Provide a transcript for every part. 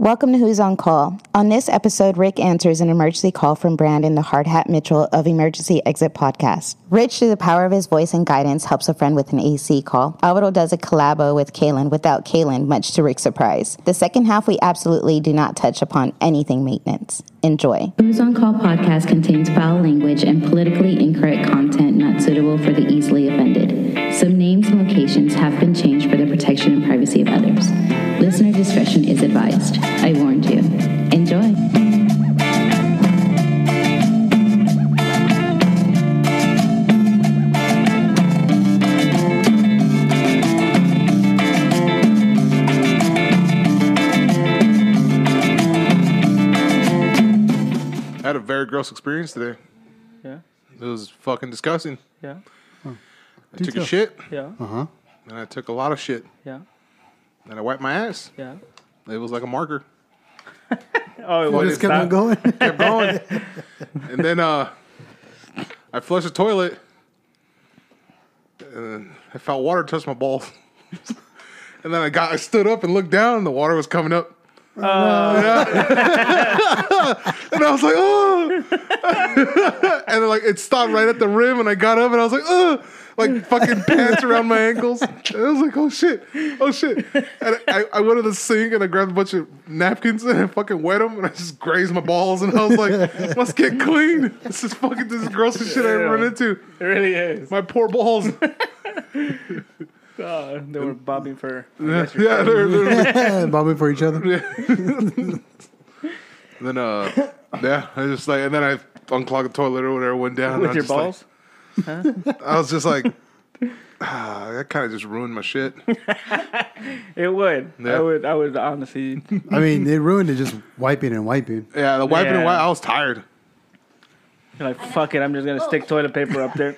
Welcome to Who's on Call. On this episode, Rick answers an emergency call from Brandon, the hard hat Mitchell of Emergency Exit Podcast. Rich, through the power of his voice and guidance, helps a friend with an AC call. Alvaro does a collabo with Kaylin without Kaylin, much to Rick's surprise. The second half, we absolutely do not touch upon anything maintenance. Enjoy. Who's on Call podcast contains foul language and politically incorrect content not suitable for the easily offended. Some names and locations have been changed for the protection and privacy of others. Listener discretion is advised. I warned you. Enjoy. I had a very gross experience today. Yeah. It was fucking disgusting. Yeah. I took a shit, Yeah. and I took a lot of shit, Yeah. and I wiped my ass. Yeah. It was like a marker. Oh, it was Just kept on going. Kept going, and then uh, I flushed the toilet, and I felt water touch my balls. and then I got, I stood up and looked down, and the water was coming up. Yeah. and I was like, oh, and then, like it stopped right at the rim, and I got up, and I was like, oh, like fucking pants around my ankles. And I was like, oh shit, oh shit. And I, I went to the sink and I grabbed a bunch of napkins and I fucking wet them, and I just grazed my balls, and I was like, let's get clean. This is fucking this is the grossest shit I ever run into. It really is. My poor balls. Oh, they were bobbing for. I yeah, they're, they're, Bobbing for each other. And then uh yeah, I just like and then I unclogged the toilet or whatever, went down. with your was just balls. Like, I was just like ah, that kind of just ruined my shit. It would. Yeah. I would. I would honestly. I mean, it ruined it just wiping and wiping. Yeah, the wiping and Yeah. wipe, I was tired. You're like, fuck it. I'm just gonna stick toilet paper up there.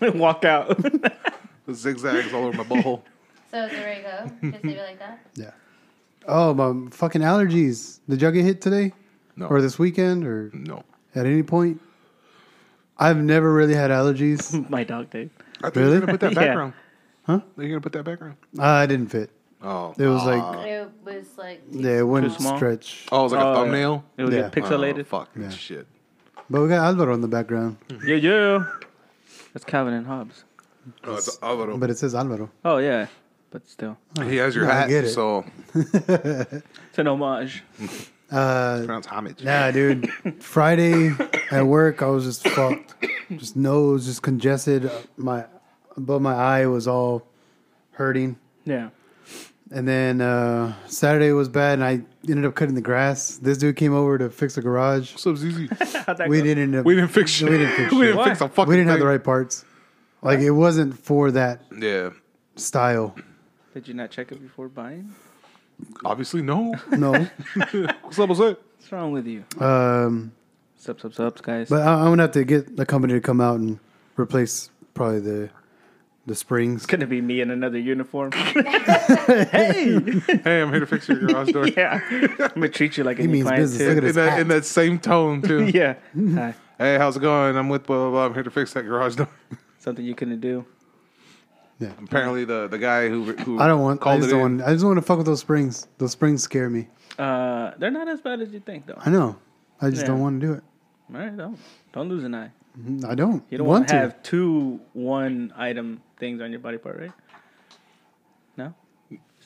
and Walk out. The zigzags all over my butthole. So is it ready to go? Just leave it like that? Yeah. Oh, my fucking allergies. Did y'all get hit today? No. Or this weekend? Or No. at any point? I've never really had allergies. My dog did. I Really? you're gonna put that Yeah. background. Huh? You're gonna put that background. Uh, I didn't fit. Oh. It was like, ah. It was like yeah, it wouldn't small? stretch. Oh, it was like Oh, a yeah. thumbnail. It would Yeah. get pixelated. Oh, fuck Yeah. shit. But we got Alvaro in the background. Yeah, yeah. That's Calvin and Hobbes. Oh, it's Alvaro. But it says Alvaro. Oh yeah, but still, he has your No, I hat, get it. so it's an homage. Uh, pronounce homage. Nah, dude. Friday at work, I was just fucked. Just nose, just congested. My above my eye was all hurting. Yeah. And then uh, Saturday was bad, and I ended up cutting the grass. This dude came over to fix the garage. What's up, ZZ? How'd We go? didn't. End up, We didn't fix shit. We didn't fix we didn't fix a fucking We didn't have the right parts. Like it wasn't for that Yeah. style. Did you not check it before buying? Obviously, no. No. What's up? What's up? What's wrong with you? um, Sup, sup, sups, guys. but I, I'm gonna have to get the company to come out and replace probably the the springs. It's gonna be me in another uniform. Hey, hey, I'm here to fix your garage door. yeah, I'm gonna treat you like a He new means client business. too. Look at in his that hat. in that same tone too. yeah, Hi. Hey, how's it going? I'm with blah blah blah. I'm here to fix that garage door. something you couldn't do. Yeah. Apparently, the the guy who who I don't want. I called just it don't in. want. I just want to fuck with those springs. Those springs scare me. Uh, they're not as bad as you think, though. I know. I just Yeah. don't want to do it. All right, don't don't lose an eye. I don't. You don't want want to have two one item things on your body part, right? No,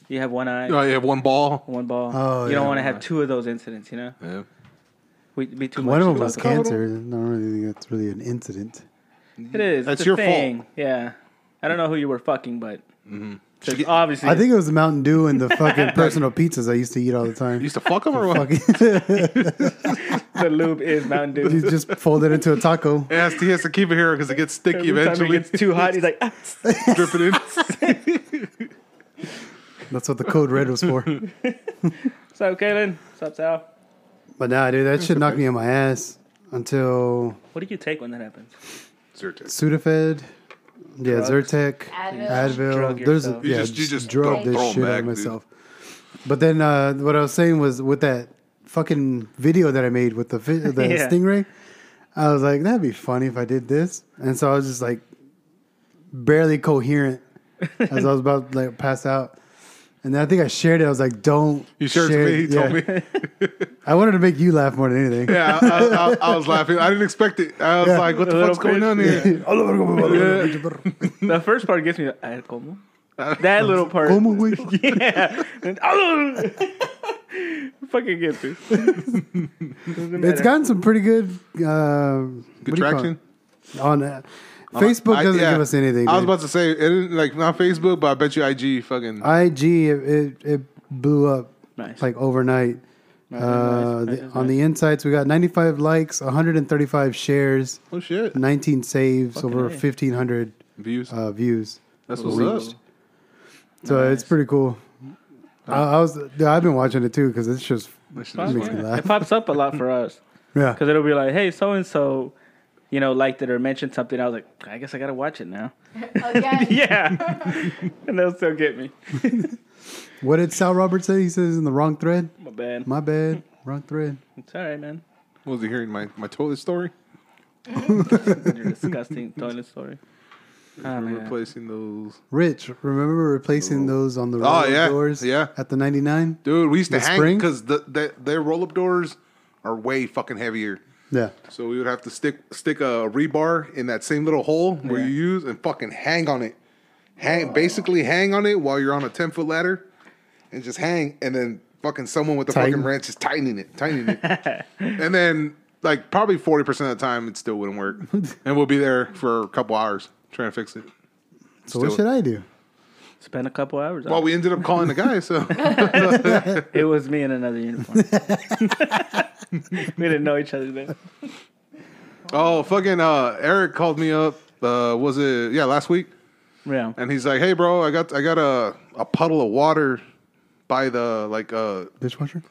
you have one eye, Oh, you have one ball. one ball. Oh, you don't yeah. want to have two of those incidents. You know, Yeah. we be too One much. of to them was cancer. I don't really think that's really an incident. It is. That's it's a your fault. thing. Yeah, I don't know who you were fucking, but Mm-hmm. there's obviously. I think it was the Mountain Dew and the fucking personal pizzas I used to eat all the time. You time. used to fuck them or what? The lube is Mountain you Dew. just fold it into a taco. He has, to, he has to keep it here because it gets sticky Every time it gets too hot, he's like, ah. Drip in. That's what the code red was for. "What's up, Kaylin? What's up, Sal? But nah, dude, that shit knocked me on my ass until What do you take when that happens? Zyrtec. Sudafed. Yeah, Drugs. Zyrtec, Advil. Advil. There's a. You yeah, just- you just drug this shit out dude. myself. But then uh, what I was saying was with that fucking video that I made with the fi- the Yeah. stingray, I was like, that'd be funny if I did this, and so I was just like barely coherent as I was about to like pass out. And then I think I shared it. I was like, "Don't." You shared share it to me. He yeah. told me. I wanted to make you laugh more than anything. Yeah, I, I, I, I was laughing. I didn't expect it. I was Yeah. like, "What the fuck's going on here?" The first part gets me. ¿Cómo? That little part. ¿Cómo, güey? Yeah. And- Fucking gets me. It's gotten some pretty good. Uh, Good traction. on uh, Facebook. Doesn't yeah. give us anything. I was dude. about to say it didn't like not Facebook, but I bet you IG fucking. IG. It, it, it blew up Nice. like overnight. Nice, Uh, nice, the, nice, on the insights, we got 95 likes, 135 shares, oh shit! 19 saves, Fucking over A. 1,500 Views. uh, views. That's what's reached. up. So Nice. it's pretty cool. I, I was, dude, I've been watching it too because it's just That shit Fuck is makes me laugh. It pops up a lot for us yeah. because it'll be like, "Hey, so and so, you know, liked it or mentioned something." I was like, "I guess I gotta watch it now." Again. yeah, and they'll still get me. What did Sal Roberts say? He says in the wrong thread. My bad. My bad, wrong thread. It's all right, man. Was he hearing my my toilet story? Your disgusting toilet story. Oh, ah, We're man. replacing those. Rich, remember replacing those on the ah, roll Oh, yeah. doors? Yeah. At the 99? Dude, we used to The hang because the, the their roll up doors are way fucking heavier. Yeah. So we would have to stick stick a rebar in that same little hole where Yeah. you use and fucking hang on it. Hang basically hang on it while you're on a ten foot ladder, and just hang, and then fucking someone with the Tighten. fucking wrench is tightening it, tightening it, and then like probably forty percent of the time it still wouldn't work, and we'll be there for a couple hours trying to fix it. So what Still- should I do? Spent a couple hours. Well, we ended up calling the guy, so it. it was me in another uniform. we didn't know each other then. oh fucking uh, Eric called me up. Uh, was it yeah last week? Yeah. And he's like, "Hey, bro, I got I got a a puddle of water by the like uh Dishwasher?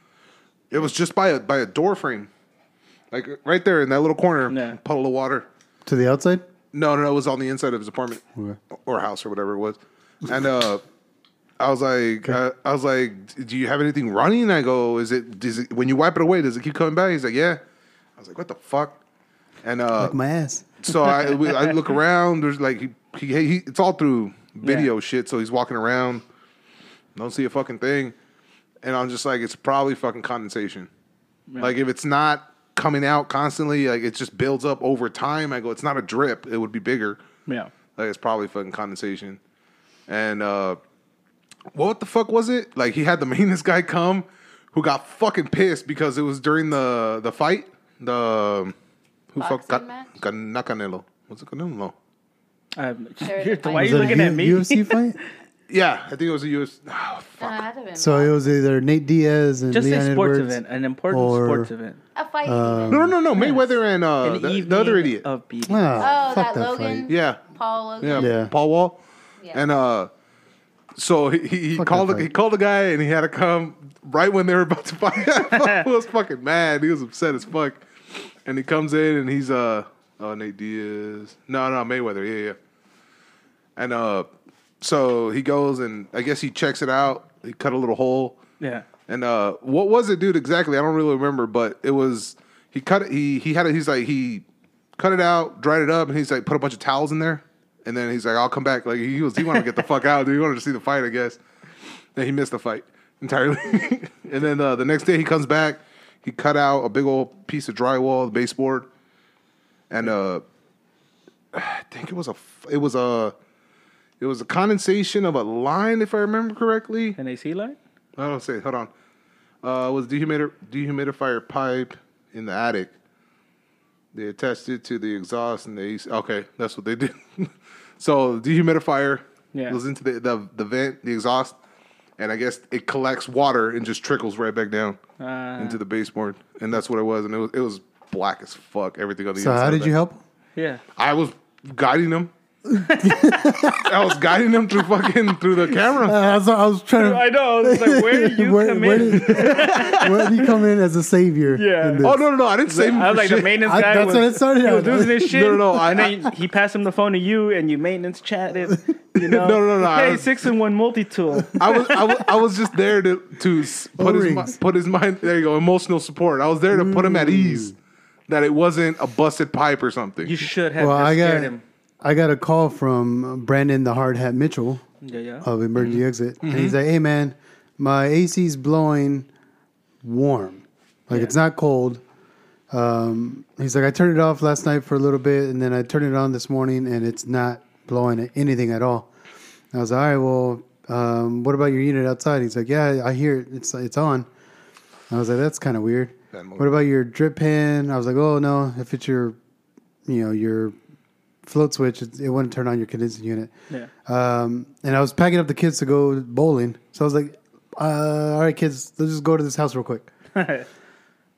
it was just by a by a door frame, like right there in that little corner, Yeah. puddle of water. To the outside? No, no, it was on the inside of his apartment Okay. or house or whatever it was. And uh, I was like, uh, I was like, "Do you have anything running?" I go, "Is it? Does it when you wipe it away? Does it keep coming back?" He's like, "Yeah." I was like, "What the fuck?" And uh, Like my ass. so I we- I look around. There's like he, he, he it's all through video Yeah. shit. So he's walking around, don't see a fucking thing, and I'm just like, it's probably fucking condensation. Like if it's not coming out constantly, like it just builds up over time. I go, it's not a drip. It would be bigger. Yeah. Like it's probably fucking condensation. And uh what the fuck was it? Like he had the maintenance guy come who got fucking pissed because it was during the the fight. The who fuck Boxing got, match? got not Canelo. Was it Canelo? No. Um, you're- why are Was you it looking U- at me? UFC fight? Yeah, I think it was a US. Oh, fuck. it had to have been So it was either Nate Diaz and Just Leon a sports Edwards. event, an important or- sports event. a fight. Um. No, no, no, no. Mayweather and uh, An the, the other idiot. of beating. Ah, Oh, fuck that that, Logan? fight. yeah, Paul Logan. yeah, Yeah. Paul Wall. Yeah. And uh, so he, he, he called that the, he called the guy and he had to come right when they were about to fight. he was fucking mad. He was upset as fuck. And he comes in and he's uh oh Nate Diaz. No, no, Mayweather, yeah, yeah. And uh so he goes and I guess he checks it out. He cut a little hole. Yeah. And uh, what was it, dude? Exactly, I don't really remember, but it was he cut it. He he had it. He's like he cut it out, dried it up, and he's like put a bunch of towels in there, and then he's like, "I'll come back." Like he was, he wanted to get the fuck out, dude. He wanted to see the fight, I guess. Then he missed the fight entirely, and then uh, the next day he comes back. He cut out a big old piece of drywall, the baseboard, and uh, I think it was a it was a it was a condensation of a line, if I remember correctly. An AC line? I don't say. Hold on. Uh, was dehumidifier dehumidifier pipe in the attic? They attached it to the exhaust and the AC. Okay, that's what they did. so the dehumidifier Yeah. goes into the, the the vent, the exhaust, and I guess it collects water and just trickles right back down Uh, into the baseboard, and that's what it was. And it was it was black as fuck. Everything on the So inside. how did you help? yeah. I was guiding them. I was guiding him through fucking through the camera. Uh, I was, I was trying I know. I was like, where do you where, come where in? Did, where did you come in as a savior? Yeah. Oh no no no! I didn't say. Him. I was like, the maintenance I- guy that's was, what it started he was out. losing his shit. No, no, no, I- and then he passed him the phone to you, and you maintenance chatted. You know, No, no, no, I Hey, was- six in one multi tool. I was, I was I was just there to to put his O-rings. put his mind. There you go, emotional support. I was there to put him at ease that it wasn't a busted pipe or something. You should have Well, just I got scared him. I got a call from Brandon the Hard Hat Mitchell, Yeah, yeah. of emergency Mm-hmm. exit, and he's like, "Hey man, my AC's blowing warm, like Yeah. it's not cold." Um, he's like, "I turned it off last night for a little bit, and then I turned it on this morning, and it's not blowing anything at all." I was like, "All right, well, um, what about your unit outside?" He's like, "Yeah, I hear it. It's it's on." I was like, "That's kind of weird." What about your drip pan? I was like, "Oh no, if it's your, you know, your float switch, it, it wouldn't turn on your condensing unit." Yeah. Um, and I was packing up the kids to go bowling. So I was like, uh, all right, kids, let's just go to this house real quick.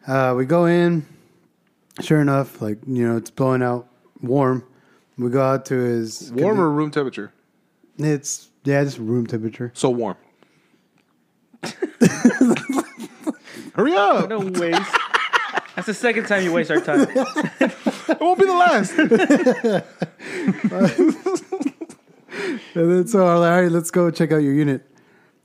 Uh, we go in. Sure enough, like, you know, it's blowing out warm. We go out to his. Warm or room temperature? It's, yeah, just room temperature. So warm. Hurry up! No waste. That's the second time you waste our time. It won't be the last. And then so I'm like, all right, let's go check out your unit.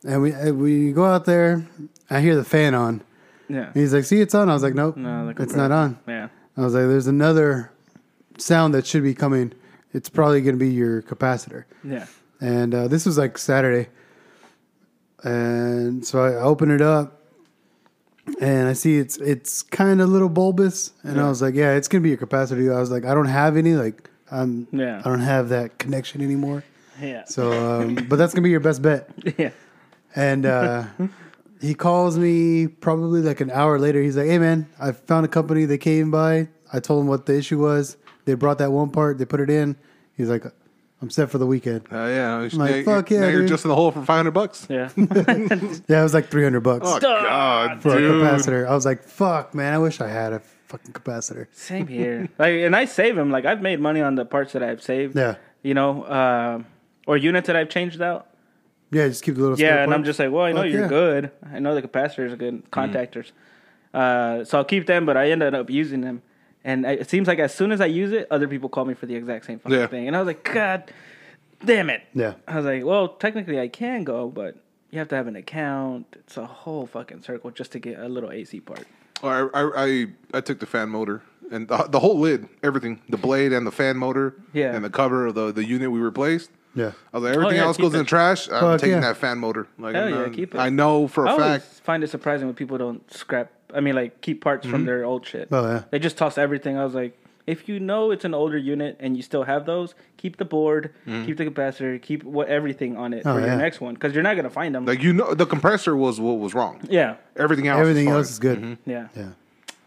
And we and we go out there. I hear the fan on. Yeah. And he's like, see, it's on. I was like, nope, No, the it's not on. Yeah. I was like, there's another sound that should be coming. It's probably going to be your capacitor. Yeah. And uh, this was like Saturday. And so I open it up and I see it's it's kind of little bulbous. And I was like, yeah, it's to be your capacitor. I was like, I don't have any. Like, I'm, Yeah. I don't have that connection anymore. Yeah. So, um, but that's to be your best bet. Yeah. And uh, he calls me probably like an hour later. He's like, "Hey man, I found a company. They came by. I told them what the issue was. They brought that one part. They put it in. He's like, I'm set for the weekend. Uh, yeah, like, now- fuck yeah, Now you're dude. just in the hole for five hundred bucks. Yeah. Yeah, it was like 300 bucks Oh God, for a dude. capacitor. I was like, fuck, man, I wish I had a fucking capacitor. Same here. Like, and I save them. Like, I've made money on the parts that I've saved. Yeah, You know, uh, or units that I've changed out. yeah, just keep the little. Yeah, spare and I'm parts. just like, well, I know Fuck you're yeah. good. I know the capacitors are good contactors. Uh, so I'll keep them, but I ended up using them. And it seems like as soon as I use it, other people call me for the exact same fucking Yeah. thing. And I was like, God damn it. Yeah, I was like, well, technically I can go, but you have to have an account. It's a whole fucking circle just to get a little AC part. I, I I I took the fan motor and the, the whole lid, everything, the blade and the fan motor, Yeah. and the cover of the the unit we replaced. Yeah. I was like, everything oh, yeah, else keep goes in the trash. I'm Fuck taking yeah. that fan motor. Like, Hell I'm yeah, keep it. I know for I a always fact. find it surprising when people don't scrap. I mean, like keep parts from mm-hmm. their old shit. Oh yeah, They just toss everything. I was like, if you know it's an older unit and you still have those, keep the board, mm-hmm. keep the capacitor, keep what everything on it Oh, for yeah. your next one because you're not gonna find them. Like you know, the compressor was what was wrong. yeah, Everything else. everything is fine. else is good. Mm-hmm. yeah. Yeah,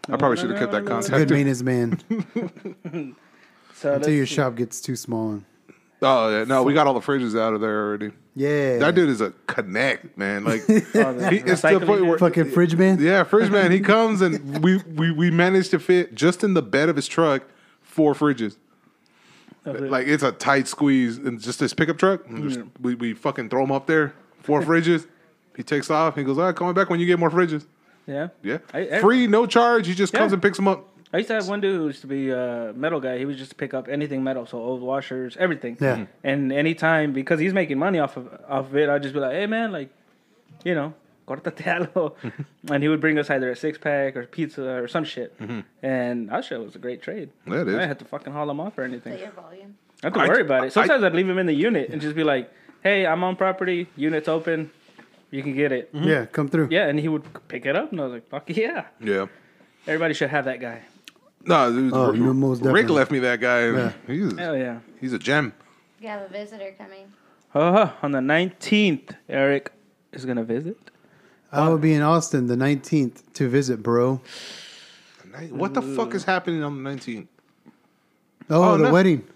I probably should have kept that It's a contact. good maintenance man So until your see. shop gets too small. Oh yeah, no, we got all the fridges out of there already. Yeah, That dude is a connect, man. Like Oh, he, it's to the point where fucking fridge man. yeah, fridge man. He comes and we, we we managed to fit just in the bed of his truck four fridges. Like it's a tight squeeze and just this pickup truck. and just- we we fucking throw him up there, four fridges. He takes off. He goes, "All right, call me back when you get more fridges." yeah. Yeah, I- I- free, no charge. He just comes and picks them up. I used to have one dude who used to be a metal guy. He would just pick up anything metal, so old washers, everything. Yeah. Mm-hmm. And anytime because he's making money off of off of it, I'd just be like, "Hey man, like, you know, cortate algo," and he would bring us either a six pack or pizza or some shit. Mm-hmm. And that shit was a great trade. Yeah, it is. I didn't have to fucking haul him off or anything. that your volume? I don't have to worry about I- it. Sometimes I, would leave him in the unit and just be like, "Hey, I'm on property. Unit's open. You can get it." Mm-hmm. Yeah, come through. Yeah, and he would pick it up, and I was like, "Fuck yeah!" Yeah. Everybody should have that guy. No, dude, Oh, Rick, no, most Rick definitely. left me that guy. Yeah. He's Hell yeah. he's a gem. You have a visitor coming. Uh, on the 19th, Eric is going to visit. I will be in Austin the 19th to visit, bro. What the fuck is happening on the nineteenth? Oh, Oh, the no. wedding.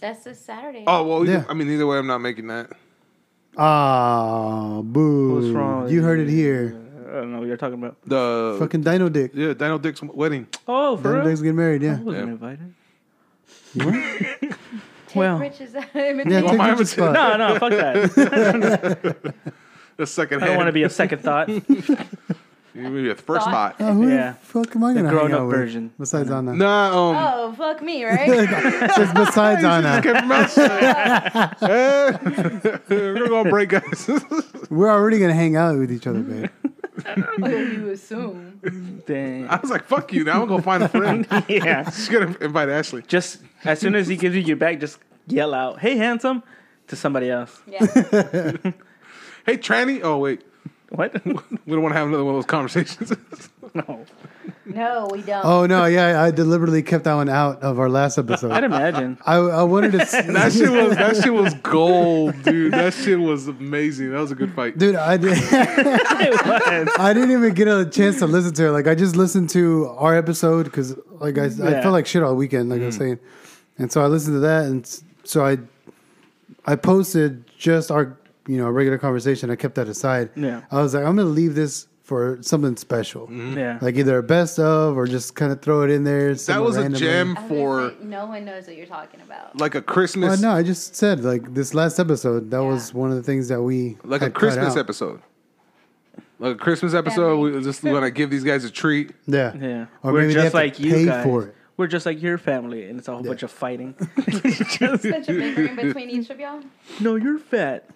That's this Saturday. Oh well, Yeah. I mean, either way, I'm not making that. Ah, boo. What's wrong You heard it here. I don't know what you're talking about. The Fucking Dino Dick. yeah, Dino Dick's wedding. Oh, for Dino real? Dick's getting married, Yeah. I yeah. wasn't Yeah. invited. Take well. Rich's Yeah, invitation. take my your spot. No, no, fuck that. The second I don't want to be a second thought. You Maybe a first Thought. thought. Oh, who Yeah. the fuck am I gonna hang grown-up out with? version. Besides Anna. Nah, um, Oh, fuck me, right? Just besides Anna. kept your mouth. Eh, We're gonna break, guys. We're already gonna hang out with each other, babe. oh, you assume. Dang. I was like, "Fuck you!" Now I'm gonna find a friend. Yeah. She's gonna invite Ashley. Just as soon as he gives you your back, just yell out, "Hey, handsome!" to somebody else. Yeah. Hey, tranny. Oh wait, What? we don't want to have another one of those conversations. no. no, we don't. Oh no, yeah, I deliberately kept that one out of our last episode. I'd imagine. I, I wanted to, that shit was that shit was gold, dude. That shit was amazing. That was a good fight. dude. I did. I didn't even get a chance to listen to it. Like I just listened to our episode because like I, I felt like shit all weekend, like I was mm. saying, and so I listened to that, and so I I posted just our you know regular conversation. I kept that aside. Yeah. I was like, I'm gonna leave this for something special, mm-hmm. Yeah. like either a best of or just kind of throw it in there. That somewhere was a randomly. gem I was gonna for no one knows what you're talking about. like a Well, Christmas, no, I just said like this last episode. That Yeah. was one of the things that we like a had cut Christmas out. episode. Like a Christmas episode. Family. We just want to give these guys a treat. Yeah, Yeah. Or We're maybe they just have to like you guys. For it. We're just like your family, and it's a whole bunch of fighting. Such a big room between each of y'all. no, you're fat.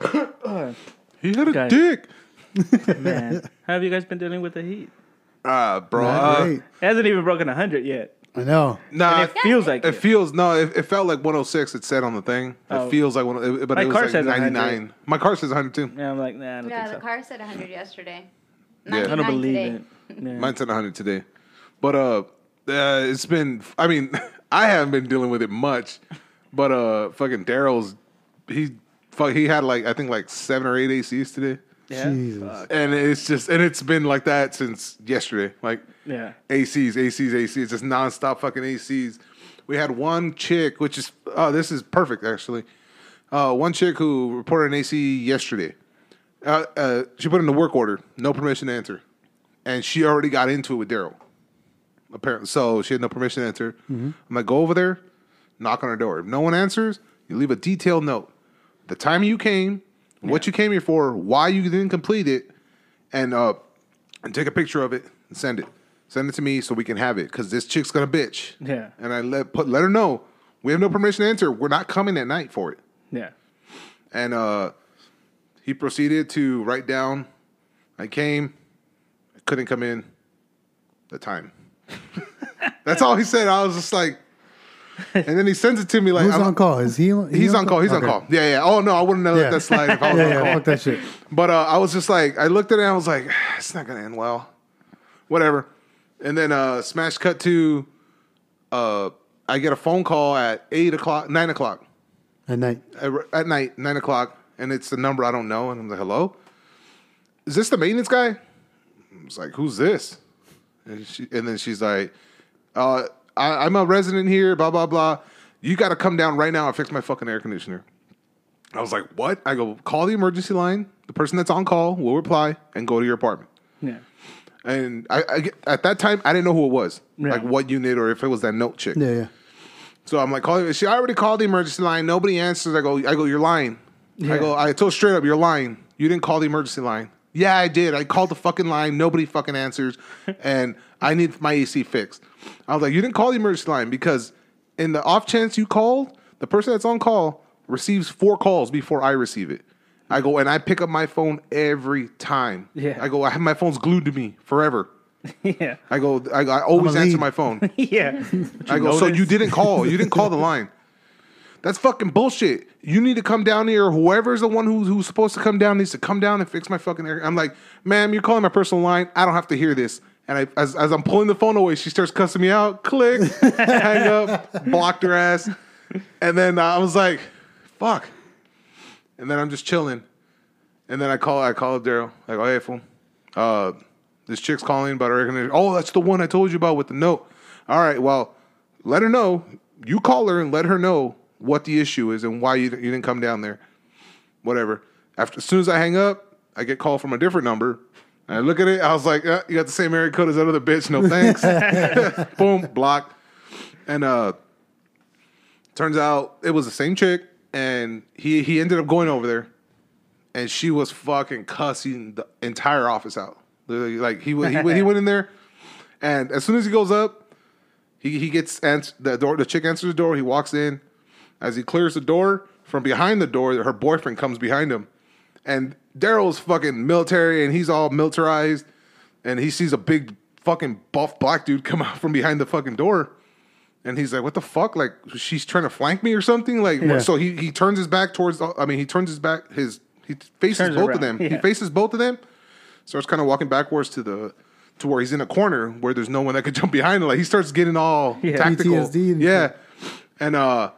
He had a Guys. dick. Man, how have you guys been dealing with the heat? Ah, bro. Not uh, great. It hasn't even broken 100 yet. I know. nah, And it feels like it it. feels no. It, it felt like 106. It said on the thing. It Oh. feels like one. It, but My it was car like says 100. 99. My car says 100 too. Yeah, I'm like, nah, I don't Yeah, think the so. car said 100 yesterday. Yeah. I don't I don't 99 believe today. it. Yeah. Mine said 100 today. But uh, uh, it's been. I mean, I haven't been dealing with it much. But uh, fucking Daryl's. He fuck. He had like I think like seven or eight ACs today. Yeah. Jesus. Fuck. And it's just and it's been like that since yesterday. Like Yeah. ACs, ACs, ACs, just nonstop fucking ACs. We had one chick, which is oh, this is perfect actually. Uh, one chick who reported an AC yesterday. Uh, uh, she put in the work order, no permission to enter, and she already got into it with Daryl. Apparently, so she had no permission to enter. I'm like, go over there, knock on her door. If no one answers, you leave a detailed note, the time you came, what you came here for, why you didn't complete it, and uh, and take a picture of it and send it. Send it to me so we can have it because this chick's gonna bitch. Yeah. And I let put let her know we have no permission to enter. We're not coming at night for it. Yeah. And uh, he proceeded to write down. I came, I couldn't come in. The time. That's all he said. I was just like, and then he sends it to me like, Who's I'm- on call? Is he? he He's on call. He's on call. Yeah, yeah. Oh no, I wouldn't have let Yeah. that slide if I was Yeah, on yeah. call. Fuck that shit. But uh, I was just like, I looked at it and I was like, it's not gonna end well. Whatever. And then uh, smash cut to, uh, I get a phone call at eight o'clock, nine o'clock At night. at, at night, nine o'clock, and it's the number I don't know, and I'm like, hello, is this the maintenance guy? I was like, who's this? And she, and then she's like, uh, I, I'm a resident here, blah blah blah. You got to come down right now and fix my fucking air conditioner. I was like, what? I go, call the emergency line. The person that's on call will reply and go to your apartment. Yeah. And I, I get- at that time, I didn't know who it was, Yeah. like what unit or if it was that note chick. Yeah, yeah. So I'm like, calling. She already called the emergency line. Nobody answers. I go, I go, you're lying. I go, I told straight up, you're lying. You didn't call the emergency line. Yeah, I did. I called the fucking line. Nobody fucking answers, and I need my AC fixed. I was like, you didn't call the emergency line because in the off chance you called, the person that's on call receives four calls before I receive it. I go and I pick up my phone every time. Yeah. I go, I have my phone's glued to me forever. yeah. I go, I, I always answer lead. my phone. Yeah. I go, so you didn't call. You didn't call the line. That's fucking bullshit. You need to come down here. Whoever's the one who's, who's supposed to come down needs to come down and fix my fucking air. I'm like, ma'am, you're calling my personal line. I don't have to hear this. And I, as, as I'm pulling the phone away, she starts cussing me out. Click, hang up, blocked her ass. And then I was like, fuck. And then I'm just chilling. And then I call, I call up Daryl. I go, hey, fool. Uh, this chick's calling about her air conditioner. Oh, that's the one I told you about with the note. All right, well, let her know. You call her and let her know what the issue is and why you, you didn't come down there. Whatever. After as soon as I hang up, I get called from a different number. And I look at it. I was like, uh, "You got the same area code as that other bitch? No thanks." Boom, block. And uh, turns out it was the same chick, and he he ended up going over there, and she was fucking cussing the entire office out. Literally, Like he went- he went- he went in there, and as soon as he goes up, he he gets ans- the door. The chick answers the door. He walks in. As he clears the door, from behind the door, her boyfriend comes behind him, and Daryl's fucking military, and he's all militarized, and he sees a big fucking buff black dude come out from behind the fucking door, And he's like, "What the fuck? Like she's trying to flank me or something?" Like Yeah. so he he turns his back towards. I mean, he turns his back. His he faces Turns both around, of them. He faces both of them. Starts kind of walking backwards to the to where he's in a corner where there's no one that could jump behind him. Like he starts getting all Yeah. tactical. PTSD and yeah, and uh.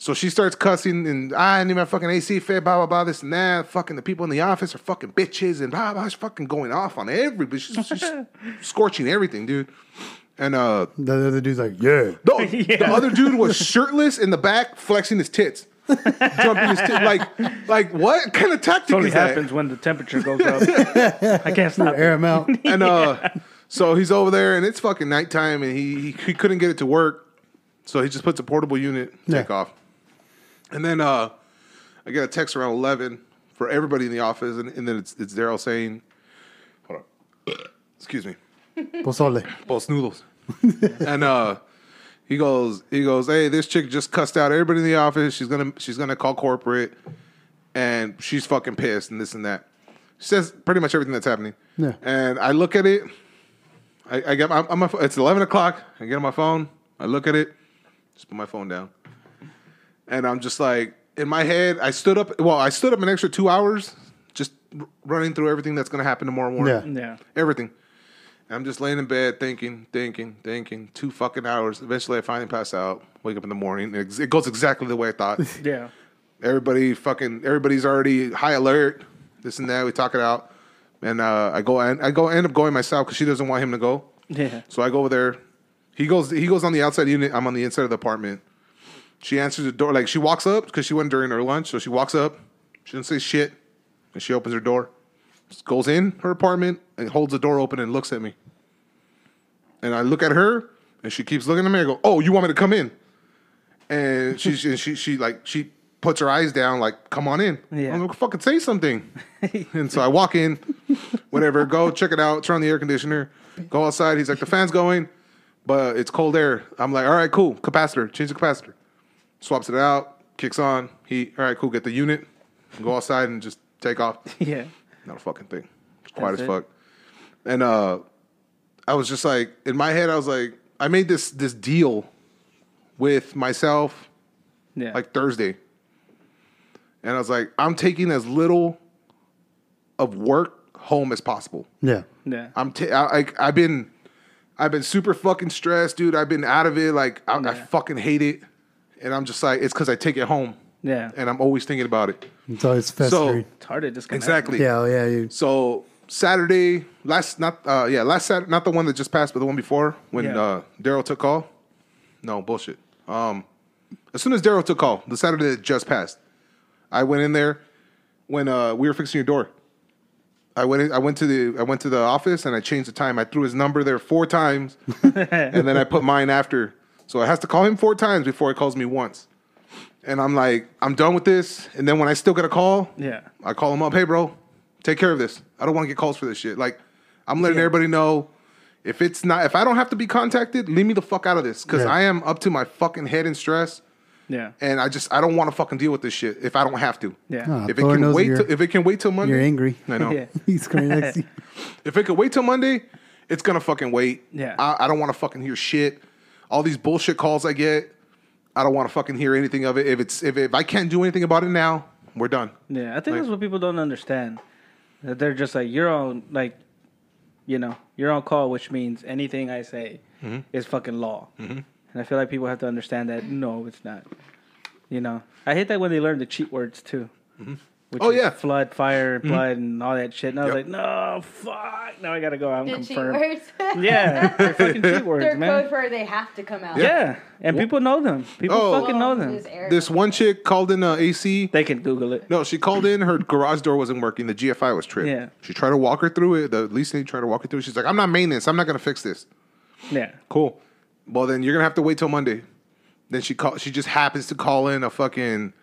So she starts cussing and I need my fucking AC fit, blah blah blah, this and that. Fucking the people in the office are fucking bitches and blah blah. She's fucking going off on everybody. She's, she's scorching everything, dude. And uh, The other dude's like, yeah. no, the other dude was shirtless in the back, flexing his tits, jumping his tits. Like, like what kind of tactic It only is that? happens when the temperature goes up. I can't stop. Air him out. And uh, so he's over there, and it's fucking nighttime, and he, he he couldn't get it to work, so he just puts a portable unit, take Yeah. off, and then uh, I get a text around eleven for everybody in the office, and, and then it's it's Daryl saying, "Hold on, excuse me." Pozole. Post noodles. and uh he goes he goes, Hey, this chick just cussed out everybody in the office. She's gonna she's gonna call corporate and she's fucking pissed and this and that. She says pretty much everything that's happening. Yeah. And I look at it, I, I get my, I'm my it's eleven o'clock, I get on my phone, I look at it, just put my phone down. And I'm just like in my head, I stood up well, I stood up an extra two hours just r- running through everything that's gonna happen tomorrow morning Yeah. Yeah. everything. I'm just laying in bed thinking, thinking, thinking. Two fucking hours. Eventually, I finally pass out. Wake up in the morning. It it goes exactly the way I thought. Yeah. Everybody fucking everybody's already high alert. This and that. We talk it out, and uh, I go. I go. End up going myself because she doesn't want him to go. Yeah. So I go over there. He goes. He goes on the outside unit. I'm on the inside of the apartment. She answers the door. Like she walks up because she went during her lunch. So she walks up. She doesn't say shit, and she opens her door. Just goes in her apartment and holds the door open and looks at me. And I look at her, and she keeps looking at me. I go, "Oh, you want me to come in?" And she she she, she like she puts her eyes down, like, "Come on in." Yeah. I'm like, "Fucking say something." and so I walk in, whatever. Go check it out. Turn on the air conditioner. Go outside. He's like, "The fan's going, but it's cold air." I'm like, "All right, cool. Capacitor. Change the capacitor." Swaps it out. Kicks on. He, all right, cool. Get the unit. Go outside and just take off. Yeah. Not a fucking thing. It's quiet That's as it. fuck. And uh I was just like in my head I was like I made this this deal with myself Yeah. like Thursday. And I was like I'm taking as little of work home as possible. Yeah. yeah. I'm ta- I, like I've been I've been super fucking stressed, dude. I've been out of it like I, I fucking hate it. And I'm just like it's cuz I take it home Yeah. and I'm always thinking about it. It's always festering. So, It's hard to disconnect. Exactly. yeah, oh, yeah. You, So Saturday, last not uh yeah, last Saturday, not the one that just passed, but the one before when Yeah. uh Daryl took call. No bullshit. Um, as soon as Daryl took call, the Saturday that just passed, I went in there when uh we were fixing your door. I went in, I went to the I went to the office and I changed the time. I threw his number there four times, and then I put mine after. So it has to call him four times before it calls me once. And I'm like, I'm done with this. And then when I still get a call, Yeah. I call him up, hey bro, take care of this. I don't want to get calls for this shit. Like, I'm letting Yeah. everybody know if it's not if I don't have to be contacted, leave me the fuck out of this. Cause Yeah. I am up to my fucking head in stress Yeah. and I just I don't want to fucking deal with this shit if I don't have to. Yeah. Ah, If it Thor can wait till, if it can wait till Monday. you're angry. I know. Yeah. He's crying next to you. If it can wait till Monday, it's gonna fucking wait. Yeah. I, I don't want to fucking hear shit. All these bullshit calls I get, I don't want to fucking hear anything of it. If it's if, if I can't do anything about it now, we're done. Yeah, I think Like- that's what people don't understand. That they're just like you're on like, you know, you're on call, which means anything I say Mm-hmm. is fucking law. And I feel like people have to understand that no, it's not. You know, I hate that when they learn the cheat words too. Which Oh, yeah. flood, fire, blood, and all that shit. And I was Yep. like, no, fuck. Now I gotta go out and The cheat confirm. words. Yeah, they're fucking cheat words, They're man. code for they have to come out. yeah, and people know them. People Oh. fucking know them. This This one chick called in uh, AC. They can Google it. No, she called in. Her garage door wasn't working. The GFI was tripped. Yeah. She tried to walk her through it. The leasing tried to walk her through. it. She's like, "I'm not maintenance. I'm not gonna fix this." Yeah, Cool. Well, then you're gonna have to wait till Monday. Then she call. She just happens to call in a fucking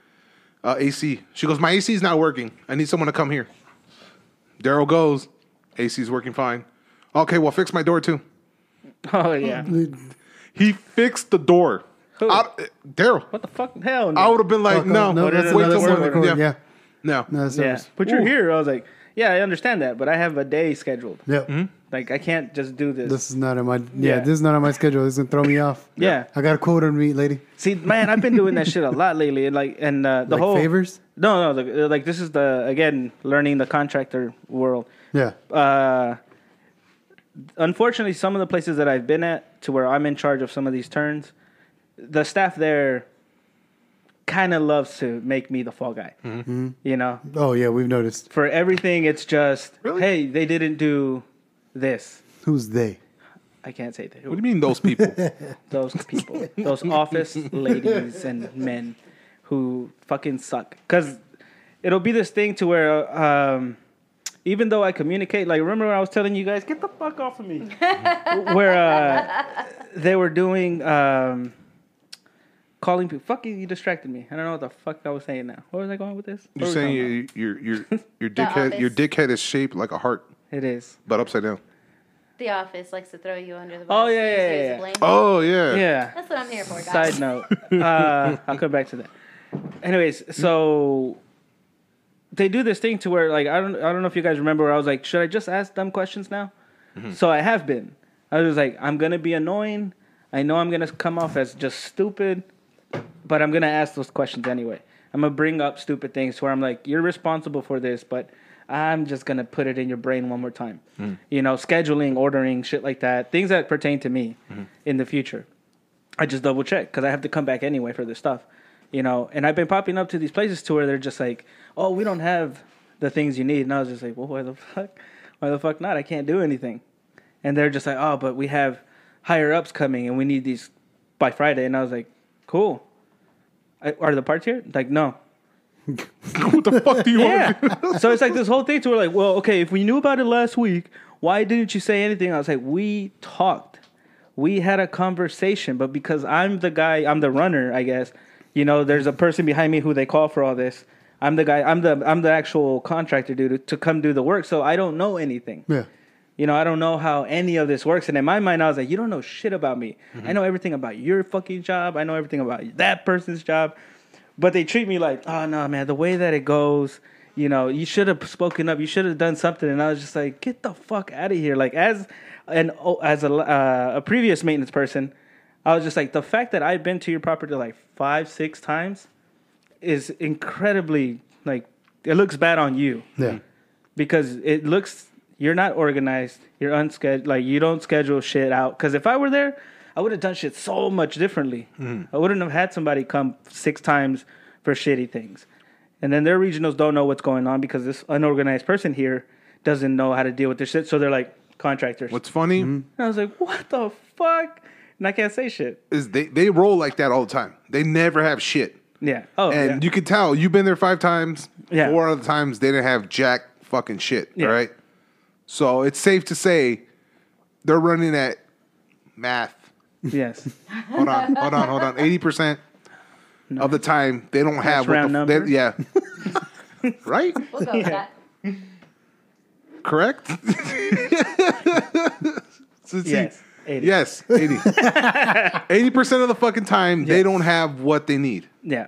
uh, AC. She goes, "My AC is not working. I need someone to come here." Daryl goes, "AC is working fine." Okay, well, fix my door too. oh yeah. He fixed the door. Who? Out- uh, Daryl. What the fuck? Hell no. I would have been like, Fuck no, off. no, that's wait another till set Monday. Yeah. Yeah. No. No, that's Yeah, ours. but you're Ooh. here. I was like, Yeah, I understand that, but I have a day scheduled. Yep. Like I can't just do this. This is not on my yeah, Yeah. This is not on my schedule. This is gonna throw me off. Yeah. I got a quota to meet, lady. See, man, I've been doing that shit a lot lately, and like, and uh, the like whole favors. No, no, the, like this is the again learning the contractor world. Yeah. Uh, unfortunately, some of the places that I've been at, to where I'm in charge of some of these turns, the staff there kind of loves to make me the fall guy. Mm-hmm. You know, Oh yeah, we've noticed. for everything, it's just Really? hey, they didn't do this. Who's they? I can't say that. What do you mean those people? those people, those office ladies and men who fucking suck. Because it'll be this thing to where, um, even though I communicate, like remember when I was telling you guys, get the fuck off of me, where uh, they were doing um, calling people. Fuck you, you distracted me. I don't know what the fuck I was saying now. Where was I going with this? What You're was I saying talking your your your your dickhead your dickhead is shaped like a heart, about? It is. but upside down. The office likes to throw you under the bus. Oh, yeah, use yeah, you as a yeah. blame. Oh yeah. Yeah. That's what I'm here for, guys. Side note. Uh, I'll come back to that. Anyways, so they do this thing to where like I don't I don't know if you guys remember where I was like, should I just ask dumb questions now? So I have been. I was like, I'm gonna be annoying. I know I'm gonna come off as just stupid, but I'm gonna ask those questions anyway. I'm gonna bring up stupid things to where I'm like, you're responsible for this, but I'm just gonna put it in your brain one more time. Hmm. You know, scheduling, ordering, shit like that, things that pertain to me hmm. in the future. I just double check because I have to come back anyway for this stuff, you know. And I've been popping up to these places to where they're just like, "Oh, we don't have the things you need," and I was just like, "Well, why the fuck? Why the fuck not? I can't do anything." And they're just like, "Oh, but we have higher ups coming, and we need these by Friday." And I was like, "Cool. I, are the parts here?" Like, no. what the fuck do you want? Yeah. so it's like this whole thing to where like, well, okay, if we knew about it last week, why didn't you say anything? I was like, we talked. We had a conversation, but because I'm the guy, I'm the runner, I guess. You know, there's a person behind me who they call for all this. I'm the guy. I'm the I'm the actual contractor dude to, to come do the work. So I don't know anything. Yeah. You know, I don't know how any of this works. And in my mind, I was like, you don't know shit about me. I mm-hmm. know everything about your fucking job. I know everything about that person's job. But they treat me like, oh no, man, the way that it goes, you know, you should have spoken up. You should have done something. And I was just like, get the fuck out of here. Like as an as a uh, a previous maintenance person, I was just like, the fact that I've been to your property like five, six times is incredibly like it looks bad on you Yeah. because it looks you're not organized. You're unscheduled. Like you don't schedule shit out. Because if I were there, I would have done shit so much differently. Mm-hmm. I wouldn't have had somebody come six times for shitty things. And then their regionals don't know what's going on because this unorganized person here doesn't know how to deal with this shit. So they're like contractors. What's funny mm-hmm. and I was like, what the fuck? And I can't say shit. is they they roll like that all the time. They never have shit, Yeah. Oh, and yeah. you can tell you've been there five times. Yeah. Four other times they didn't have jack fucking shit. Yeah. All right. So it's safe to say they're running at math. Yes. Hold on, hold on, hold on. Eighty percent of the time they don't have what round the, number. they- yeah. right? We'll go with that. Correct? So see- Yes. 80. Yes, 80. 80% of the fucking time, they don't have what they need. Yeah.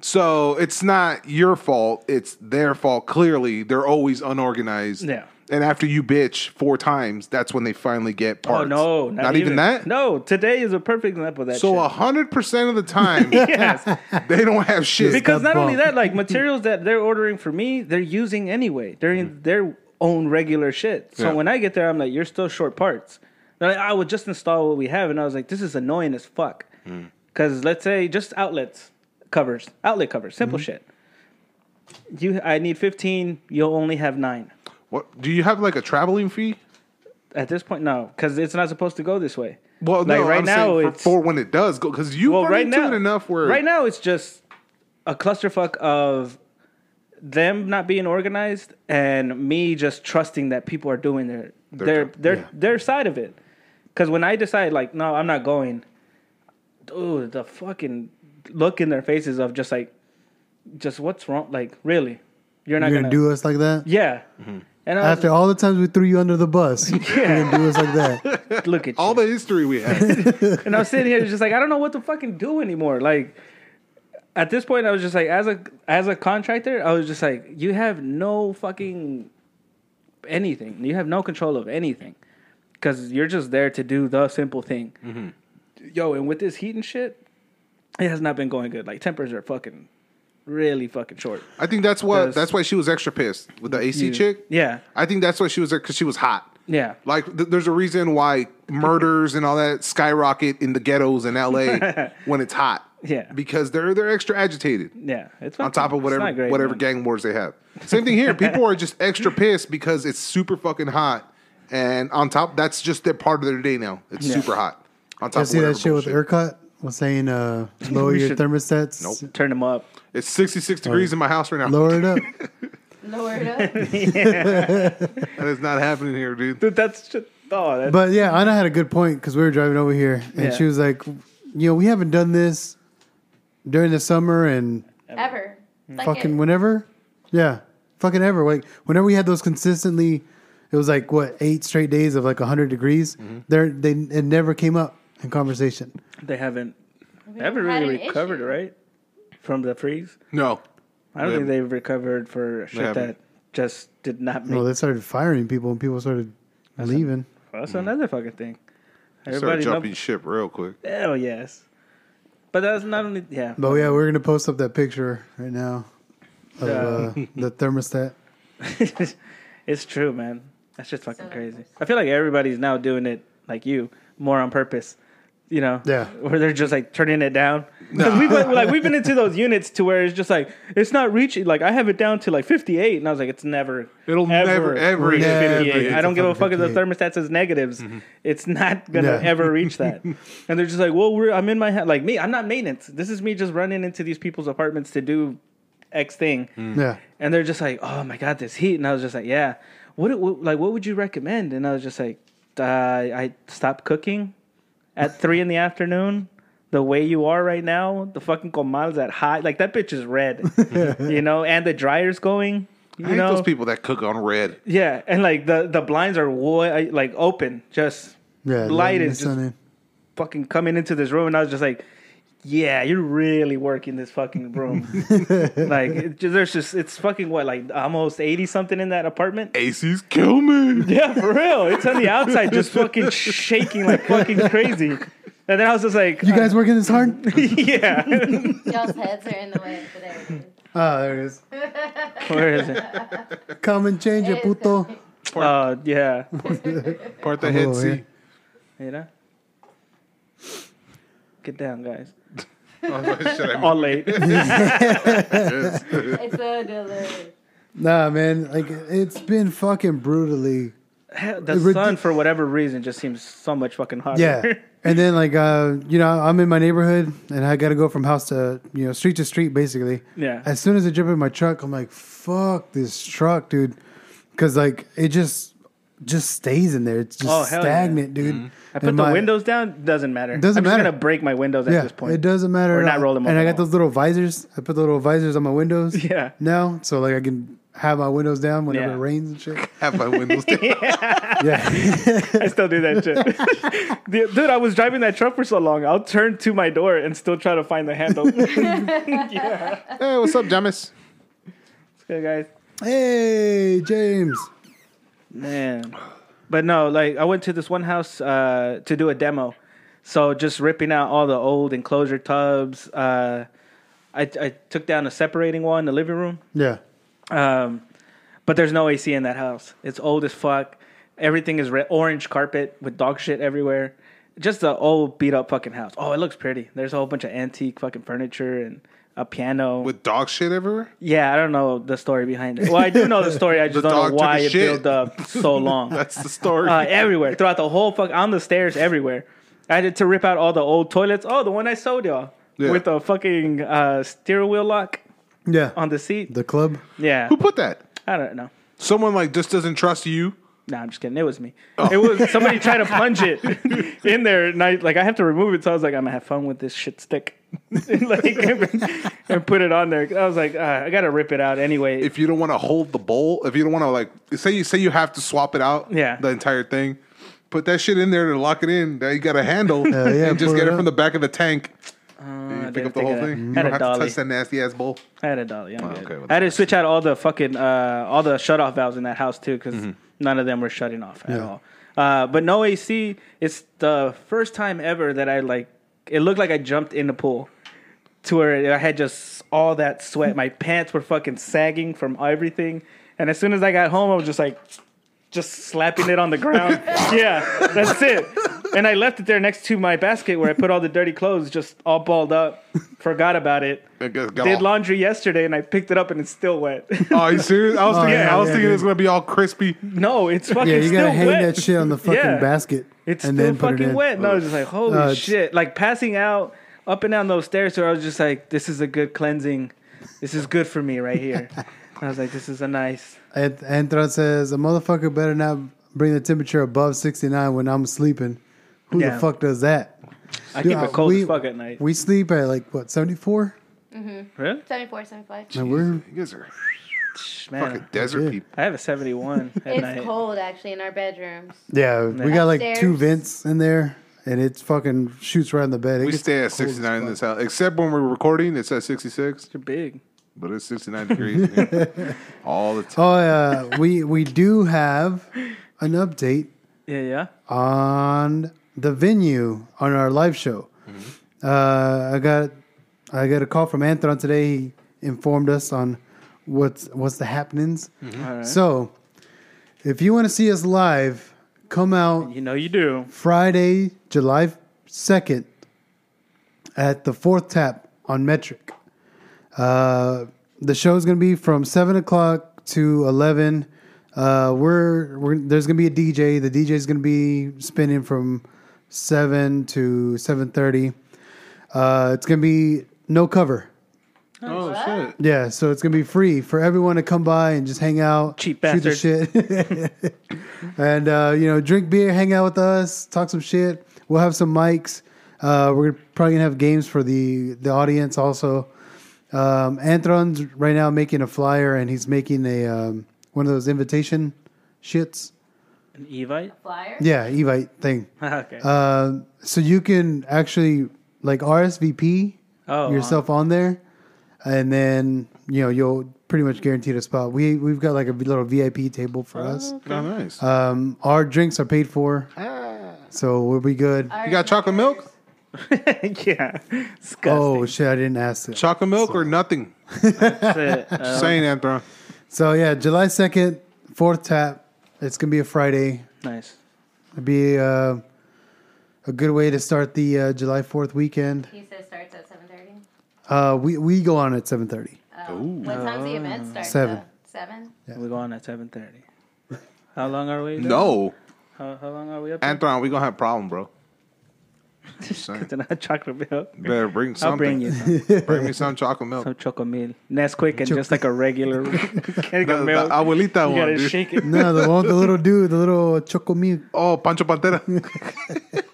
So it's not your fault. It's their fault. Clearly, they're always unorganized. Yeah. And after you bitch four times, that's when they finally get oh, parts. Oh no, not, even. that. No, today is a perfect example of that. So shit. a hundred percent of the time, yes. they don't have shit. because that not only that, like materials that they're ordering for me, they're using anyway. They're in their own regular shit. So Yeah. when I get there, I'm like, you're still short parts. They're like, I would just install what we have, and I was like, this is annoying as fuck. Hmm. Because let's say just outlets covers, outlet covers, simple hmm. shit. You, I need 15. You'll only have nine. What do you have like a traveling fee? At this point, no, because it's not supposed to go this way. Well, Like, no, right I'm now, for, it's- for when it does go because you well, right now, enough where right now it's just a clusterfuck of them not being organized and me just trusting that people are doing their their job. their Yeah. their side of it. Because when I decide like no, I'm not going, dude, the fucking look in their faces of just like, just what's wrong? Like really, you're not You're gonna, gonna do us like that? yeah. Mm-hmm. And I was After all the times we threw you under the bus, you're gonna do us like that? look at all you. the history we have. and I was sitting here just like I don't know what to fucking do anymore. Like at this point, I was just like as a as a contractor, I was just like you have no fucking anything. You have no control of anything because you're just there to do the simple thing. Mm-hmm. Yo, and with this heat and shit, it has not been going good. Like tempers are fucking really fucking short. I think that's what that's why she was extra pissed with the AC You- chick. Yeah, I think that's why she was there because she was hot. yeah. Like th- there's a reason why murders and all that skyrocket in the ghettos in LA when it's hot. Yeah. Because they're they're extra agitated. Yeah, it's on fucking- top of it's whatever not great, whatever man. gang wars they have. Same thing here. People are just extra pissed because it's super fucking hot, and on top, that's just their part of their day now. It's Yeah. super hot. On top You of see whatever that shit with bullshit. ERCOT? Was saying uh, lower We your should- thermostats. Nope. Turn them up. It's 66 degrees in my house right now. Lower it up. Lower it up. That is not happening here, dude. Dude, that's just oh, that's, But yeah, Anna had a good point because we were driving over here, and Yeah. she was like, "You know, we haven't done this during the summer and Ever. Like fucking it. whenever, yeah, fucking ever. Like whenever we had those consistently, it was like what eight straight days of like hundred degrees. Mm-hmm. There, they it never came up in conversation. They haven't We ever haven't had really an recovered, issue. right? From the freeze. No. I don't They think they've recovered for shit haven't. that just did not make. Well, they started firing people, and people started leaving. Well, that's another fucking thing. Start Everybody jumping knows. ship real quick. Hell yes. But that's not only yeah. But yeah, we're gonna post up that picture right now of uh, the thermostat. it's true, man. That's just fucking So crazy. I feel like everybody's now doing it like you, more on purpose. You know, Yeah. where they're just like turning it down. Because we've been, like we've been into those units to where it's just like it's not reaching. Like I have it down to like fifty eight, and I was like, it's never, It'll never, ever reach Never fifty eight. get I don't give a fuck if the 58. thermostat says negatives. It's not gonna Yeah. ever reach that. and they're just like, well, we're I'm in my ha-. like me. I'm not maintenance. This is me just running into these people's apartments to do X thing Yeah, and they're just like, "Oh my god, this heat," and I was just like, "Yeah, what, what like what would you recommend?" And I was just like, uh, "I stopped cooking at three in the afternoon." The way you are right now, the fucking comal's at high, like that bitch is red, you know, and the dryer's going, you I hate know, those people that cook on red. yeah, and like the the blinds are wa- like open, just yeah. light is just in. fucking coming into this room, and I was just like, "Yeah, you're really working this fucking room." like, it, just- there's just it's fucking what like almost eighty something in that apartment. ACs kill me. Yeah, for real. It's on the outside, just fucking shaking like fucking crazy. And then I was just like, You guys working this hard? yeah. Y'all's heads are in the way today. Ah, there it is. Where is it? Come and change it, It is puto. coming. Uh, yeah. Part the I'm head over C. here. You know. Get down, guys. Oh, shit, I All late. It's a delay. Nah, man. Like it's been fucking brutally. the Rid- sun, for whatever reason, just seems so much fucking hotter. Yeah. And then like uh, you know, I'm in my neighborhood and I got to go from house to you know street to street basically. Yeah. As soon as I jump in my truck, I'm like, fuck this truck, dude, because like it just just stays in there. It's just Oh, hell yeah. stagnant, dude. Mm-hmm. I put And the my- windows down. Doesn't matter. Doesn't I'm just matter. gonna break my windows at this point. it doesn't matter. Or at not all. roll them And I got those little visors. I put the little visors on my windows. Yeah. Now, so like I can have my windows down whenever Yeah. it rains and shit. have my windows down. Yeah. I still do that shit. Dude, dude, I was driving that truck for so long. I'll turn to my door and still try to find the handle. yeah. hey, what's up, Jamis? What's good, guys. hey, James. Man. But no, like I went to this one house uh, to do a demo. So just ripping out all the old enclosure tubs. Uh, I, I took down a separating wall in the living room. Yeah. Um, but there's no AC in that house. It's old as fuck. Everything is red, orange carpet with dog shit everywhere. Just an old beat up fucking house. Oh, it looks pretty. There's a whole bunch of antique fucking furniture and a piano. With dog shit everywhere? yeah, I don't know the story behind it. Well, I do know the story. I just don't know why it shit. built up so long. That's the story. uh, everywhere throughout the whole fuck on the stairs everywhere. I had to rip out all the old toilets. Oh, the one I sold y'all Yeah. with the fucking uh, steering wheel lock Yeah. on the seat. the club. Yeah, Who put that? I don't know. Someone like just doesn't trust you. Nah, I'm just kidding. It was me. It was somebody tried to plunge it in there, and I like I have to remove it. So I was like, I'm gonna have fun with this shit stick, like and put it on there. I was like, uh, I gotta rip it out anyway. If you don't want to hold the bowl, if you don't want to like say you say you have to swap it out, Yeah. the entire thing, put that shit in there to lock it in. Now you got a handle, Hell yeah, and just get it it from the back of the tank. Uh, You pick up the whole of that. thing. You Had don't a have to dolly. touch that nasty ass bowl. I had a dolly. I'm Oh, good. okay, well, I had to switch out all the fucking uh, all the shut off valves in that house too because None of them were shutting off at Yeah. all. Uh, but no AC. It's the first time ever that I like. It looked like I jumped in the pool, to where I had just all that sweat. My pants were fucking sagging from everything. And as soon as I got home, I was just like, just slapping it on the ground. yeah, that's it. And I left it there next to my basket where I put all the dirty clothes, just all balled up. Forgot about it. It got- got Did laundry yesterday, and I picked it up, and it's still wet. Oh, are you serious? I was thinking, yeah, I was yeah, thinking dude. it's gonna be all crispy. no, it's fucking Yeah, you still gotta hang wet. that shit on the fucking Yeah. basket. It's and still then put it fucking in. wet. And I was just like, holy Uh, shit! Like passing out up and down those stairs. So I was just like, this is a good cleansing. This is good for me right here. I was like, this is a nice. And Antron says a motherfucker better not bring the temperature above sixty nine when I'm sleeping. Who Yeah. the fuck does that? I Dude, keep it cold we- as fuck at night. We sleep at like what seventy four, mm-hmm. really? 74, 75. and we're You guys are Man, fucking desert Yeah. people. I have a 71 at It's night. cold actually in our bedrooms. yeah we got like two Upstairs. vents in there, and it's fucking shoots right in the bed. It We gets stay at cold as 69 in fuck. this house, except when we're recording. It's at 66, You're big. But it's 69 degrees yeah. all the time. Oh yeah, we we do have an update Yeah, yeah. on the venue on our live show. Uh, I got I got a call from Anthron today. He informed us on what's what's the happenings. All right. So, if you want to see us live, come out you know you do. Friday, July second, at the Fourth Tap on Metric. Uh, the show is going to be from seven o'clock to eleven. Uh, we're, we're there's going to be a DJ. The DJ is going to be spinning from seven to seven thirty. Uh, it's going to be no cover. Oh, shit. Yeah, so it's gonna be free for everyone to come by and just hang out, Cheap shoot the shit, and uh, you know, drink beer, hang out with us, talk some shit. We'll have some mics. Uh, we're probably gonna have games for the the audience also. Um, Anthron's right now making a flyer, and he's making a um, one of those invitation shits. An Evite? Flyer? Yeah, Evite thing. okay. Uh, so you can actually like RSVP oh, yourself on there, and then you know you'll pretty much guaranteed a spot. We we've got like a little VIP table for us. Oh, nice. Um, our drinks are paid for, ah. so we'll be good. Our you got chocolate milk? Numbers. yeah. Disgusting. Oh shit, I didn't ask it. Chocolate milk or nothing? That's it. Just saying, Anthron. So yeah, July second, fourth tap. It's gonna be a Friday. nice. It'd be uh, a good way to start the uh, July fourth weekend. He says starts at 7.30. Uh, we we go on at seven thirty. Oh. What time's the event start? Seven. though? Seven? We go on at 7.30. How long are we? there? No. How, how long are we up? Anthron, we gonna have a problem, bro. Just saying. It's not chocolate milk. You better bring something. I'll bring you some, Bring me some chocolate milk. some chocomil. Nesquik and just like a regular can The, of the milk. abuelita you one, gotta dude. shake it. No, the one, with the little dude, the little chocolate milk. Oh, Pancho Pantera.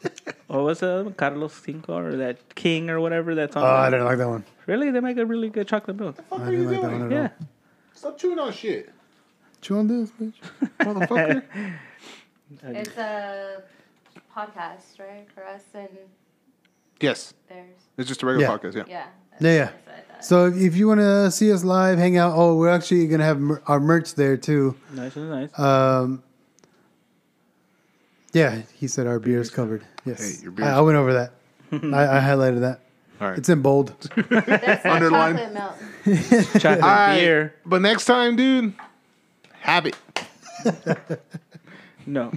Or oh, what's the other one? Carlos Cinco or that King or whatever that's on. Oh, I there. didn't like that one. Really, they make a really good chocolate milk. what the fuck I are you didn't like that doing? one at Yeah. all. Stop chewing on shit, Chew on this, bitch. motherfucker. It's a podcast, right? For us and yes, theirs. it's just a regular Yeah. podcast. Yeah. Yeah. Yeah, yeah. That's what I thought. So if you want to see us live, hang out. Oh, we're actually gonna have mer- our merch there too. Nice and nice. Um, yeah, he said our beer is covered. Yes, Hey, your beer's- I, I went over that. I, I highlighted that. All right. It's in bold. That's the Underline. chocolate milk. chocolate All right, beer. But next time, dude, have it. No.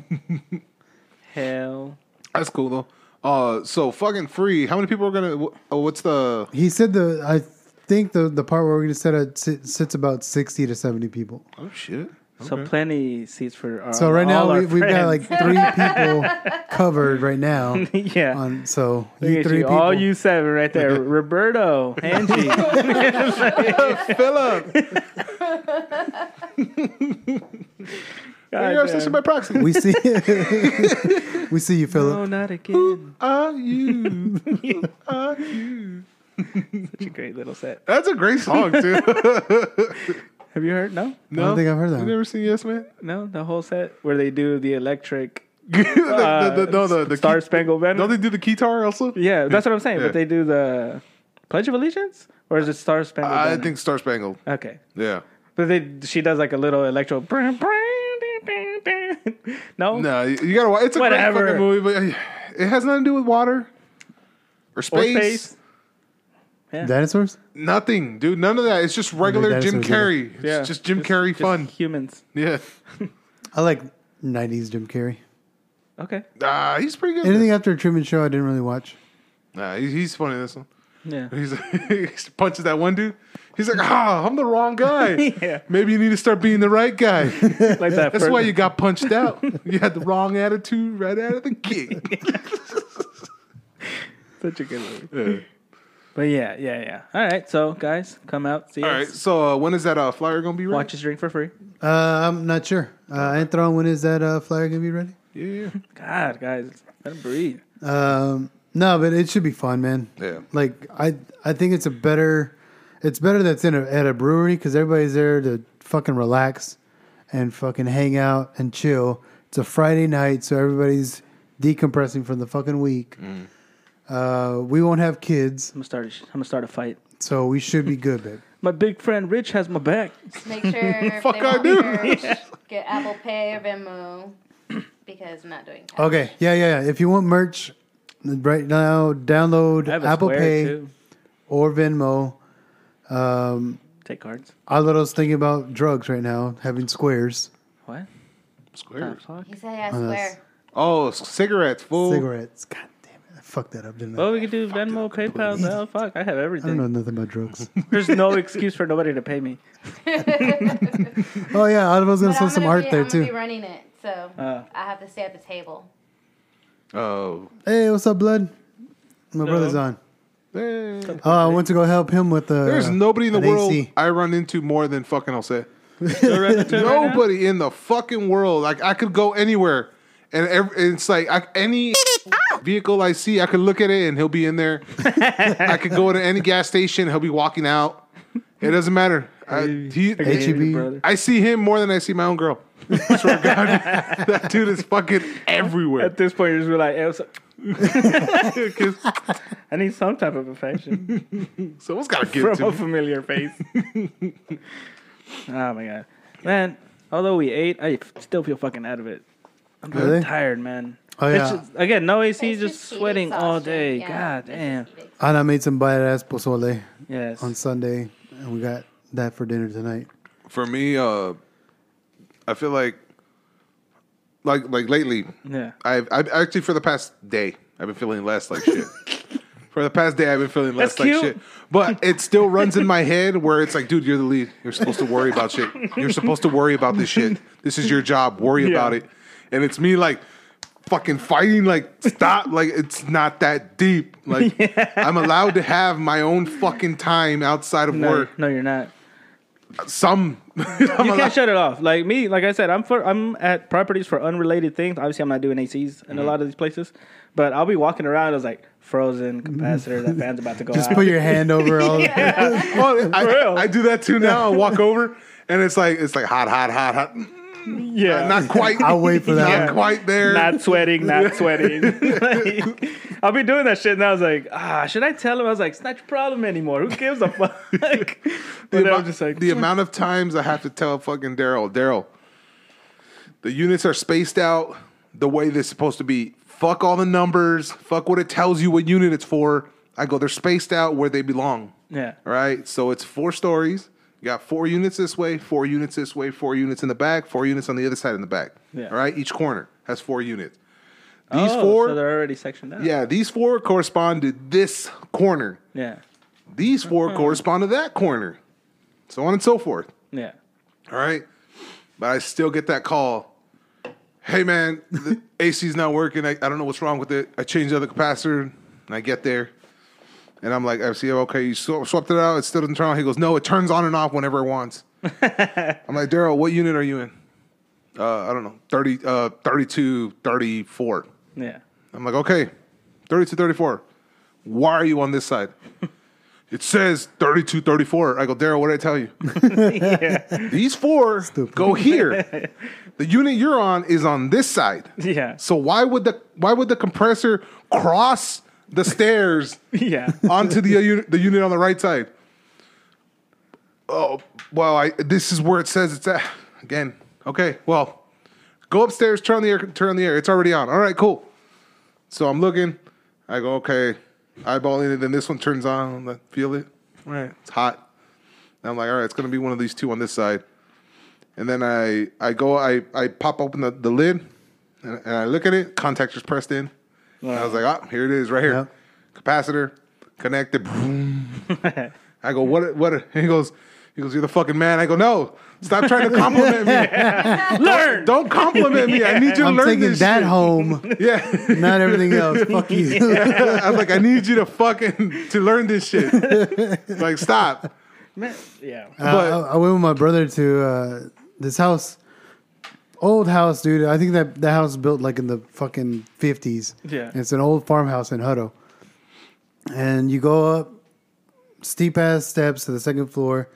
Hell. That's cool though. Uh, so fucking free. How many people are gonna? wh- Oh, what's the? He said the. I think the the part where we're gonna set it sits about sixty to seventy people. Oh shit. So plenty seats for our, So right all now our we, we've got like three people covered right now. yeah. On so you three you, people. all you seven right there. Roberto, Angie. Philip, you're obsessed by proxy. we see we see you, Philip. No, Philip. not again. Who Are you? Who Are you? Such a great little set. That's a great song too. Have you heard? No, no, I don't think I've heard that You one. never seen Yes Man? no, the whole set where they do the electric the, the, the, uh, no, the, the Star key- Spangled Banner. Don't they do the guitar also? yeah, that's what I'm saying. Yeah. But they do the Pledge of Allegiance, or is it Star Spangled? I Banner? think Star Spangled. Okay, Yeah. but they she does like a little electro. no, No, you you gotta watch. It's a Whatever. great fucking movie, but uh, it has nothing to do with water or or space. space. Yeah. Dinosaurs? Nothing, dude. None of that. It's just regular Jim dinosaurs, yeah. Carrey. It's Yeah. just Jim Just- Carrey just fun. Humans. Yeah. I like 90s Jim Carrey. Okay. Ah, he's pretty good. Anything after a Truman Show, I didn't really watch. Nah, he's funny in this one. Yeah. He's he punches that one dude. He's like, ah, I'm the wrong guy. Yeah. Maybe you need to start being the right guy. Like that. That's why you got punched out. You had the wrong attitude right out of the gate. Such a good movie. But yeah, yeah, yeah. All right, so guys, come out, see All us. right. So uh, when is that uh, flyer gonna be ready? Watch us drink for free. Uh, I'm not sure. Uh, Anthron, when is that uh, flyer going to be ready? Yeah. God, guys, let him breathe. Um, no, but it should be fun, man. Yeah. Like I, I think it's a better, it's better that's in a, at a brewery because everybody's there to fucking relax and fucking hang out and chill. It's a Friday night, so everybody's decompressing from the fucking week. Uh, we won't have kids, I'm gonna start. A, sh- I'm gonna start a fight. so we should be good, babe. My big friend Rich has my back. Just make sure if Fuck they I want do. merch, get Apple Pay or Venmo because I'm not doing cash. Okay, yeah, yeah, yeah. If you want merch, right now, download I have a Apple square Pay too. or Venmo. Um, Take cards. Alvaro's thinking about drugs right now, having squares, What? Squares. He said, I Oh, swear. Oh, c- cigarettes, fool. cigarettes. God damn it, I fucked that up, didn't I? Well, we could do Venmo, PayPal. No, fuck, I have everything. I don't everything. know nothing about drugs. There's no excuse for nobody to pay me. oh yeah, Alvaro's gonna But sell I'm some gonna art be, there I'm gonna be too. running it, so Uh. I have to stay at the table. Oh. Hey, what's up, blood? My brother's on. Oh, I went to go help him with the. There's nobody in the an world AC. I run into more than fucking Jose. Go right to it right now? Nobody in the fucking world. Like I could go anywhere, and ev it's like I, any vehicle I see, I could look at it and he'll be in there. I could go to any gas station, he'll be walking out. It doesn't matter. I, he, I get you, HEB. brother. I see him more than I see my own girl. I swear to God, that dude is fucking everywhere. At this point, you're just like, hey, what's up? 'Cause I need some type of affection Someone's got to give from to a me. familiar face. oh my god, man! Although we ate, I still feel fucking out of it. I'm really Really? tired, man. Oh, yeah. just- again, no AC, It's just heat sweating all day. Yeah, God damn. And I made some badass pozole Yes. on Sunday, and we got that for dinner tonight. For me, uh, I feel like, like, like lately, Yeah. I've, I've actually for the past day, I've been feeling less like shit. for the past day, I've been feeling less That's like cute. shit. But it still runs in my head where it's like, dude, you're the lead. You're supposed to worry about shit. You're supposed to worry about this shit. This is your job. Worry Yeah. about it. And it's me like fucking fighting. Like stop. Like it's not that deep. Like I'm allowed to have my own fucking time outside of No, work. no, you're not. Some. I'm You can't shut it off. Like me, like I said, I'm for I'm at properties for unrelated things. Obviously, I'm not doing ACs in a mm-hmm. lot of these places, but I'll be walking around. I was like frozen capacitor. that fan's about to go Just out. put your hand over all. Oh, I, real. I do that too now. I walk over and it's like it's like hot, hot, hot, hot. Yeah, Not quite. I'll wait for that. Not one. quite there. not sweating, not sweating. Like, I'll be doing that shit, and I was like, ah, should I tell him? I was like, it's not your problem anymore. Who gives a fuck? the, but I amou- was just like, the amount of times I have to tell fucking Daryl, Daryl, the units are spaced out the way they're supposed to be. Fuck all the numbers. Fuck what it tells you what unit it's for. I go, they're spaced out where they belong. yeah, Right. So it's four stories. You got four units this way, four units this way, four units in the back, four units on the other side in the back. Yeah. All right. Each corner has four units. These oh, four, so they're already sectioned out. yeah, these four correspond to this corner. yeah, These 4 Uh-huh. correspond to that corner. So on and so forth. yeah. All right. But I still get that call. Hey man, the AC's not working. I, I don't know what's wrong with it. I changed the other capacitor and I get there. And I'm like, I see, okay, you sw- swapped it out. It still doesn't turn on. He goes, no, it turns on and off whenever it wants. I'm like, Daryl, what unit are you in? Uh, I don't know, 30, uh, 32, 34. Yeah. I'm like, okay, 32, 34. Why are you on this side? It says 32, 34. I go, Daryl, what did I tell you? These four go here. The unit you're on is on this side. Yeah. So why would the why would the compressor cross the stairs Yeah. onto the uh, unit the unit on the right side? Oh, well, I this is where it says it's at. Again, okay. Well, Go upstairs, turn on the air, turn on the air. It's already on. All right, cool. So I'm looking. I go, okay, eyeballing it. Then this one turns on. I'm feel it? All right, it's hot. And I'm like, all right, it's gonna be one of these two on this side. And then I I go, I I pop open the, the lid, and, and I look at it. Contactors pressed in. And I was like, oh, here it is, right here. Yep. Capacitor connected. I go, what? What? He goes, he goes, you're the fucking man. I go, no, stop trying to compliment me. Learn. Don't compliment me. I need you to I'm learn taking this that shit. home, Yeah. not everything else. Fuck you. I'm like, I need you to fucking to learn this shit. like, stop. Man, yeah. Uh, I, I went with my brother to uh, this house, old house, dude. I think that that house was built like in the fucking fifties. Yeah. it's an old farmhouse in Hutto, and you go up steep ass steps to the second floor,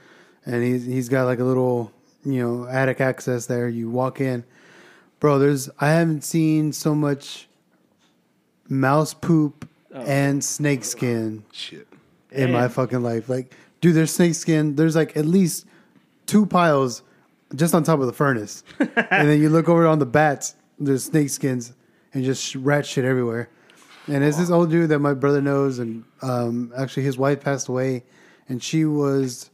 and he's he's got like a little you know attic access there. You walk in, bro. There's I haven't seen so much mouse poop oh. and snake skin Shit. in my fucking life. Like, dude, there's snake skin. There's like at least two piles just on top of the furnace, and then you look over on the bats. There's snake skins and just rat shit everywhere. And it's this old dude that my brother knows, and um, actually his wife passed away, and she was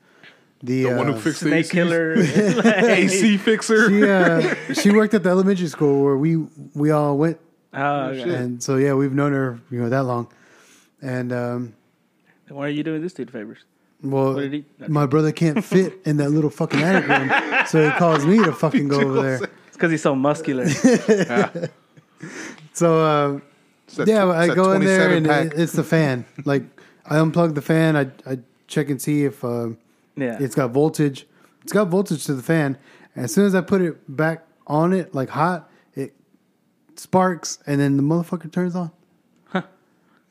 the, The one who uh, fixed the Snake ACs. killer. AC fixer. She uh, she worked at the elementary school where we we all went, Oh, okay. and so yeah, we've known her you know that long, and um, Why are you doing this dude favors? Well, What did he- my brother can't fit in that little fucking attic room, so he calls me to fucking go over there. It's because he's so muscular. So uh, It's yeah, tw- I go in there 27 and it, it's the fan. Like I unplug the fan, I I check and see if uh, Yeah. it's got voltage. It's got voltage to the fan. And as soon as I put it back on it, like hot, it sparks, and then the motherfucker turns on.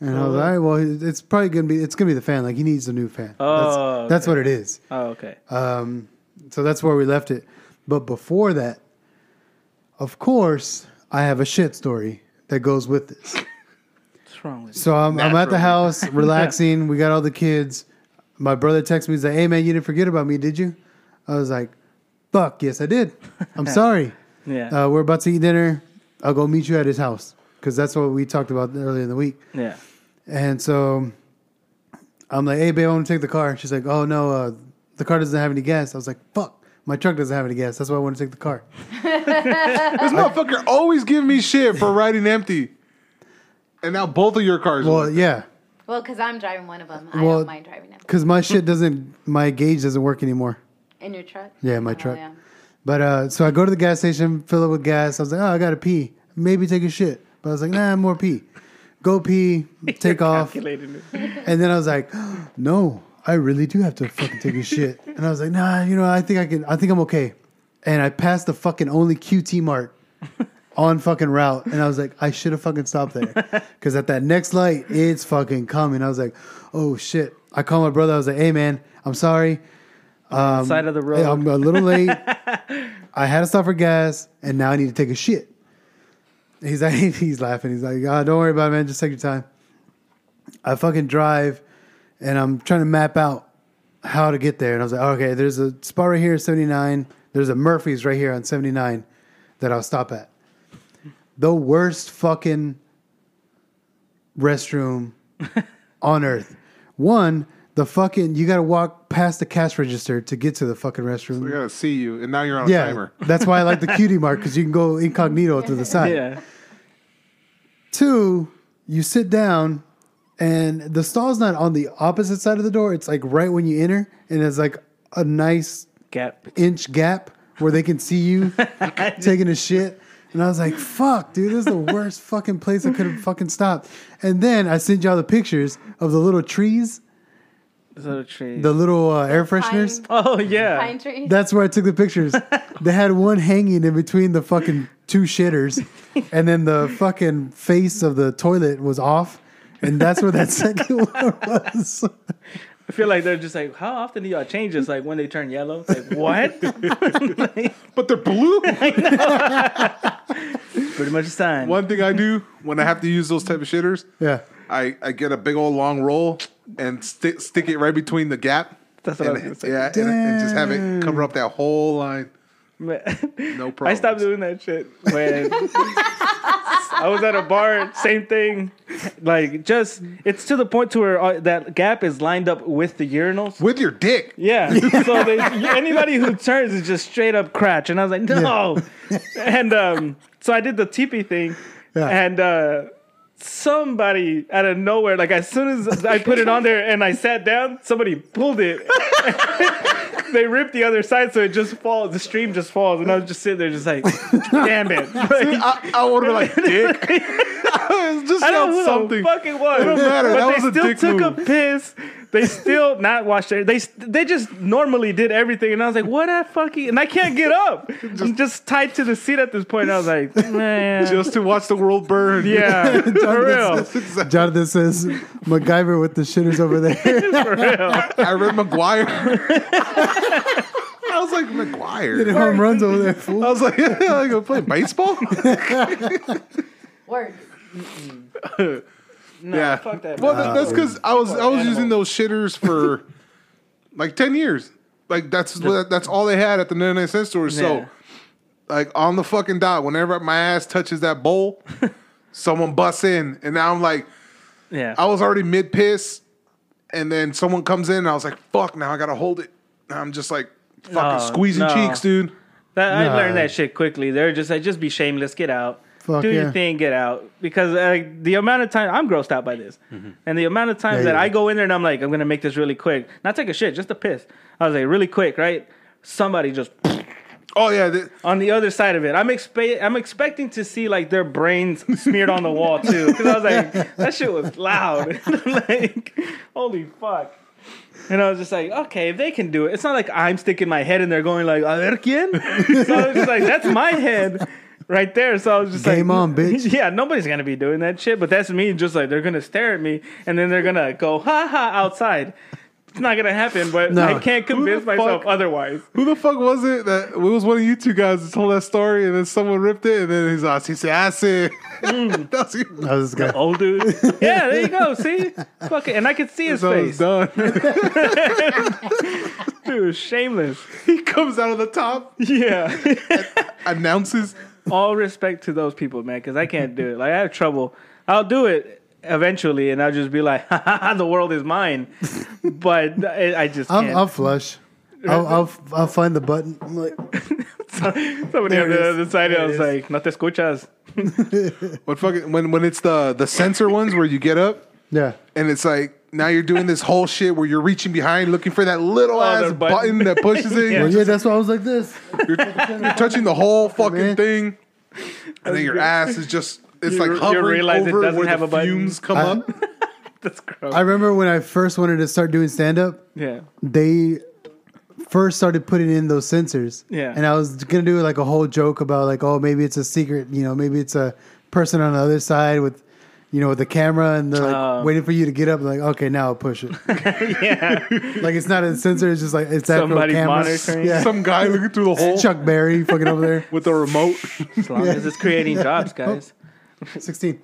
And I was like, all right, well, it's probably gonna be it's gonna be the fan. Like he needs a new fan. Oh, that's, that's what it is. oh, okay. Um, so that's where we left it. But before that, of course, I have a shit story that goes with this. What's wrong with you? So I'm, I'm at the house relaxing. We got all the kids. My brother texts me. He's like, "Hey man, you didn't forget about me, did you?" I was like, "Fuck, yes, I did. I'm sorry. Yeah. Uh, we're about to eat dinner. I'll go meet you at his house because that's what we talked about earlier in the week." yeah. And so I'm like, hey, babe, I want to take the car. She's like, oh, no, uh, the car doesn't have any gas. I was like, fuck, my truck doesn't have any gas. That's why I want to take the car. This motherfucker always give me shit for riding empty. And now both of your cars. Well, work. yeah, Well, because I'm driving one of them. I Well, don't mind driving them. because my shit doesn't, my gauge doesn't work anymore. In your truck? Yeah, my Oh, truck. yeah. But uh, so I go to the gas station, fill it with gas. I was like, oh, I got to pee. Maybe take a shit. But I was like, nah, more pee. Go pee, take off. And then I was like, no, I really do have to fucking take a shit. And I was like, nah, you know, I think I can, I think I'm okay. And I passed the fucking only QT Mart on fucking route. And I was like, I should have fucking stopped there. Because at that next light, it's fucking coming. I was like, oh shit. I called my brother. I was like, hey man, I'm sorry. Um, Side of the road. I'm a little late. I had to stop for gas, and now I need to take a shit. He's like, he's laughing. He's like, oh, don't worry about it, man. Just take your time. I fucking drive, and I'm trying to map out how to get there. And I was like, oh, okay, there's a spot right here, 79. There's a Murphy's right here on 79 that I'll stop at. The worst fucking restroom on earth. One, the fucking you got to walk past the cash register to get to the fucking restroom. We gotta see you, and now you're on a yeah, timer. that's why I like the QT Mart because you can go incognito to the side. yeah. Two, you sit down, and the stall's not on the opposite side of the door. It's like right when you enter, and there's like a nice Gap. inch gap where they can see you taking a shit. And I was like, fuck, dude, this is the worst fucking place I could have fucking stopped. And then I sent y'all the pictures of the little trees, This other tree. the little uh, air fresheners. Pine, oh yeah. pine trees. That's where I took the pictures. they had one hanging in between the fucking two shitters, and then the fucking face of the toilet was off. And that's where that second one was. I feel like they're just like, how often do y'all change this? Like when they turn yellow? Like what? But they're blue. Pretty much a sign. One thing I do when I have to use those type of shitters, Yeah. I, I get a big old long roll and stick stick it right between the gap. That's what I was and, gonna say. Yeah, and, and just have it cover up that whole line. No problem. I stopped doing that shit when I was at a bar. Same thing. Like, just it's to the point to where uh, that gap is lined up with the urinals. with your dick. Yeah. So they, anybody who turns is just straight up crotch, and I was like, no. And um, so I did the teepee thing, Yeah. and uh, somebody out of nowhere, like as soon as I put it on there and I sat down, somebody pulled it. they ripped the other side, so it just falls. The stream just falls, and I was just sitting there, just like, damn it. Like, I, I would have like dick. Just I don't know felt who something. the fuck it was. don't matter. But That they was a still dick took move. a piss. They still not washed their. They they just normally did everything, and I was like, "What a fucking!" And I can't get up. I'm just tied to the seat at this point. And I was like, "Man, Just to watch the world burn. yeah, for real, Jonathan says MacGyver with the shitters over there. for real." I read McGwire. I was like McGwire. home runs over there. Fool. I was like, yeah, I go play baseball. Words. No, yeah, fuck that. Well, man. that- that's because I was I was Animal. using those shitters for like ten years. Like that's what that's all they had at the ninety nine cent store. So, Yeah. like on the fucking dot, whenever my ass touches that bowl, someone busts in, and now I'm like, yeah, I was already mid piss, and then someone comes in, and I was like, fuck, now I gotta hold it. And I'm just like fucking Oh, squeezing no. cheeks, dude. That, I learned that shit quickly. They're just like, just be shameless, get out, Fuck do yeah. your thing, get out. Because uh, the amount of time I'm grossed out by this, and the amount of times Yeah, that yeah. I go in there and I'm like, I'm gonna make this really quick, not take a shit, just a piss. I was like, really quick, right? Somebody just Oh yeah, th- on the other side of it. I'm expe- I'm expecting to see like their brains smeared on the wall too, because I was like, that shit was loud. like, holy fuck. And I was just like, okay, if they can do it, it's not like I'm sticking my head in there going like, a ver quién? so I was just like, that's my head right there. So I was just Game like, on, bitch. Yeah, nobody's gonna be doing that shit, but that's me. Just like they're gonna stare at me, and then they're gonna go ha ha outside. It's not gonna happen, but No. I can't convince myself fuck? otherwise. who the fuck was it that it was one of you two guys that told that story, and then someone ripped it, and then he's like, he said, I said, mm. that's you. That was this guy. Old dude. Yeah, there you go. See, fuck it, and I could see his So face. done. Dude, shameless. he comes out of the top, Yeah. announces. All respect to those people, man, because I can't do it. Like I have trouble. I'll do it eventually, and I'll just be like, ha, ha, ha, "The world is mine," but I, I just I'll, can't. I'll flush. I'll, I'll I'll find the button. I'm like, Somebody on the other side, There I it was is. like, "No te escuchas." When fucking when when it's the the sensor ones where you get up yeah. and it's like now you're doing this whole shit where you're reaching behind looking for that little Oh, ass button. button. that pushes it. Yeah. Well, yeah, that's why I was like this. you're touching the whole fucking Man. thing, and then your ass is just it's You- like you hovering realize it over doesn't where have the a button. fumes come I- up. That's gross. I remember when I first wanted to start doing stand up, yeah. they first started putting in those sensors. Yeah. And I was gonna do like a whole joke about like, oh, maybe it's a secret, you know, maybe it's a person on the other side with, you know, with the camera and they're like Oh. waiting for you to get up. Like, okay, now I'll push it. yeah. like it's not a sensor. It's just like it's actual Somebody's camera. monitoring. Yeah. Some guy looking through the hole Chuck Berry fucking over there. with the remote. As long as it's creating jobs, oh. guys. Sixteen.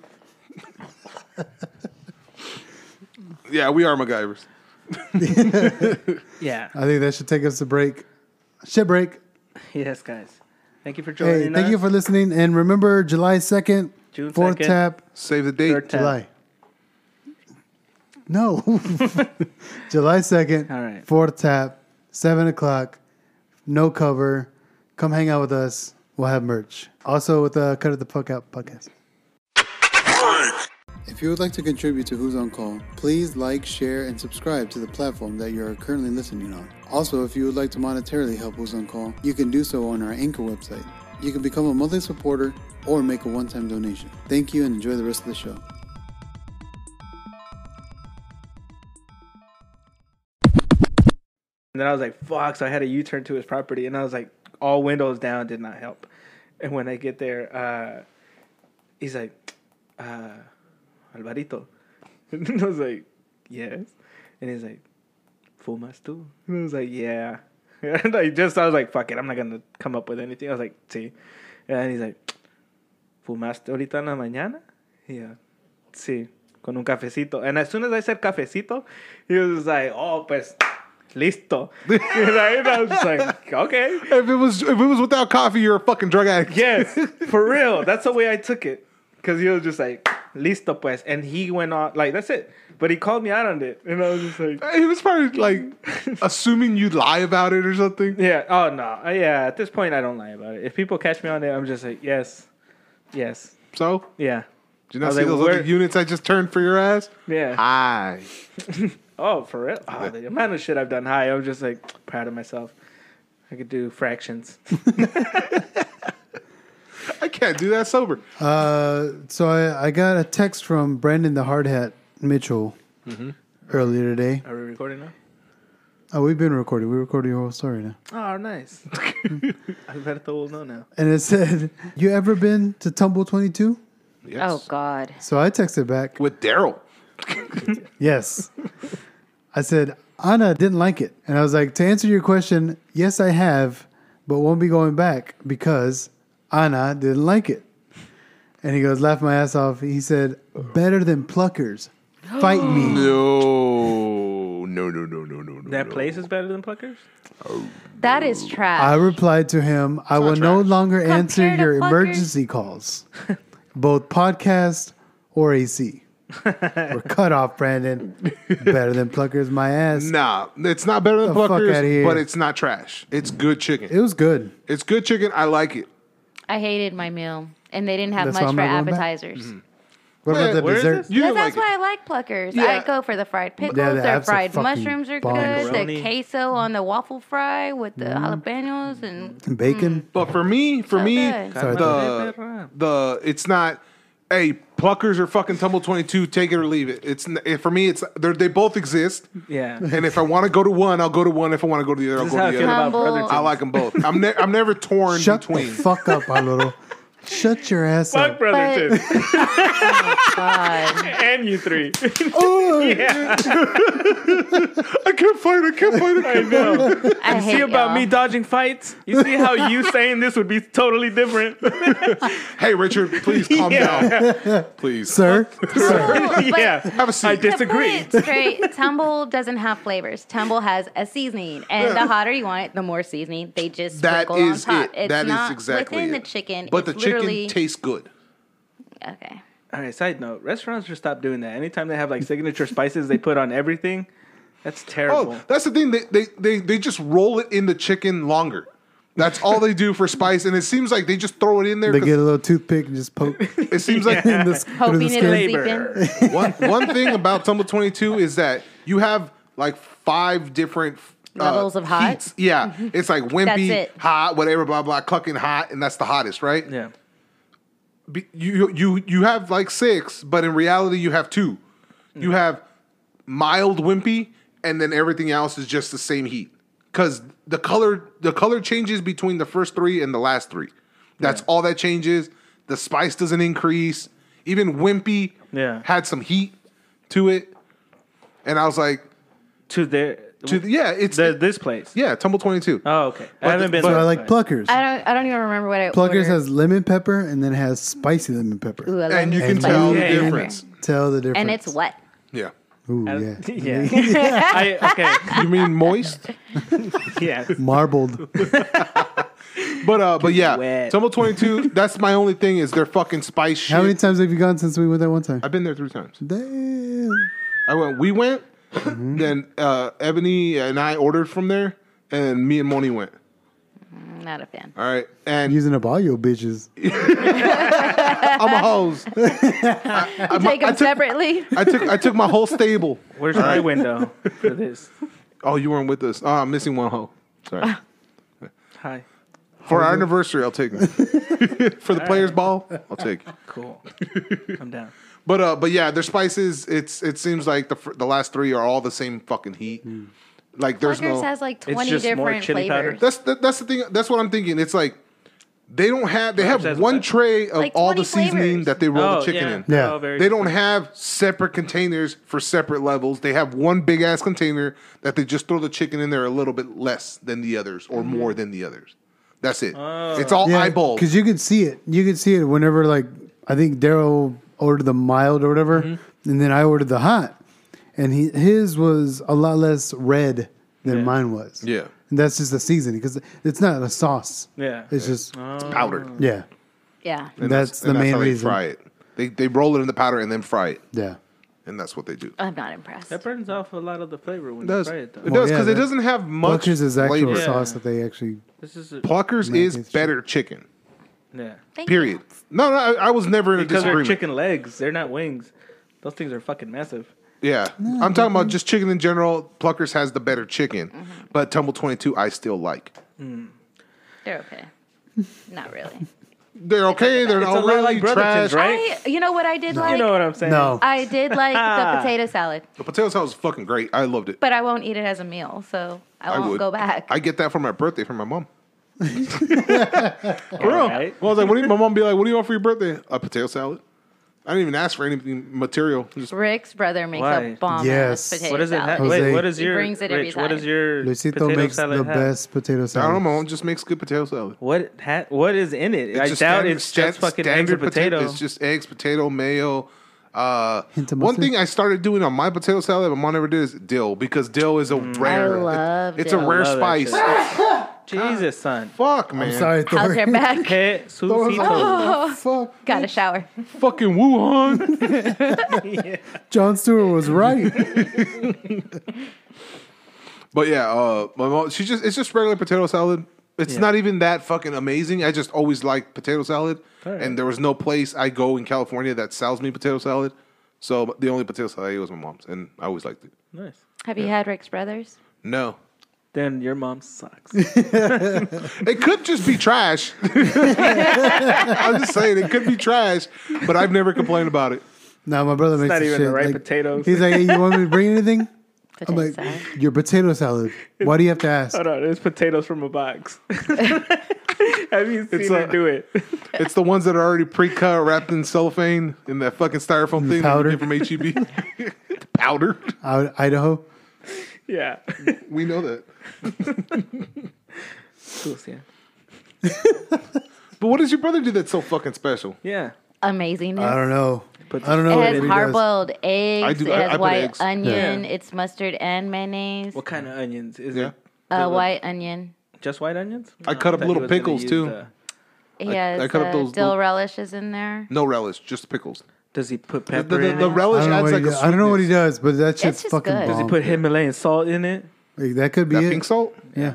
yeah, we are MacGyvers. Yeah. I think that should take us a break. Shit break. Yes, guys. Thank you for joining Hey, thank us. you for listening. And remember, July second, June fourth 2nd. tap, Save the date. Third tap. July. No, July second. All right. Fourth tap, seven o'clock. No cover. Come hang out with us. We'll have merch. Also with the Cut of the Fuck Out podcast. If you would like to contribute to Who's on Call, please like, share, and subscribe to the platform that you are currently listening on. Also, if you would like to monetarily help Who's on Call, you can do so on our Anchor website. You can become a monthly supporter or make a one-time donation. Thank you and enjoy the rest of the show. And then I was like, fuck. So I had a U turn to his property. And I was like, all windows down did not help. And when I get there, uh, he's like, uh, Alvarito. And I was like, yes. And he's like, fumas tú? And I was like, yeah. And I just, I was like, fuck it. I'm not going to come up with anything. I was like, sí. And he's like, ¿fumaste ahorita en la mañana? Yeah. Sí. Con un cafecito. And as soon as I said cafecito, he was like, oh, pues, listo. right? And I was just like, okay. If it was if it was without coffee, you're a fucking drug addict. Yes, for real. That's the way I took it. Because he was just like, listo pues. And he went on, like, that's it. But he called me out on it. And I was just like, He was probably like assuming you'd lie about it or something. yeah, oh no. Yeah, at this point, I don't lie about it. If people catch me on it, I'm just like, yes, yes, So, yeah, did you not I see like, those where- other units I just turned for your ass? yeah. Hi. Oh, for real? Oh, the amount of shit I've done high, I'm just like proud of myself. I could do fractions. I can't do that sober. Uh, so I, I got a text from Brandon the Hard Hat Mitchell earlier today. Are we recording now? Oh, we've been recording. We recorded your whole story now. Oh, nice. Alberto will know now. And it said, "You ever been to Tumble 22?" Yes. Oh God. So I texted back, With Daryl. "Yes." I said, "Anna didn't like it," and I was like, "To answer your question, yes, I have, but won't be going back because Anna didn't like it." And he goes, laugh my ass off. He said, "Better than Pluckers, fight me." No. No, no, no, no, no, no. That place is better than Pluckers? That is trash. I replied to him, I will no longer answer Compared to your Pluckers? emergency calls, both podcast or AC. We're cut off, Brandon. Better than Pluckers, my ass. Nah, it's not better than The fuck outta Pluckers, here. but it's not trash. It's good chicken. It was good. It's good chicken. I like it. I hated my meal, and they didn't have That's why much I'm for not going back? appetizers. Mm-hmm. What Wait, about the where is dessert? this? You Yeah, didn't that's like why it. I like Pluckers. Yeah. I go for the fried pickles. Yeah, the Their abso- fried fucking mushrooms are bomb. good. The queso on the waffle fry with the Mm-hmm. jalapenos and Bacon? But for me, for So me, good. Sorry, the the it's not. Hey, Pluckers or fucking Tumble Twenty Two, take it or leave it. It's n- for me. It's they're, they both exist, Yeah. and if I want to go to one, I'll go to one. If I want to go to the other, I'll is go how I to the other. about Humble. Brotherton. I like them both. I'm ne- I'm never torn Shut between. the fuck up, Alvaro. Shut your ass Fuck up. Brotherton. Oh, God. and you three. Yeah. I can't fight. I can't fight. I I can't know. I hate See about y'all. me dodging fights? You see how you saying this would be totally different? Hey, Richard, please calm Yeah. down. Please. Sir, Sir. yeah. Have a seat. I disagree. straight, Tumble doesn't have flavors. Tumble has a seasoning, and the hotter you want it, the more seasoning they just That sprinkle is on top. it. It's That is not exactly within it. the chicken. But the chicken literally- tastes good. Okay. All right, side note. Restaurants should stop doing that. Anytime they have like signature spices they put on everything, that's terrible. Oh, that's the thing. They, they they they just roll it in the chicken longer. That's all they do for spice, and it seems like they just throw it in there. They get a little toothpick and just poke It seems like in the, Hoping the it'll skin. seep Flavor. in. one one thing about Tumble Twenty Two is that you have like five different uh, Levels of hot? heats. Yeah, it's like wimpy, it. hot, whatever, blah blah, clucking hot, and that's the hottest, right? yeah. You you you have like six, but in reality you have two. You have mild wimpy, and then everything else is just the same heat. Because the color the color changes between the first three and the last three. That's all that changes. The spice doesn't increase. Even wimpy Yeah. had some heat to it, and I was like, To their to the, yeah, it's the, this place. yeah, Tumble Twenty Two. Oh, okay. I haven't been. So there, I like Pluckers. I don't. I don't even remember what I Pluckers ordered. has lemon pepper and then it has spicy lemon pepper. Ooh, I love and you can tell the Yeah, pepper. difference. Tell the difference. And it's wet. Yeah, Ooh, I- yeah. yeah. I, okay. you mean moist? Yeah. Marbled. But uh, but yeah, Wet. Tumble Twenty Two. That's my only thing is their fucking spice shit. How many times have you gone since we went that one time? I've been there three times. Damn. I went. We went. Mm-hmm. Then uh, Ebony and I ordered from there, and me and Moni went. Not a fan. All right, and Using up all your bitches. I'm a hose. I, I, Take I them took, separately. I took I took my whole stable. Where's my window for this? Oh, you weren't with us. Oh, I'm missing one hoe. Sorry. Hi. For our anniversary, I'll take it. For the players' ball, I'll take it. Cool. I'm down. But uh, but yeah, their spices. It's it seems like the fir- the last three are all the same fucking heat. Like there's Pluckers no. has like It's 20 just more different chili powder? flavors. That's that, that's the thing. That's what I'm thinking. It's like they don't have. They Perhaps have that's one what- tray of Like all 20 the seasoning flavors. that they roll oh, the chicken yeah. in. Yeah. Oh, very They don't have separate containers for separate levels. They have one big ass container that they just throw the chicken in there a little bit less than the others or Mm-hmm. more than the others. That's it. Oh. It's all Yeah, eyeball. because you could see it. You could see it whenever, like, I think Daryl ordered the mild or whatever, Mm-hmm. and then I ordered the hot, and he his was a lot less red than Yeah. mine was. Yeah. And that's just the seasoning because it's not a sauce. Yeah. It's just it's powdered. yeah, Yeah. And That's the and main how reason. They fry it. They they roll it in the powder and then fry it, yeah. and that's what they do. I'm not impressed. That burns off a lot of the flavor when It does. you fry it, though. It Well, does yeah, because it doesn't have much Pluckers is actual flavor. Yeah. sauce that they actually. This is a, Pluckers is it- better chicken. Yeah. Thank Period. No, no, I, I was never in a Because they're disagreement. chicken legs. They're not wings. Those things are fucking massive. Yeah, I'm talking about just chicken in general. Pluckers has the better chicken, Mm-hmm. but Tumble 22 I still like. You. They're okay. Not really. They're okay. They're It's a not lot really like Brotherton's, trash. right? I, you know what I did like? You know what I'm saying? No, I did like the potato salad, The potato salad was fucking great. I loved it. but I won't eat it as a meal, so I I won't would go back. I get that for my birthday from my mom. All Real. right. Well, I was like, what do you, my mom be like, what do you want for your birthday? A potato salad. I didn't even ask for anything material. Just Rick's brother makes Why? a bomb Yes. ass potato What does it have? salad. Jose. Wait, what is your brings it Rich, What your Luisito potato makes salad the have? best potato salad? I salad. don't know. My mom just makes good potato salad. What ha- What is in it? I just doubt standard- it's stan- just fucking eggs and potato- potato. It's just eggs, potato, mayo. Uh, Hint of one thing I started doing on my potato salad, my mom never did, is dill because dill is a rare. Mm. love it's dill. a rare Love spice. Jesus, son. Fuck man. I'm sorry, How's your back? Hey, Susito. Oh, fuck. Got a shower. Fucking Wuhan. Jon Stewart was right. but yeah, uh, my mom. She just it's just regular potato salad. It's Yeah. not even that fucking amazing. I just always liked potato salad, Alright. and there was no place I go in California that sells me potato salad. So the only potato salad I ate was my mom's, and I always liked it. Nice. Have you had Rick's brothers? No, Then your mom sucks. It could just be trash. I'm just saying it could be trash, but I've never complained about it. No, my brother makes sense. It's not even shit. the right like, potatoes. He's like, hey, you want me to bring anything? I'm like, salad. your potato salad. Why do you have to ask? Hold on, there's potatoes from a box. Have you seen It's her a- do it? It's the ones that are already pre-cut, wrapped in cellophane in that fucking styrofoam thing powder. you get from HEB. powder. Out Idaho. Yeah. We know that. Cool, yeah. But what does your brother do that's so fucking special? Yeah. Amazingness. I don't know. Put I don't know It what has he does. hard boiled eggs. I do- it I- has I put white eggs. onion. Yeah. It's mustard and mayonnaise. What kind of onions? Is Yeah. it Uh, white onion. just white onions? I cut up thought he little was gonna pickles, use too. the- He I- has I cut up uh, those dill little- relishes in there. No relish, just pickles. does he put The, pepper the, in the it? I relish don't, know adds what like he a does. I don't know what he sweetness. does, but that shit's just fucking good. bomb. Does Does he put Himalayan salt in it? Like, that could be That it. pink salt? Yeah,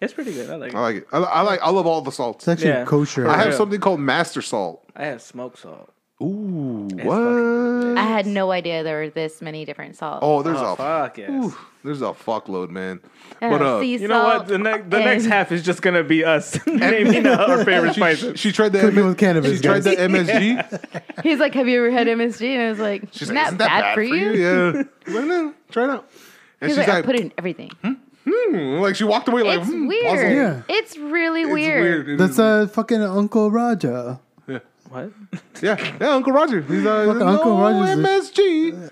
It's pretty good. I like it. I like it. I, I like. I love all the salts. it's actually Yeah. kosher. I have real. something called Master Salt. I have smoked salt. Ooh, It's what? I had no idea there were this many different salts. Oh, there's Oh, a fuck yes. Ooh, there's a fuckload, man. Uh, But uh, sea You know what? The, salt ne- the next and- half is just gonna be us naming our favorite she, spices. she tried the Cooking M- with cannabis, She tried guys. the MSG. He's like, "Have you ever had MSG?" And I was like, She's "Isn't like, that, "Isn't that bad, for you?" Yeah. I'm like, no, try it out. And He's she's like, "I like, put it in everything." hmm, like she walked away like, It's hmm, weird. puzzled. Yeah. It's really It's weird. It That's is- uh, fucking Uncle Raja. What? yeah, yeah, Uncle Roger. He's uh, Fuck, no Uncle Roger's a- MSG.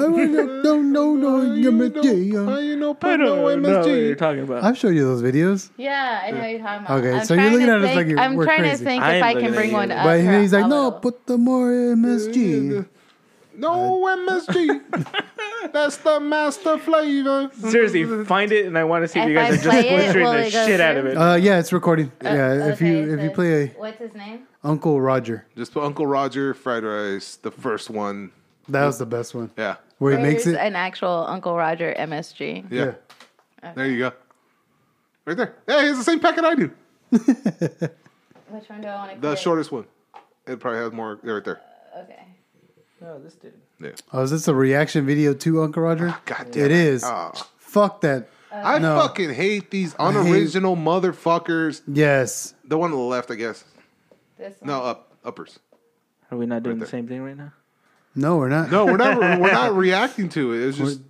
I wanna- don't know no You know, MSG. how uh, you know I put no don't know what you're MSG? talking about. I've showed you those videos. Yeah, I know what you're talking about. Okay, I'm so you're trying looking to at us think- like you're- I'm we're trying crazy. to think I if am I looking can at bring you. one up. But he's like, no, put the more MSG. No MSG. That's the master flavor. Seriously, find it, and I want to see if, If you guys I are just play it, butchering will the it go shit out of through? it. Uh, yeah, it's recording. yeah, if you Okay, if you play a what's his name? Uncle Roger, Just put Uncle Roger fried rice, the first one. that was the best one. Yeah, Where he makes There's it. an actual Uncle Roger MSG. yeah. Yeah. There you go. Right there. Hey, it's the same packet I do. Which one do I want to The shortest one. It probably has more right there. Okay. No, this didn't. Yeah. Oh, is this a reaction video to Uncle Roger? Ah, God damn It is. Oh. Fuck that. I No. fucking hate these unoriginal motherfuckers. Yes. The one on the left, I guess. This one. No, up uppers. Are we not doing Right the same thing right now? No, we're not. No, we're not. we're not reacting to it. It's just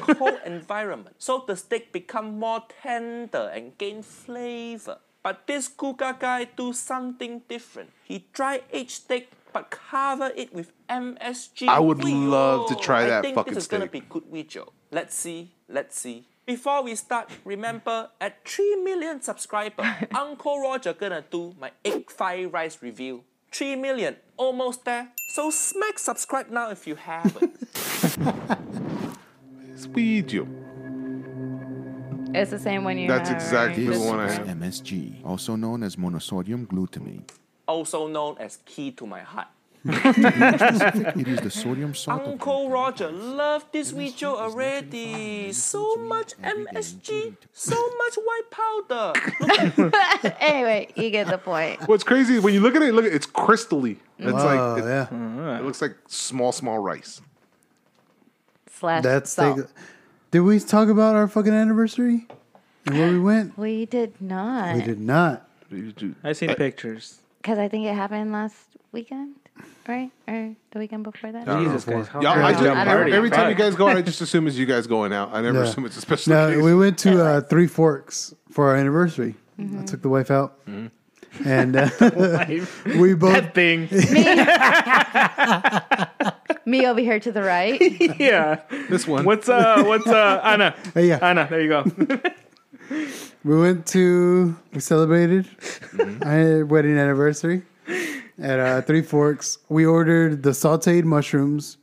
cold environment, so the steak become more tender and gain flavor. But this Guga guy do something different. He dry aged steak but cover it with MSG. I would Wee-yo. love to try that I think fucking this is gonna be good video. Let's see, let's see. Before we start, remember at 3 million subscriber, Uncle Roger gonna do my egg fried rice review. 3 million, almost there. So smack subscribe now if you haven't. sweet you. It's the same one you That's have, exactly right? the Just- one I is have. MSG, also known as monosodium glutamate. Also known as key to my heart. It is the sodium salt Uncle Roger, love this video already. So much MSG, so much white powder. Anyway, you get the point. What's crazy when you look at it, look at it's crystally. It's like it, yeah, it looks like small, small rice. Slash that's salt. the. Did we talk about our fucking anniversary and where we went? We did not. We did not. You do- I seen pictures. Because I think it happened last weekend, right? Or the weekend before that? Jesus, guys. Y'all, I I just, I every, every time you guys go out, I just assume it's you guys going out. I never Yeah. assume it's a special No, case. we went to uh, Three Forks for our anniversary. I took the wife out, and uh, we both. that thing. Me over here to the right. yeah. this one. What's uh? What's uh? Anna. Hey, yeah. Anna. There you go. We went to we celebrated our wedding anniversary at uh, Three Forks. We ordered the sautéed mushrooms.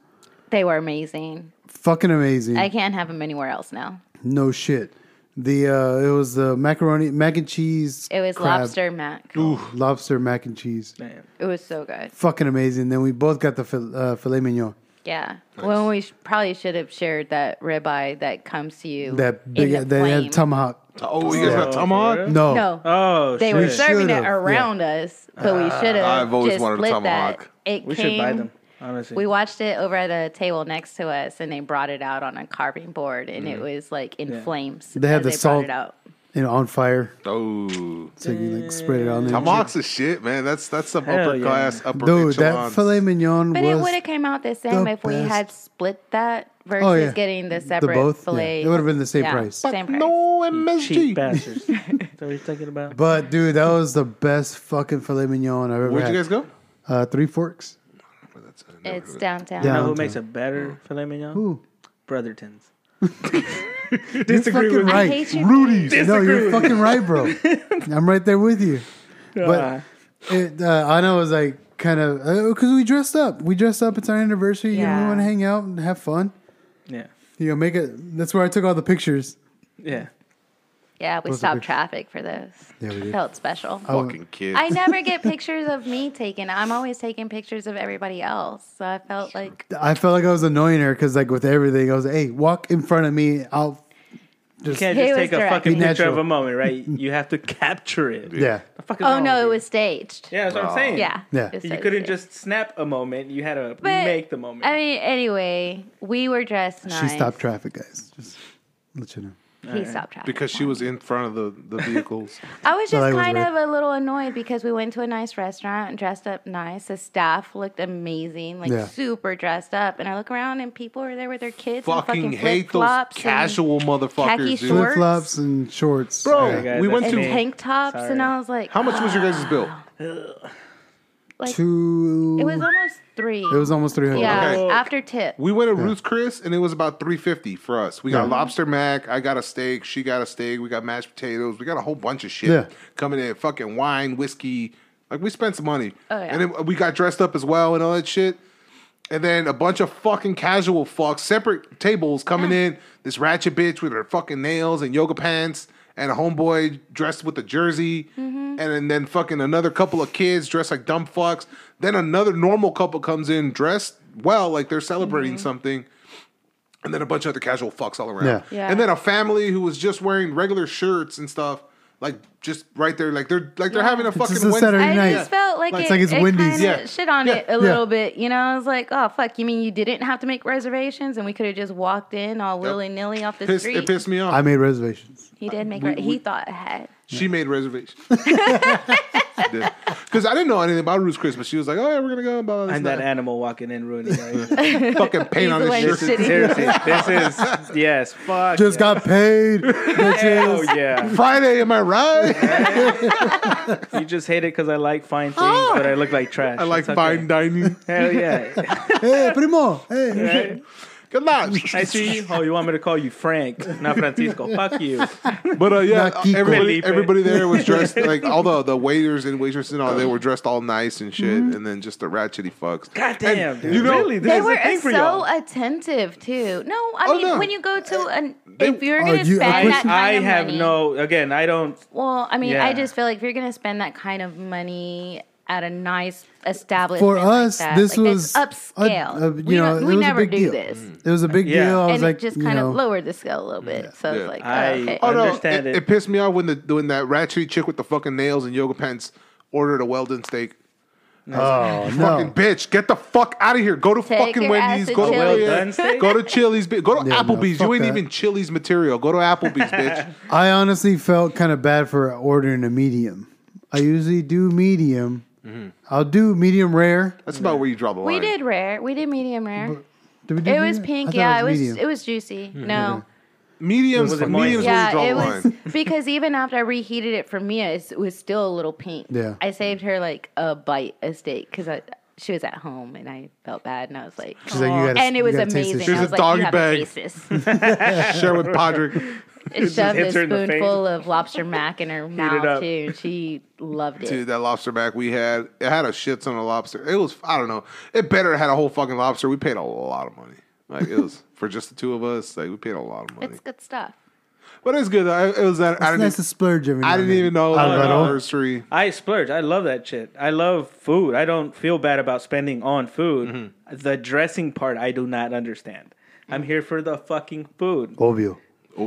they were amazing. Fucking amazing. I can't have them anywhere else now. no shit. The uh, it was the macaroni mac and cheese. It was crab- lobster mac. Ooh, lobster mac and cheese. Damn. It was so good. Fucking amazing. Then we both got the fil- uh, filet mignon. Yeah. Well, we sh- probably should have shared that ribeye that comes to you. That big. in the They had tomahawk. Oh, you guys got tomahawk? No. No. Oh, They shit. were serving it should've, yeah. around us, but we should have. I've always just wanted a split tomahawk. That. It We came, should buy them. Honestly. We watched it over at a table next to us, and they brought it out on a carving board, and Mm. it was like in Yeah. flames. They had as the brought salt. it out. You know, on fire. Oh, So you like spread it on there. tomahawk's a shit, man. That's that's some Hell upper yeah. class, upper Dude, that echelon. filet mignon But it was would have came out the same the if we best. had split that versus Oh, yeah. getting the separate both, yeah. fillet. It would've been the same Yeah, price. Same price. no cheap MSG. bastards. Is that what you're thinking about? But dude, that was the best fucking filet mignon I've ever had. Where'd had. you guys go? Uh, Three Forks. It's downtown. You know who makes a better filet mignon? Who? Brotherton's. You're Disagree fucking with me. I hate you. Rudy's. No, you're fucking right, bro. I'm right there with you. But it, uh, Anna was like, kind of, because we dressed up. We dressed up. It's our anniversary. You know, we want to hang out and have fun. Yeah. You know, make it. That's where I took all the pictures. Yeah. Yeah, we Those are stopped big- traffic for this. Yeah, we did. Felt special. Oh, Fucking kid. I never get pictures of me taken. I'm always taking pictures of everybody else. So I felt like I felt like I was annoying her because, like, with everything, I was like, hey, walk in front of me. I'll You just. can't He just was take a direct. fucking Be picture natural. of a moment, right? You have to capture it. Yeah. The fuck is Oh wrong no, with it you? was staged. Yeah, that's what I'm oh. saying. Yeah. Yeah. You so couldn't staged. just snap a moment. You had to But, make the moment. I mean, anyway, we were dressed nice. She stopped traffic, guys. Just let you know. He stopped traffic. because she was in front of the, the vehicles. I was just I was kind right. of a little annoyed because we went to a nice restaurant and dressed up nice. The staff looked amazing, like Yeah. super dressed up. And I look around and people are there with their kids. in fucking fucking hate those flip-flops and- casual motherfuckers, khaki dude. shorts. Flip flops and shorts. Bro, Yeah. we went to. me. tank tops, and I was like, How much was your guys' bill? Like Two. it was almost three. It was almost 300. yeah, Okay. after tip. We went to Ruth's Chris and it was about three fifty for us. We got Yeah. lobster mac. I got a steak. She got a steak. We got mashed potatoes. We got a whole bunch of shit Yeah. coming in. Fucking wine, whiskey. Like we spent some money. Oh, yeah. And then we got dressed up as well and all that shit. And then a bunch of fucking casual fucks, separate tables coming in. This ratchet bitch with her fucking nails and yoga pants, and a homeboy dressed with a jersey, Mm-hmm. and then, then fucking another couple of kids dressed like dumb fucks. Then another normal couple comes in dressed well, like they're celebrating Mm-hmm. something. And then a bunch of other casual fucks all around. Yeah. Yeah. And then a family who was just wearing regular shirts and stuff, like just right there, like they're like they're having a fucking just a Wednesday- Saturday I night. just felt like Like- it, it's like it's it Wendy's. kinda Yeah. shit on Yeah. it a little bit. You know, I was like, oh fuck, you mean you didn't have to make reservations and we could have just walked in all willy nilly off the Pissed, street? it pissed me off. I made reservations. he did make. re- he thought ahead. She made reservations. Because I didn't know anything about Ruth's Chris, but she was like, "Oh yeah, we're gonna go." Blah, blah, I'm that animal walking in ruining everything. fucking paint on He's his like shirt. shitty. Seriously, this is yes. Fuck. Just yeah. got paid. Hell bitches. yeah. Friday, am I right? You just hate it because I like fine things, but I look like trash. I like It's okay. fine dining. Hell yeah. hey, primo. Hey. Right? Good luck. I see you. Oh, you want me to call you Frank, not Francisco? Fuck you. But uh, yeah, Not Kiko. everybody, Felipe. everybody there was dressed like all the, the waiters and waitresses and all. They were dressed all nice and shit, Mm-hmm. and then just the ratchety fucks. God damn, And, dude. you know, really? This They is were a thing for so y'all. attentive too. No, I Oh, mean no. when you go to an if you're gonna you- spend that kind I of have money, no. Again, I don't. Well, I mean, Yeah. I just feel like if you're gonna spend that kind of money at a nice establishment For us, that, this like, was upscale. a- a- we you know, we never do deal. this, It was a big Yeah. deal. I was and like, it just kind know, of lowered the scale a little bit. So Yeah. it's like, I- oh, okay. Oh no! Understand it, it. it pissed me off when the when that ratchet chick with the fucking nails and yoga pants ordered a well done steak. oh Fucking no, bitch, get the fuck out of here. Go to Take fucking Wendy's. Go to Chili's. Well-done? Go to Chili's. Go to Yeah, Applebee's. fuck you ain't that. even Chili's material. Go to Applebee's, bitch. I honestly felt kind of bad for ordering a medium. I usually do medium. Mm-hmm. I'll do medium rare. That's about where you draw the line. we did rare. We did medium rare. Did we do It was medium? I pink. thought Yeah, it was. medium. It was juicy. Hmm. No. mediums. Was it mediums moist? where you Yeah, draw it the was line. because even after I reheated it for Mia, it's- it was still a little pink. Yeah. I saved her like a bite of steak because she was at home and I felt bad and I was like, She's like, you gotta- and it you was gotta taste amazing. this Here's I a was like, doggy you haven't bag. tasted this. Share with Padre. It shoved a hits her in the face. spoonful of lobster mac in her mouth too, and she loved it. Dude, that lobster mac we had, it had a shit ton of lobster. It was, I don't know, it better had a whole fucking lobster. We paid a lot of money. Like it was for just the two of us. Like we paid a lot of money, It's good stuff. but it's good. I, it was that I didn't, nice to splurge every I didn't even know the Alvaro. anniversary. I splurge. I love that shit. I love food. I don't feel bad about spending on food. Mm-hmm. The dressing part, I do not understand. I'm here for the fucking food. Obvio.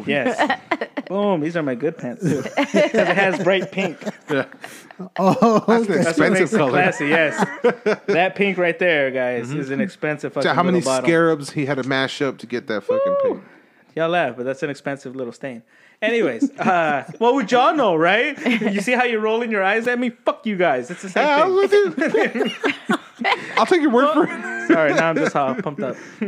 Yes. Boom. These are my good pants too. 'Cause it has bright pink. Yeah. Oh, That's an That's what makes expensive it color. classy. Yes. that pink right there, guys, is an expensive fucking So how many bottle. scarabs he had to mash up to get that fucking pink? Y'all laugh, but that's an expensive little stain. Anyways, uh, what would y'all know, right? You see how you're rolling your eyes at me? Fuck you guys. It's the same Yeah, I thing. was with you. I'll take your word for it. Sorry, now I'm just all pumped up.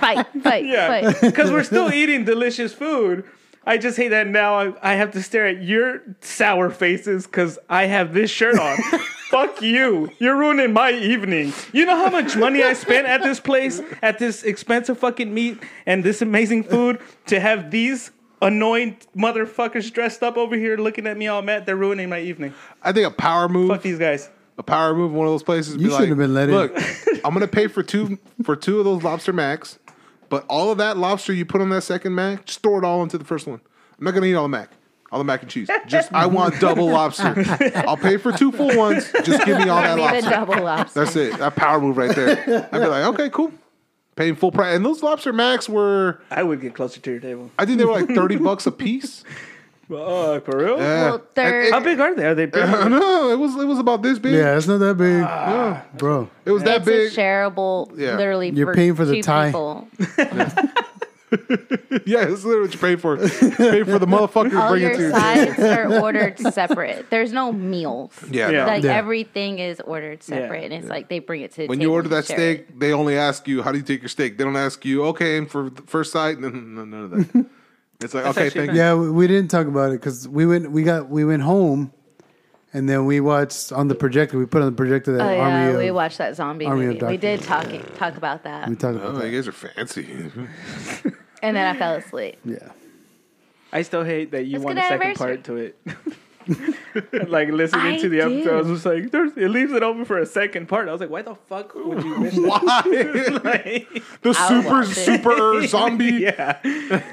Fight, fight, Yeah, fight. because we're still eating delicious food. I just hate that now I, I have to stare at your sour faces because I have this shirt on. Fuck you. You're ruining my evening. You know how much money I spent at this place, at this expensive fucking meat and this amazing food to have these annoying motherfuckers dressed up over here looking at me all mad? They're ruining my evening. I think a power move. Fuck these guys. A power move in one of those places. You be shouldn't like, have been let in. Look, I'm gonna pay for two for two of those lobster macs, but all of that lobster you put on that second mac, store it all into the first one. I'm not gonna eat all the mac, all the mac and cheese. Just I want double lobster. I'll pay for two full ones. Just give me all that Give me the lobster. double lobster. That's it. That power move right there. I'd be like, okay, cool. Paying full price, and those lobster macs were, I would get closer to your table. I think they were like thirty bucks a piece. Oh, for real? Yeah. Well, they're- How big are they? Are they big? Uh, no, it was it was about this big. Yeah, it's not that big, Yeah. Ah. bro. It was that it's big. a shareable, Yeah. literally. You're for paying for the two tie. people. Yeah, it's literally what you pay for. pay for the motherfucker to All bring it your to you. sides are ordered separate. There's no meals. Yeah, Yeah. Like Yeah. everything is ordered separate, and it's like they bring it to the When table you order and that share steak, it. they only ask you, "How do you take your steak?" They don't ask you, "Okay," and for the first sight, no, no, none of that. It's like, okay, actually thank you. Yeah, we, we didn't talk about it because we went we got we went home, and then we watched on the projector. We put on the projector that Oh yeah, Army. we of, watched that zombie Army of movie. We did talk talk about that, we talked about Oh, that. you guys are fancy. and then I fell asleep. Yeah, I still hate that you It's want good a second part to it. like listening I to the episode, I was just like, There's, it leaves it open for a second part. I was like, why the fuck would you wish that? Why? Like, the I'll super super zombie. yeah,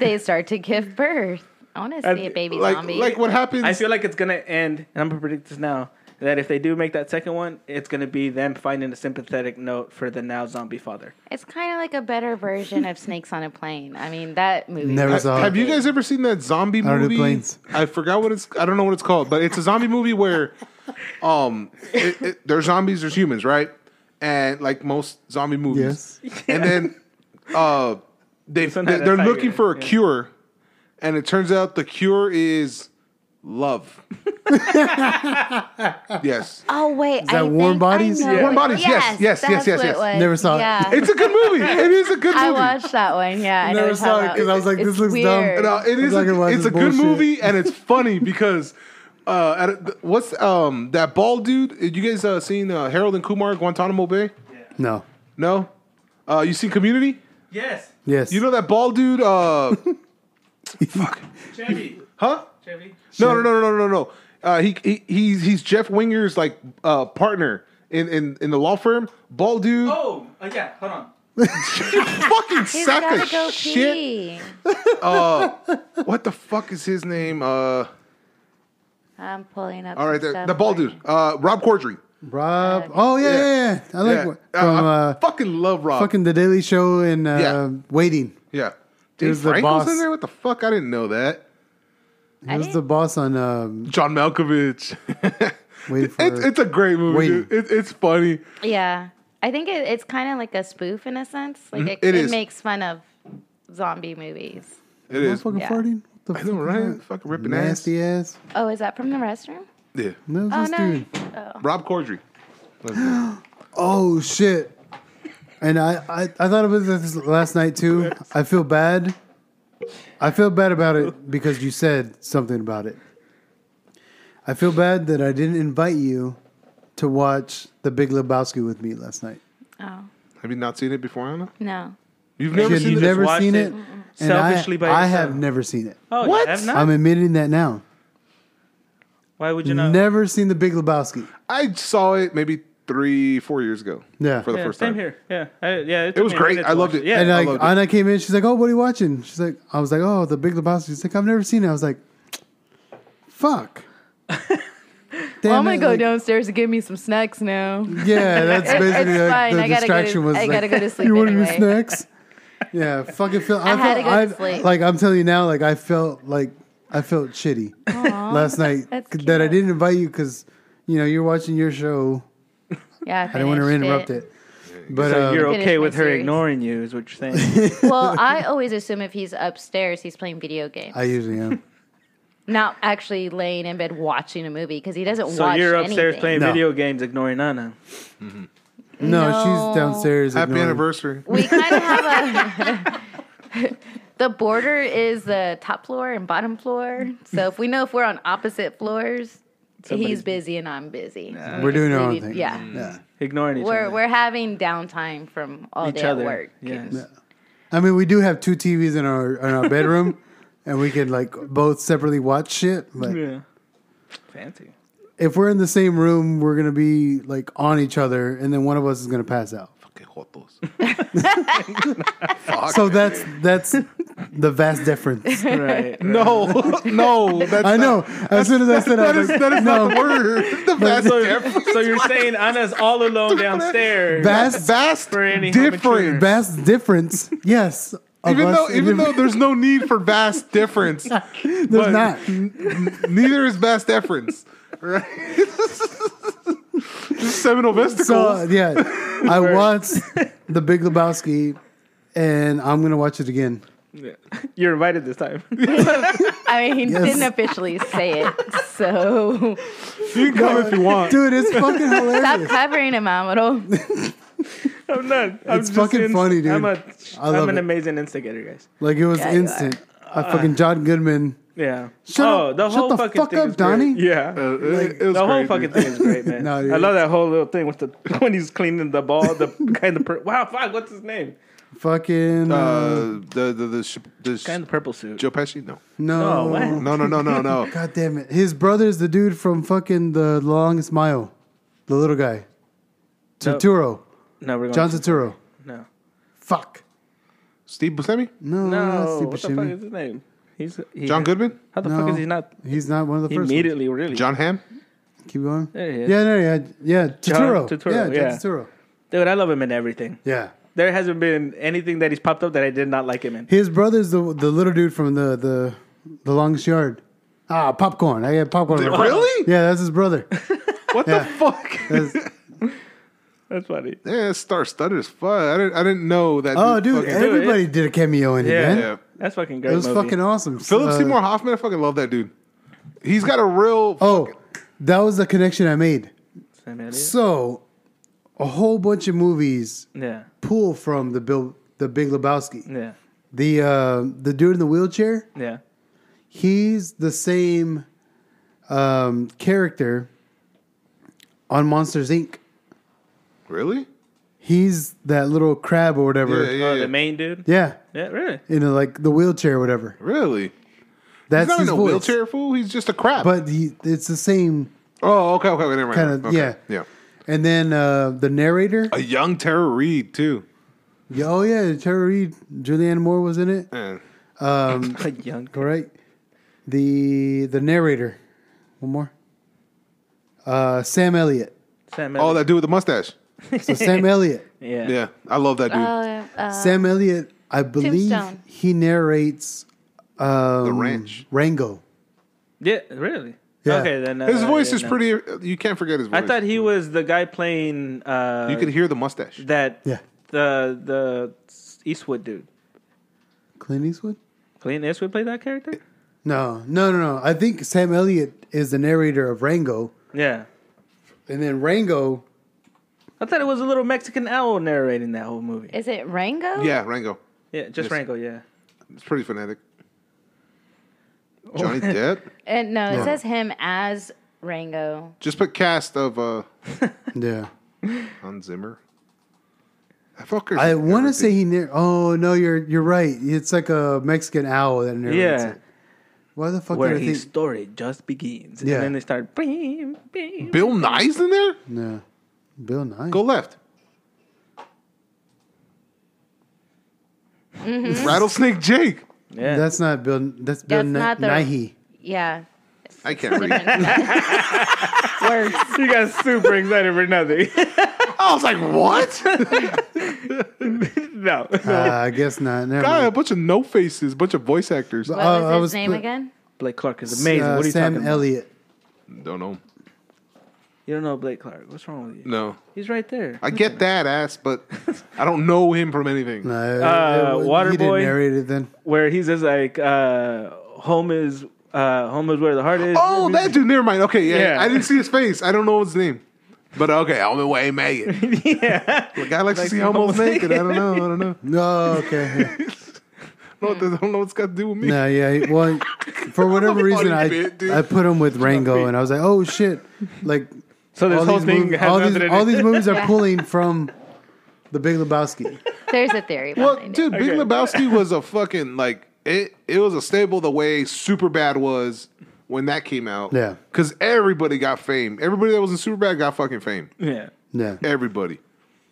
They start to give birth. I want to see And, a baby Like zombie. like what happens? I feel like it's gonna end, and I'm gonna predict this now. That if they do make that second one, it's gonna be them finding a sympathetic note for the now zombie father. it's kind of like a better version of Snakes on a Plane. I mean, that movie. Never was saw have you guys ever seen that zombie I don't do movie? planes. I forgot what it's. I don't know what it's called, but it's a zombie movie where, um, it, it, there's zombies, there's humans, right? And like most zombie movies, Yes. and then uh, they one they- had a they're tiger, looking for a yeah. cure, and it turns out the cure is love. yes. Oh wait, is that I Warm think Bodies? I know Yeah. Warm Bodies, yes, yes, that's yes, yes, yes. it. Never saw it. It's a good movie. It is a good movie. I watched that one. Yeah, I know Never saw talking it 'cause I was about. like, this It's looks dumb. weird. No, it isn't. A, it's a this good movie, and it's funny because uh, at a, what's um that bald dude? You guys uh, seen uh, Harold and Kumar Guantanamo Bay? No, No. Uh, you seen Community? Yes. Yes. You know that bald dude? Uh, Chevy. huh? Chevy. No, no, no, no, no, no. Uh, he, he he's he's Jeff Winger's like uh, partner in, in in the law firm. Bald dude, Oh, uh, yeah. Hold on. fucking He's sack gotta of go shit. pee. What the fuck is his name? Uh, I'm pulling up. all right, some the, stuff the bald for dude, uh, Rob Corddry. Rob. Oh yeah, yeah, yeah. I like Yeah. what- Uh, from I uh, fucking love Rob. fucking The Daily Show and uh, Yeah. Waiting. yeah. He Dave was the Franco's boss. in there. What the fuck? I didn't know that. He was the boss on um, John Malkovich. Waiting for. it's it's a great movie. Dude. It, it's funny. Yeah, I think it, it's kind of like a spoof in a sense. Like it, Mm-hmm. It it, is. makes fun of zombie movies. It is. fucking Yeah. farting. What the I know, is right? that? Fucking ripping Nasty ass. Oh, is that from the restroom? Yeah. No, Oh this no. dude. Rob Corddry. Oh shit! And I, I, I thought about this last night too. I feel bad. I feel bad about it because you said something about it. I feel bad that I didn't invite you to watch The Big Lebowski with me last night. Oh Have you not seen it before, Anna? no. You've never had seen it? never seen it it, and I, selfishly by I yourself. have never seen it. Oh, What? You have not? I'm admitting that now. Why would you not? Never seen The Big Lebowski. I saw it maybe three, four years ago. Yeah. For the yeah, first same time. here. Yeah, I, yeah. It was took me a great. I loved watch it. Yeah, and I like loved it. Anna came in, she's like, "Oh, what are you watching?" She's like, "I was like, oh, The Big Lebowski." She's like, "I've never seen it." I was like, "Fuck." Damn Well, I'm gonna it, go like- downstairs and get me some snacks now. Yeah, that's basically it's like, fine. the I gotta go to- distraction was. I like, gotta go to sleep You want any anyway." snacks? Yeah, fucking feel. I, I had felt, to go to I- sleep. Like I'm telling you now, like I felt like I felt shitty last night that I didn't invite you because you know you're watching your show. Yeah, I didn't want to interrupt it. But So um, you're okay with her series. ignoring you, is what you're saying? Well, I always assume if he's upstairs, he's playing video games, I usually am. not actually laying in bed watching a movie because he doesn't watch anything. so watch you're upstairs anything. playing No. video games, ignoring Anna. No, No. she's downstairs. Happy ignoring- anniversary. We kind of have a. the border is the top floor and bottom floor. So if we know if we're on opposite floors, he's busy and I'm busy. We're doing our own Maybe- thing. Yeah. Mm. Yeah. Ignoring each We're other. we're having downtime from all each day other. at work. Yes. I mean, we do have two TVs in our in our bedroom, and we can like both separately watch shit. But Yeah. Fancy. if we're in the same room, we're gonna be like on each other, and then one of us is gonna pass out. Fucking jotos. So that's that's the vast difference. Right. No, no. That's I know. As soon as I said, I That was like, that is no, not the word. The vast So, difference. so you're saying Anna's all alone downstairs. vast, Vast For any home difference. vast difference. Yes. Even us though, even though there's no need for vast difference, there's but not. neither is vast difference. Right? Just seminal vesicles. So yeah, I watched The Big Lebowski, and I'm gonna watch it again. You're invited this time. I mean, he Yes. didn't officially say it, so you can come if you want. Dude, it's fucking hilarious. stop hilarious. covering him, Amaro. I'm not. I'm It's just fucking ins- funny, dude. I'm, a, I I'm an it. amazing instigator, guys. Like it was Yeah, instant. I fucking John Goodman. Yeah. Shut oh, up- the shut whole the fucking fuck thing up, is great. Yeah. Uh, it, it was the whole crazy. fucking thing is great, man. No, dude. I love that whole little thing with the when he's cleaning the ball, the kind of per- wow, fuck, what's his name? Fucking uh, Uh, the the the, sh- the sh- Kind of purple suit. Joe Pesci. No, no. Oh, what? no, no, no, no, no. God damn it. His brother's the dude from fucking The Longest Mile. The little guy. No. Turturro. No, we're going. John to, Turturro. no, Fuck. Steve Buscemi, No, no. not What the fuck is his name? He's he, John Goodman, How the No. fuck is he not He's not one of the first ones. immediately? Really, John Hamm. Keep going. There he is. Yeah, no, yeah, yeah. Turturro. Turturro, yeah, John yeah. Turturro. dude, I love him in everything. Yeah. There hasn't been anything that he's popped up that I did not like him in. His brother's the the little dude from the the the longest yard. Ah, popcorn. I had popcorn. in. Really? Yeah, that's his brother. What Yeah. the fuck? That's- That's funny. Yeah, star studded as fuck. I didn't I didn't know that. oh, dude, fucking- everybody did a cameo in it, Yeah. man. yeah. That's fucking great. It was movie. fucking awesome. Philip Uh, Seymour Hoffman, I fucking love that dude. He's got a real. Oh, that was the connection I made. Sam Elliott. So, a whole bunch of movies Yeah, pull from the Bill, the Big Lebowski. yeah, The uh, the dude in the wheelchair, yeah. he's the same um, character on Monsters Inc. really? He's that little crab or whatever. Yeah, Yeah, Oh, the main dude. yeah. Yeah, really. in a, like the wheelchair or whatever. Really? That's He's not his in a voice. wheelchair fool. He's just a crab. but he it's the same oh, okay, okay, never mind. kind of Okay, yeah yeah. And then uh, the narrator. A young Tara Reid too. Yeah, oh yeah, Tara Reid, Julianne Moore was in it. Man. Um, A young. all right. The the narrator. One more. Uh, Sam Elliott. Sam Elliott. Oh, Elliott. that dude with the mustache. So Sam Elliott. Yeah. Yeah, I love that dude. Uh, uh, Sam Elliott. I believe Tombstone. he narrates um, The Ranch. Rango. Yeah, really. Yeah. Okay, then uh, His voice yeah, is no. pretty. You can't forget his voice. I thought he was the guy playing. Uh, You could hear the mustache. that. Yeah. The the Eastwood dude. Clint Eastwood. Clint Eastwood played that character. No, no, no, no. I think Sam Elliott is the narrator of Rango, Yeah. and then Rango. I thought it was a little Mexican owl narrating that whole movie. is it Rango? Yeah, Rango. Yeah, just Yes. Rango. Yeah. It's pretty phonetic. Johnny Depp. And no, it Yeah. says him as Rango. Just put cast of uh, Yeah, Hans Zimmer. That fucker's I want to say he. Nar- oh no, you're you're right. It's like a Mexican owl that narrates Yeah. it. Why the fuck Where did I his think? story just begins. Yeah. And then they start. Bing, bing. Bill Nye's in there. No, Bill Nye. Go left. Rattlesnake Jake. Yeah. That's not Bill. That's Bill That's Nye. not the- Nighy. Yeah. I can't read. Words. you got super excited for nothing. I was like, what? no. Uh, I guess not. Never God, a bunch of no faces, bunch of voice actors. What Uh, I was his was name put- again? Blake Clark is amazing. Uh, what are you Sam talking about? Elliott. Don't know. You don't know Blake Clark. What's wrong with you? No. He's right there. I get that ass, but I don't know him from anything. No, Uh, it- it- he Waterboy? didn't narrate it then. Where he says like, uh, "Home is uh, home is where the heart is." Oh, that dude. Never mind. Okay, yeah, Yeah. I didn't see his face. I don't know his name. But okay, I'm way Megan. yeah. The guy likes to see homos homos naked. I don't know. I don't know. No, okay. yeah. I don't know what, I don't know what's got to do with me. No, yeah. he- Well, for whatever Funny reason, I bit, dude. I put him with Rango, and I was like, oh shit! Like So this all whole these, thing mov- has all nothing these to do. all these movies are pulling from the Big Lebowski. There's a theory Well, behind dude, Big Okay. Lebowski was a fucking like it. It was a staple the way Superbad was when that came out. Yeah. because everybody got fame. Everybody that was in Superbad got fucking fame. yeah. Yeah, Everybody.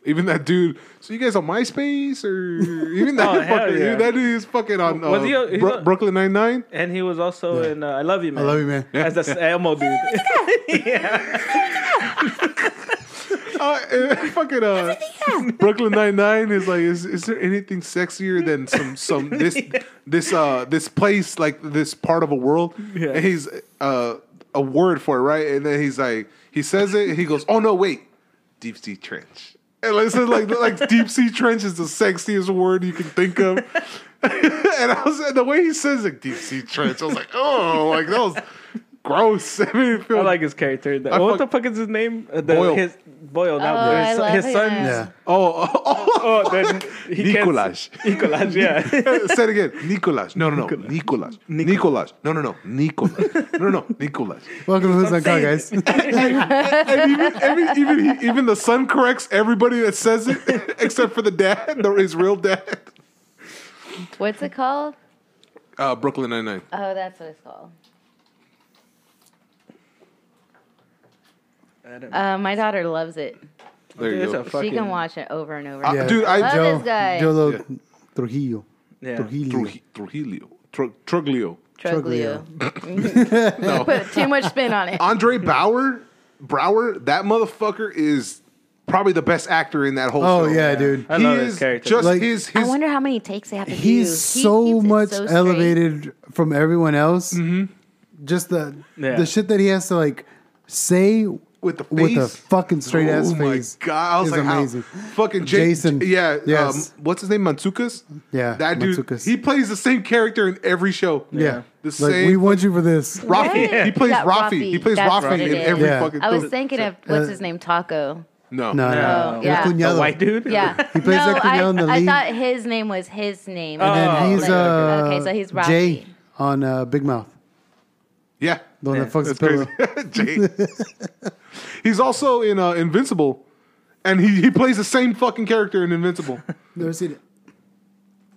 Even that dude. So you guys on MySpace or even that Oh, fucking yeah. that dude is fucking on uh, Was he a- he's Bro- a- Brooklyn Nine Nine. And he was also in uh, "I Love You, Man. I love you, man. As the Elmo dude. Uh, fucking uh, Brooklyn Nine Nine is like, is, is there anything sexier than some some this this uh this place like this part of a world? Yeah. And he's uh a word for it, right? And then he's like, he says it, and he goes, "Oh no, wait, deep sea trench." And like, so like like deep sea trench is the sexiest word you can think of. and I was the way he says like deep sea trench, I was like, oh, like that was gross. I mean, it I like his character. The- I what fuck- the fuck is his name? Uh, the, Boyle. His Boyle. Not Oh, Boyle. His, love his him. son's. Yeah. oh, oh, Oh, then he Nicolás. Nicolás. Yeah. Say it again. Nicolás. No, no, no. Nicolás. Nicolás. No, no, no. Nicolás. No, no, no. Nicolás. Welcome to Who's on Call, guys. And even, every, even, he, even the son corrects everybody that says it except for the dad, the, his real dad. What's it called? Uh, Brooklyn Nine-Nine. Oh, that's what it's called. Uh, my daughter loves it. There you go. fucking, She can watch it over and over. Uh, Yeah. Dude, I Love Joe, this guy. Joe Yeah. Trujillo. Yeah. Trujillo. Trujillo. Tru- Truglio. Truglio. Put too much spin on it. Andre Bauer, Braugher, that motherfucker is probably the best actor in that whole Oh show. yeah, dude. I he love is his character. just Like- his, I wonder how many takes they have to do. He's He so keeps it much so elevated from everyone else. Just the Yeah. the shit that he has to like say with the face? with a fucking straight ass oh my face. god! I was is like, how- amazing. fucking Jay- Jason. Yeah. Yes. Um, what's his name? Mantzoukas. Yeah, That dude. Mantzoukas. He plays the same character in every show. Yeah, The like same. we want you for this. Rafi. What? He plays Yeah, Rafi. He plays That's Rafi in is. every Yeah. fucking. I was thing. thinking of what's Uh, his name, Taco. No. No, no, Oh, yeah. The white dude. Yeah, He plays no, that I, in the I lead. thought his name was his name. Oh, then he's okay, uh, okay, so he's Rafi. Jay on uh, Big Mouth, Yeah. The one that fucks the That's pillow. crazy. He's also in uh, Invincible and he, he plays the same fucking character in Invincible. Never seen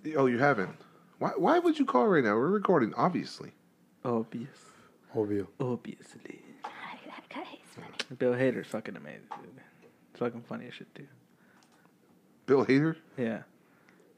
it. oh, you haven't? Why? Why would you call right now? We're recording, obviously. Obvious. Obvio. Obviously. Bill Hader's fucking amazing. Dude. It's fucking funny as shit too. Bill Hader. Yeah.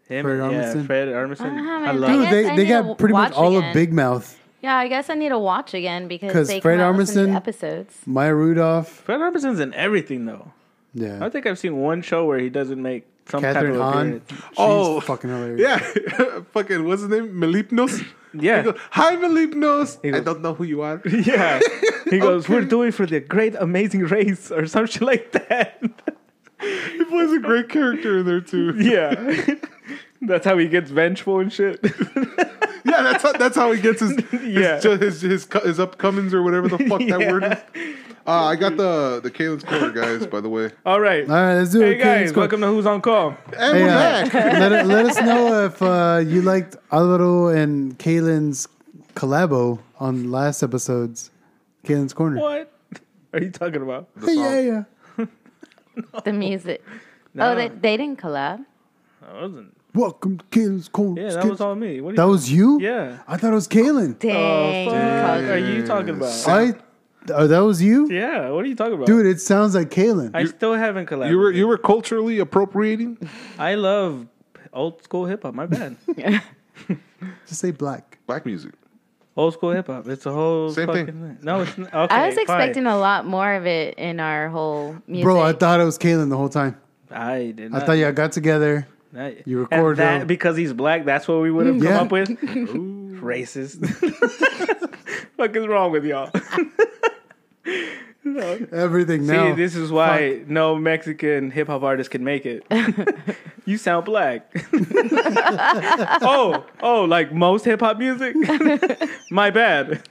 Him, Fred yeah, Armisen? Fred Armisen. I I love. I Dude, guess they, I they need got pretty much watch all again. of Big Mouth. Yeah, I guess I need to watch again because 'Cause they Fred come out with some Armisen- episodes. Maya Rudolph. Fred Armisen's in everything though. Yeah. I think I've seen one show where he doesn't make some Kathryn type of Hahn. appearance. She's Oh, fucking hilarious. Yeah, fucking what's his name? Melipnos. Yeah. He goes, Hi, Melipnos. He I goes- don't know who you are. Yeah. He goes, We're doing for the great amazing race or some shit like that. he plays a great character in there too. yeah. That's how he gets vengeful and shit. Yeah, that's how, that's how he gets his Yeah. his, his his his, his upcomings or whatever the fuck that Yeah. word is. Uh, I got the the Kalen's corner guys, by the way. All right. All right, let's do it. Okay, let's guys, welcome to Who's on Call. And Hey, we're uh, back. let, let us know if uh, you liked Alvaro and Kaylin's collabo on last episode's Kaylin's Corner. What are you talking about? Hey, yeah, yeah. The music. No. Oh, they, they didn't collab. I wasn't. Welcome to Kaylin's Corner. Yeah, that was all me. What are you That was you? Yeah. I thought it was Kaylin. Dang. Oh, fuck cousin. are you talking about? I. Oh, that was you? Yeah, what are you talking about? Dude, it sounds like Kalen. I still haven't collaborated. You were you were culturally appropriating. I love old school hip hop. My bad. Just say black. Black music. old school hip hop. It's a whole Same fucking thing. No, it's not. Okay, I was fine. expecting a lot more of it in our whole music. Bro, I thought it was Kalen the whole time. I did not. I not. thought y'all got together. Not- you and recorded that them. because he's black. That's what we would have Yeah. come up with. Ooh, racist. Fuck is wrong with y'all? Everything See, now. this is why no Mexican hip hop artist can make it. you sound black. oh, oh, like most hip hop music. My bad.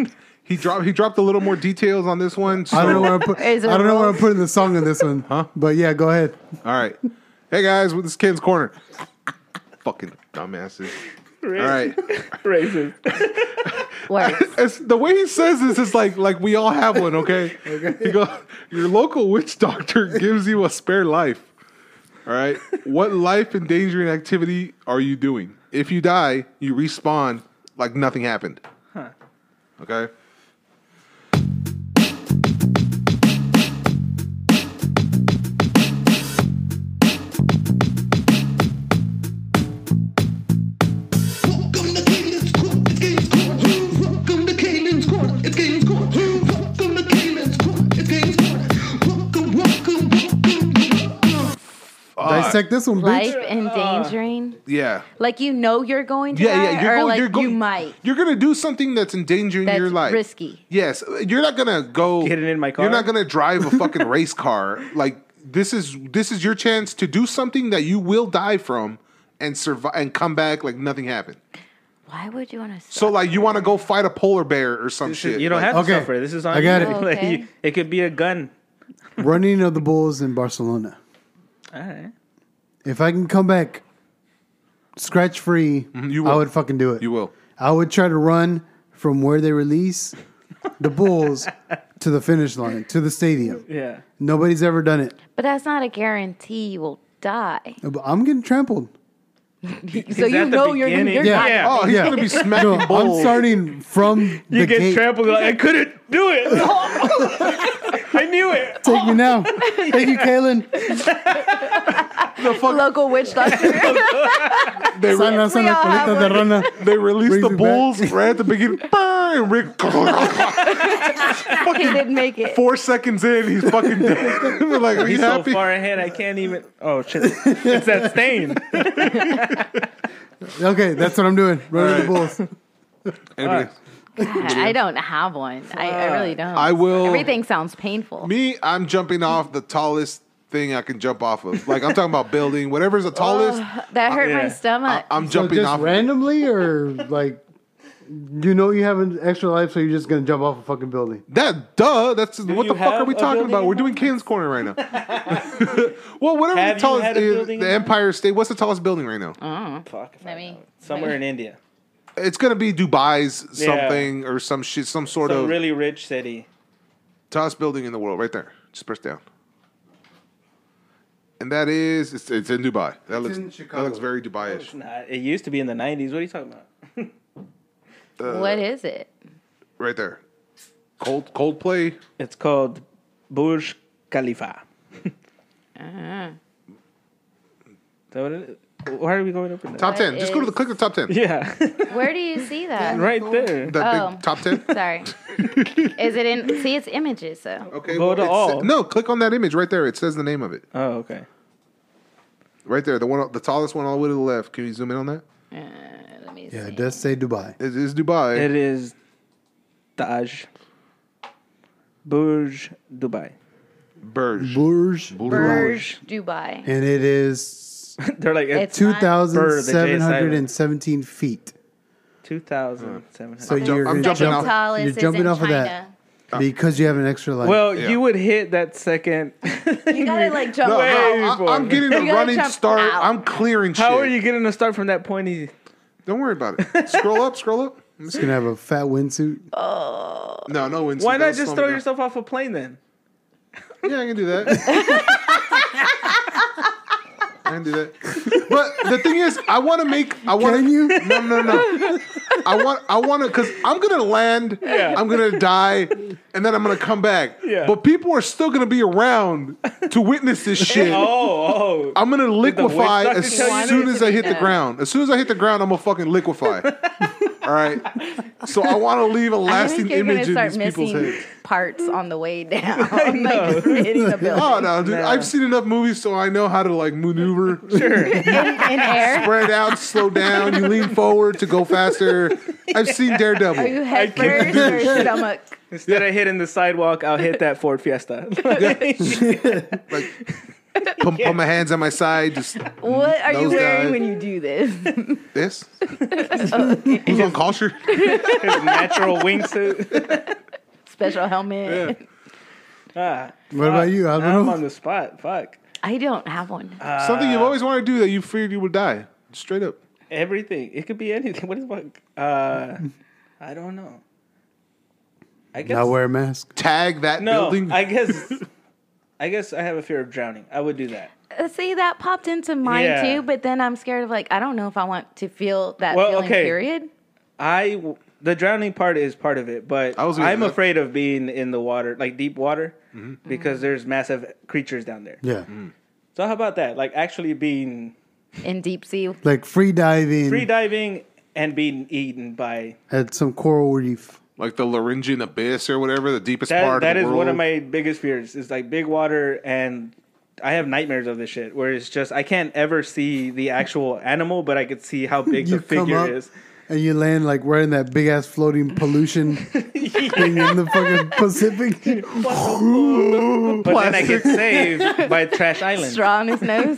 He dropped he dropped a little more details on this one. So, I don't know where I'm put, I don't know where I'm putting the song in this one. Huh? But yeah, go ahead. All right. Hey guys, with this Ken's corner. Fucking dumbasses. All right. Racist. Works. It's, the way he says this is like like we all have one, okay? He goes, Your local witch doctor gives you a spare life. All right. What life endangering activity are you doing? If you die, you respawn like nothing happened. Huh. Okay. Welcome. Dissect this one, bitch. Life endangering. Yeah. Like you know you're going to Yeah, die, yeah. You're or going, like you're going, you might. You're gonna do something that's endangering That's your life. risky. Yes, you're not gonna go Get it in my car? You're not gonna drive a fucking race car. Like this is this is your chance to do something that you will die from and survive and come back like nothing happened. Why would you want to? So like you want to go fight a polar bear or some This is- shit. you don't like, have to Okay. suffer. This is on I got you. it. Oh, Like, okay. you- it could be a gun. Running of the Bulls in Barcelona. All right. If I can come back scratch free, Mm-hmm, you will. I would fucking do it. You will. I would try to run from where they release the Bulls to the finish line, to the stadium. Yeah. Nobody's ever done it. But that's not a guarantee you will die. But I'm getting trampled. so you know you're, you're Yeah. not. Yeah. Oh, he's Yeah. gonna be smacking No, I'm starting from You the get gate. trampled. Like, I couldn't do it. I knew it. Take me now. Thank you, Kaylin. The local witch doctor. They, re- Sana, sana, all have colita de rana. they released Brings the me back. bulls right at the beginning. Burr, Rick he didn't make it. four seconds in, he's fucking dead. We're like, are you He's so happy? far ahead, I can't even. Oh shit! It's that stain. Okay, that's what I'm doing. Running the Bulls. Anybody? I don't have one. I, I really don't. I will- Everything sounds painful. Me, I'm jumping off the tallest thing I can jump off of. Like I'm talking about building, whatever's the tallest. that hurt my yeah. stomach. I'm So jumping just off. randomly, or like, you know, you have an extra life, so you're just gonna jump off a fucking building. That duh. That's what you the fuck are we a talking building about? We're doing mind? Kane's Corner right now. well, whatever Have the tallest had a is, building the mind? Empire State. What's the tallest building right now? Oh, fuck. if Let I me- know. Somewhere in India. It's gonna be Dubai's Yeah. something or some shit, some sort Some of really rich city. tallest building in the world. Right there. Just press down. and that is it's, it's in Dubai. That looks in that looks very Dubai-ish. Nah, it used to be in the '90s. What are you talking about? what is it? Right there. Cold Coldplay. It's called Burj Khalifa. Uh-huh. Is that what it is? Why are we going up in there? Top ten. Just go to the is- click the top ten. Yeah, Where do you see that? right there. That Oh. big top ten. Sorry. is it in? See, it's images. So Okay. Go to it's- all. No, click on that image right there. It says the name of it. Oh, okay. Right there. The one the tallest one all the way to the left. Can you zoom in on that? uh, let me see. Yeah, it does say Dubai. It is Dubai. It is Taj Burj Dubai. Burj. Burj. Burj Dubai. And it is They're like It's it's 2,717 feet. two thousand seven So hundred. jump- you're, I'm jumping Second out. tallest You're jumping in off of that. Ah. because you have an extra life. Well, Yeah. you would hit that second. You gotta like jump No, no, before. I, am getting a running start. out. I'm clearing shit. How are you getting a start from that pointy? Don't worry about it. scroll up, scroll up. it's gonna have a fat windsuit. Oh No, no windsuit. Why not That'll just throw yourself off a plane then? Yeah, I can do that. I can do that. But the thing is, I want to make. I want. Can you? No, no, no. I want. I want to because I'm gonna land. Yeah. I'm gonna die, and then I'm gonna come back. Yeah. But people are still gonna be around to witness this shit. Oh, oh. I'm gonna liquefy as soon as I hit the ground. As soon as I hit the ground, I'm gonna fucking liquefy. All right. So I want to leave a lasting think you're image in start these people's missing heads. parts on the way down, know. like hitting the building Oh no, dude! Nah. I've seen enough movies, so I know how to like maneuver, Sure. in, in air. spread out, slow down. You lean forward to go faster. I've seen Daredevil. Are you head can't first or stomach? Instead of hitting the sidewalk, I'll hit that Ford Fiesta. like, put, put my hands on my side. Just What are you Those wearing guys. when you do this? this. Who's on culture? His natural wingsuit. Special helmet. Ah, What about you, I'm on the spot. Fuck. I don't have one. Something you've always wanted to do that you feared you would die. Straight up. Everything. It could be anything. What is fuck? Uh, I don't know. I guess Not wear a mask. Tag that no. building. I guess. I guess I have a fear of drowning. I would do that. Uh, See, that popped into mine Yeah. too, but then I'm scared of like I don't know if I want to feel that Well, feeling. okay. Period. I the drowning part is part of it, but I was I'm afraid of being in the water, like deep water, mm-hmm. because mm. there's massive creatures down there. Yeah. Mm. So how about that? Like actually being In deep sea, Like free diving free diving and being eaten by at some coral reef. Like the Laryngean abyss or whatever, the deepest that. part That of is the world. That is one of my biggest fears. Is like big water, and I have nightmares of this shit. Where it's just I can't ever see the actual animal, but I could see how big the figure up is. And you land like right in that big ass floating pollution thing in the fucking Pacific. But then I get saved by Trash Island. straw on his nose.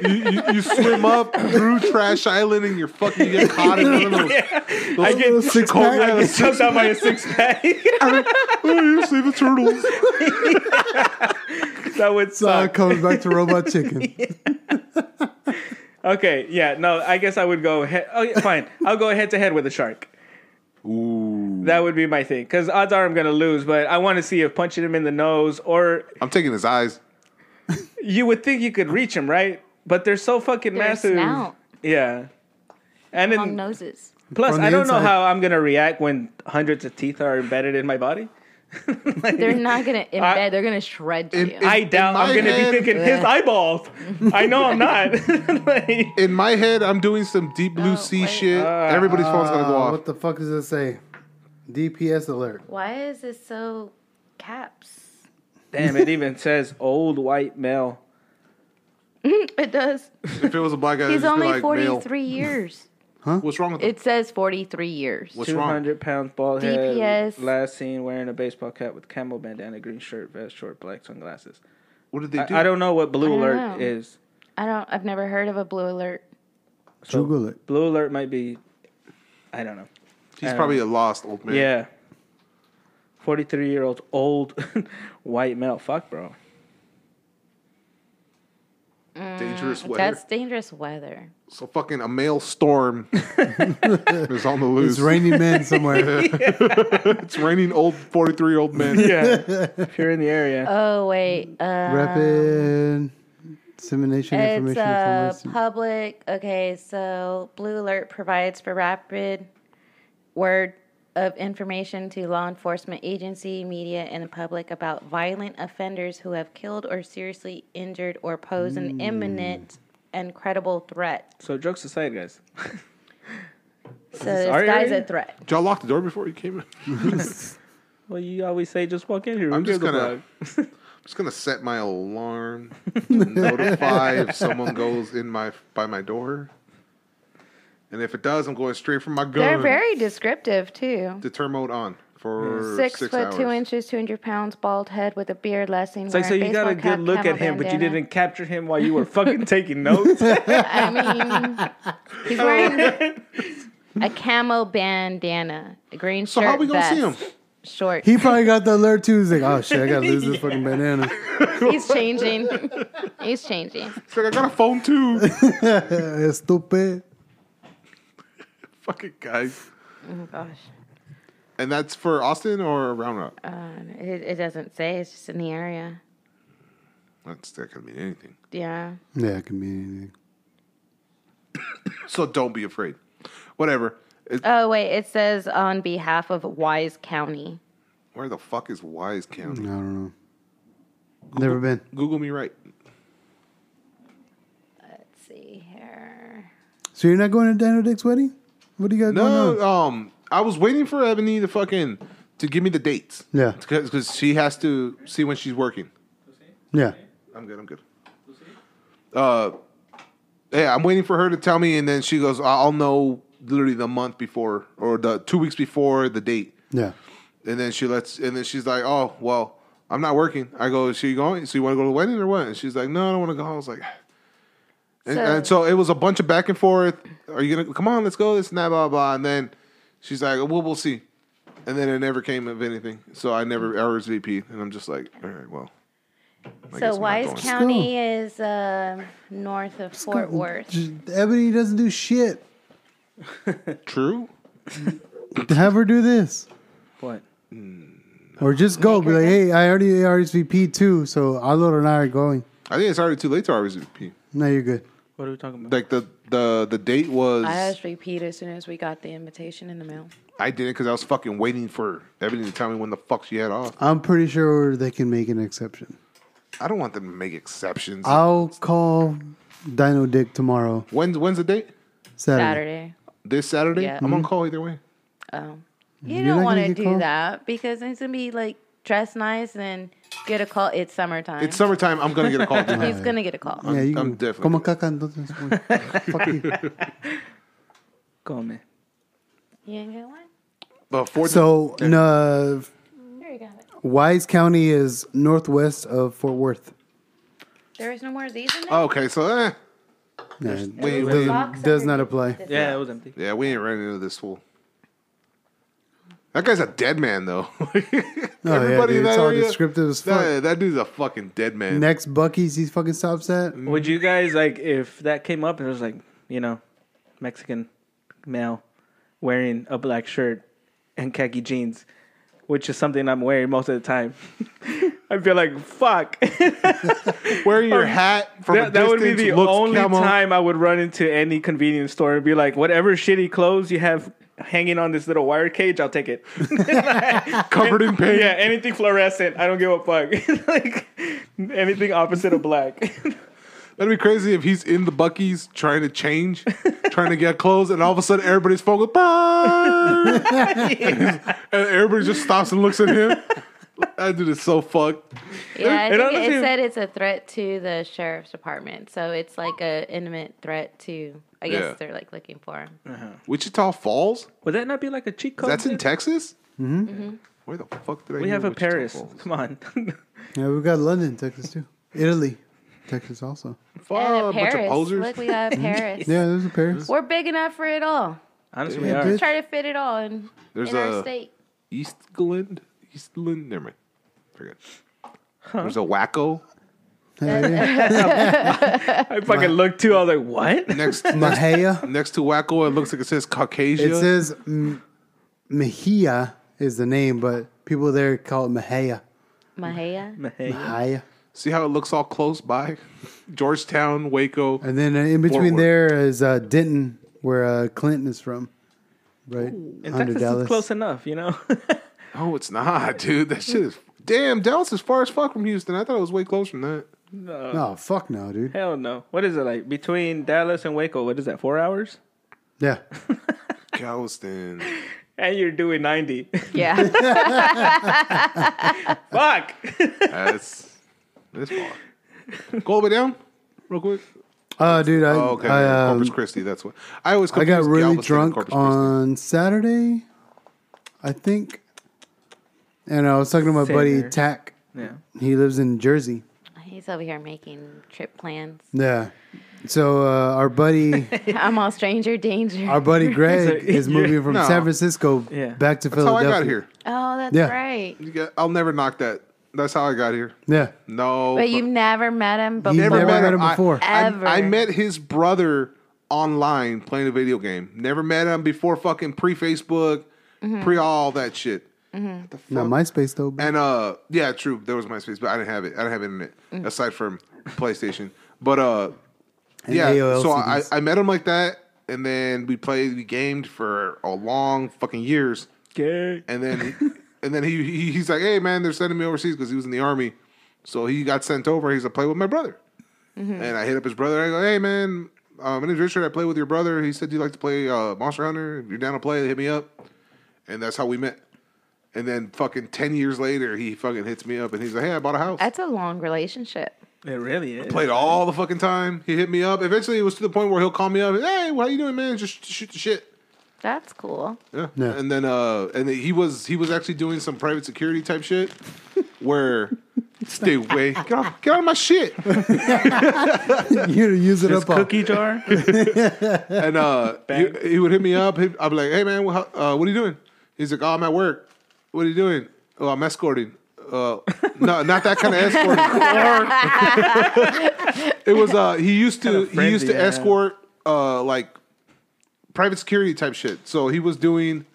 you, you, you swim up through Trash Island and you're fucking you get caught in one of those. I get six cold I get choked out by a six pack. oh, you save the turtles. that would So it suck. comes back to Robot Chicken. Okay, yeah, no, I guess I would go. He- oh, yeah, fine. I'll go head to head with a shark. Ooh. That would be my thing. Because odds are I'm going to lose, but I want to see if punching him in the nose or I'm taking his eyes. you would think you could reach him, right? But they're so fucking Their massive. snout, Yeah. And long then, noses. plus, From the I don't know inside. how I'm going to react when hundreds of teeth are embedded in my body. They're not gonna embed. they're gonna shred In- you. in- I doubt I'm going to be head- thinking his eyeballs. I know I'm not. Like, In my head, I'm doing some deep blue Oh, sea wait. shit. Everybody's phone's gonna go Uh, off. What the fuck does it say? DPS alert. Why is this so caps? damn, it even says old white male. It does. If it was a black guy, He's only like, forty male. three years. What's wrong with it? It says forty three years. What's wrong? 200 pounds, bald head. DPS. Last seen wearing a baseball cap with camo bandana, green shirt, vest, short black sunglasses. What did they do? I, I don't know what blue I don't alert know. is. I don't. I've never heard of a blue alert. So Google it. Blue alert might be. I don't know. He's probably a lost old man. Yeah. 43 year old old white male. Fuck, bro. Dangerous weather. That's dangerous weather. So fucking a male storm is on the loose. It's raining men somewhere. It's raining old 43 year old men. Yeah. if you're in the area. Oh wait. Uh, Reppin. Dissemination It's information a from public. Okay, so Blue Alert provides for rapid word of information to law enforcement agency, media, and the public about violent offenders who have killed or seriously injured or pose an imminent and credible threat. So jokes aside, guys. So this our guy's area? a threat. Did y'all lock the door before you came in? Well, you always say just walk in here. I'm just gonna- I'm just gonna set my alarm to notify if someone goes in my by my door. And if it does, I'm going straight for my gun. They're very descriptive too. Deter mode on for Six, six, foot hours. two inches, two hundred pounds, bald head with a beard, lessing. It's like so you got a good cap, look at camel him, but you didn't capture him while you were fucking taking notes. I mean, he's oh, wearing a camo bandana, a green So shirt, how we gonna see him? short. He probably got the alert too. He's like, oh shit, I gotta lose this fucking banana. He's changing. He's changing. It's like I got a phone too. Stupid. Fucking guys. Oh gosh, And that's for Austin or Roundup? uh, it, it doesn't say. It's just in the area. That's that could mean anything. Yeah. Yeah, it can mean anything. So don't be afraid. Whatever. It, Oh wait, it says on behalf of Wise County. where the fuck is Wise County? I don't know. Never been. Google me right. Let's see here. So you're not going to Dino Dick's wedding? What do you got going No, on? um, I was waiting for Ebony to fucking to give me the dates. Yeah. because she has to see when she's working. Yeah. I'm good. I'm good. Uh, yeah, I'm waiting for her to tell me, and then she goes, "I'll know literally the month before or the two weeks before the date." Yeah. And then she lets, and then she's like, "Oh, well, I'm not working." I go, "Is she going? So you want to go to the wedding or what?" And she's like, "No, I don't want to go." I was like, and So- and so it was a bunch of back and forth. Are you gonna come on? Let's go. This and that, blah blah. And then she's like, "Well, we'll see." And then it never came of anything. So I never RSVP'd, and I'm just like, "All right, well." I So Wise. County is uh, north of Fort Worth. Just, Ebony doesn't do shit. True. Have her do this. what? Or just go. Be like, hey, I already RSVP too, so Alor and I are going. I think it's already too late to RSVP. No, you're good. What are we talking about? Like the the the date was I just repeat as soon as we got the invitation in the mail. I did it because I was fucking waiting for Ebony to tell me when the fuck she had off. I'm pretty sure they can make an exception. I don't want them to make exceptions. I'll call Dino Dick tomorrow, when's when's the date? Saturday. Saturday. This Saturday. Yeah. I'm on mm-hmm. call either way. Oh. You You're don't not want gonna to get do called? that because it's gonna be like dress nice and get a call. It's summertime. It's summertime. I'm gonna get a call. He's gonna get a call. Yeah, you I'm definitely Como caca, entonces. güey. Fuck you. Go, man. You ain't get one? But for So, no, There you got it. Wise County is northwest of Fort Worth. There is no more of these in there. Oh, okay, so eh, No, we, There's we, a box does not apply. Yeah, it was empty. yeah, we ain't running into this fool. That guy's a dead man, though. Oh, yeah, dude, it's all descriptive as fuck. That, that dude's a fucking dead man. Next Buc-ee's he fucking stops at. Mm. Would you guys like if that came up and it was like, you know, Mexican male wearing a black shirt and khaki jeans, which is something I'm wearing most of the time. I feel like fuck. Wearing your um, hat from a that, that would be the only camo. time I would run into any convenience store and be like, whatever shitty clothes you have hanging on this little wire cage, I'll take it. covered in paint. yeah, anything fluorescent, I don't give a fuck. like anything opposite of black. That'd be crazy if he's in the Buc-ee's trying to change, trying to get clothes, and all of a sudden everybody's phone goes, "Burn!" and everybody just stops and looks at him. That dude is so fucked. Yeah, I It think it, said it's a threat to the sheriff's department. So it's like a intimate threat to. I guess Yeah. they're like looking for him. Wichita Falls? Would that not be like a cheat code? That's in? Texas? Mm-hmm. Where the fuck did I We have a Wichita Paris. Falls? Come on. Yeah, we've got London, Texas too. Italy, Texas also. Fuck, and a a bunch of Paris. posers. Look, we got Paris. yeah, there's a Paris. We're big enough for it all. Honestly, we Yeah, are. bitch. Try to fit it all in, There's in our a state. Eastland? Eastland? Never mind. Forget. There's a Waco I fucking looked too. I was like, what? next Mahia. next to Waco. It looks like it says Caucasia. It says M- Mexia is the name, but people there call it Mahia. Mahia. Hey. Mahia. See how it looks all close by? Georgetown, Waco. And then uh, in between there is uh, Denton, where uh, Clinton is from. Right? In Under Texas, Dallas. it's close enough, you know. Oh, it's not, dude. That shit is damn. Dallas is far as fuck from Houston. I thought it was way closer than that. no, No, fuck no, dude. hell no. What is it like between Dallas and Waco? What is that? Four hours? Yeah. Galveston. And you're doing ninety. Yeah. Fuck. That's that's far. Go all the down, real quick. Oh, dude, I, Oh, okay. I, um, Corpus Christi. That's what I always. I got confuse really Galveston drunk on Saturday, I think. And I was talking to my Same buddy here. Tack. Yeah. He lives in Jersey. He's over here making trip plans. Yeah. So uh, our buddy, I'm all stranger danger. our buddy Greg So is you're- moving from No. San Francisco Yeah. back to That's how I Philadelphia. got here. oh, that's Yeah. right. You got- I'll never knock that. That's how I got here. Yeah. No, But you've never met him before. You've never met him I- before. I, Ever. I met his brother online playing a video game. Never met him before fucking pre Facebook, Mm-hmm. pre all that shit. What the Not? MySpace though. And uh, yeah, true. There was MySpace, but I didn't have it. I didn't have internet Mm. aside from PlayStation. But uh, And yeah. AOL so I, CDs. I met him like that, and then we played, we gamed for a long fucking years, Okay. and then and then he, he he's like, hey man, they're sending me overseas because he was in the army, so he got sent over. He's like, play with my brother, and I hit up his brother. I go, hey man, uh, my name's Richard. I play with your brother. He said do you like to play uh, Monster Hunter. If you're down to play, hit me up, and that's how we met. And then fucking ten years later, he fucking hits me up and he's like, "Hey, I bought a house." That's a long relationship. It really is. Played all the fucking time. He hit me up. Eventually, it was to the point where he'll call me up. Hey, how you doing, man? Just shoot the shit. That's cool. Yeah. Yeah. And then, uh, and he was he was actually doing some private security type shit, where stay away, get off, get out of my shit. you use it This up on. cookie jar. And uh, he, he would hit me up. He'd, I'd be like, "Hey man, what, uh, what are you doing?" He's like, "Oh, I'm at work. What are you doing?" "Oh, I'm escorting." Uh, no, not that kind of escorting. it was uh, he used to Kinda he used to yeah. escort uh like private security type shit. So he was doing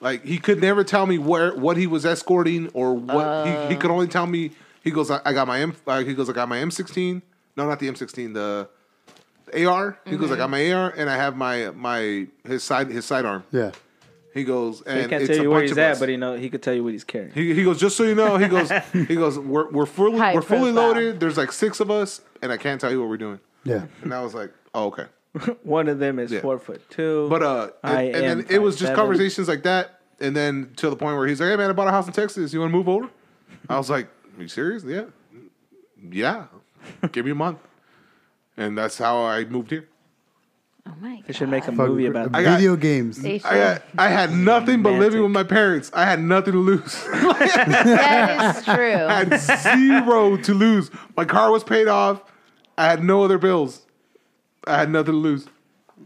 like he could never tell me where what he was escorting or what he, he could only tell me. He goes, I, I got my M. Uh, he goes, I got my M16. No, not the M16. The AR. He goes, I got my AR and I have my my his side his sidearm. Yeah. He goes, and He can't tell you where he's at, us. but he know he could tell you what he's carrying. He, he goes, just so you know, he goes, he goes, we're we're fully High we're fully profile. loaded. There's like six of us, and I can't tell you what we're doing. Yeah. And I was like, oh okay. One of them is Yeah. four foot two. But uh, and, I and am then it was just 5'7". conversations like that, and then to the point where he's like, hey man, I bought a house in Texas. You want to move over? I was like, are you serious? Yeah, yeah. Give me a month, and that's how I moved here. Oh my god. they should make a Fuck, movie about I got- video games. They should. I got, I had nothing but living with my parents. I had nothing to lose. that is true. I had zero to lose. My car was paid off. I had no other bills. I had nothing to lose.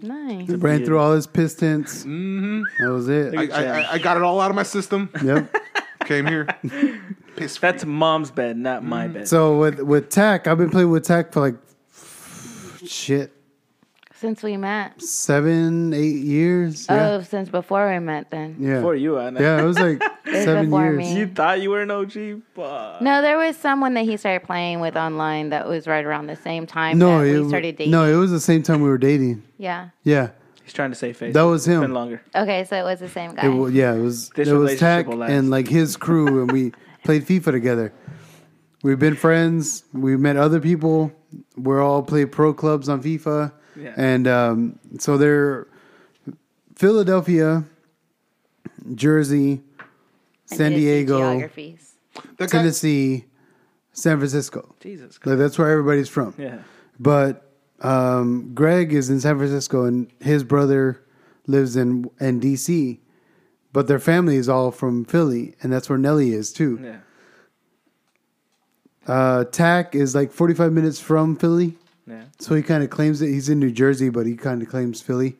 nice. Ran through all his pistons. Mm-hmm. That was it. I, I, I- I got it all out of my system. yep. Came here. Piss That's mom's bed, not my bed. So with with Tech, I've been playing with Tech for like shit Since we met. seven, eight years. Yeah. Oh, since before we met then. yeah. For you, I know. Yeah, it was like was seven before years. me. You thought you were an OG, but No, there was someone that he started playing with online that was right around the same time No, that it, we started dating. no, it was the same time we were dating. yeah. Yeah, he's trying to save face. That was It's him. Been longer. Okay, so it was the same guy. it, wa- yeah, it was. This it was relationship Tech and like his crew, and we played FIFA together. We've been friends. We met other people. We're all played pro clubs on FIFA, Yeah. and um, so they're Philadelphia, Jersey, And San his Diego, Geographies. That guy, Tennessee, San Francisco. Jesus. Like that's where everybody's from. Yeah. But um, Greg is in San Francisco, and his brother lives in in DC. But their family is all from Philly, and that's where Nelly is too. Yeah. Uh, Tack is like forty five minutes from Philly, Yeah. so he kind of claims that he's in New Jersey, but he kind of claims Philly.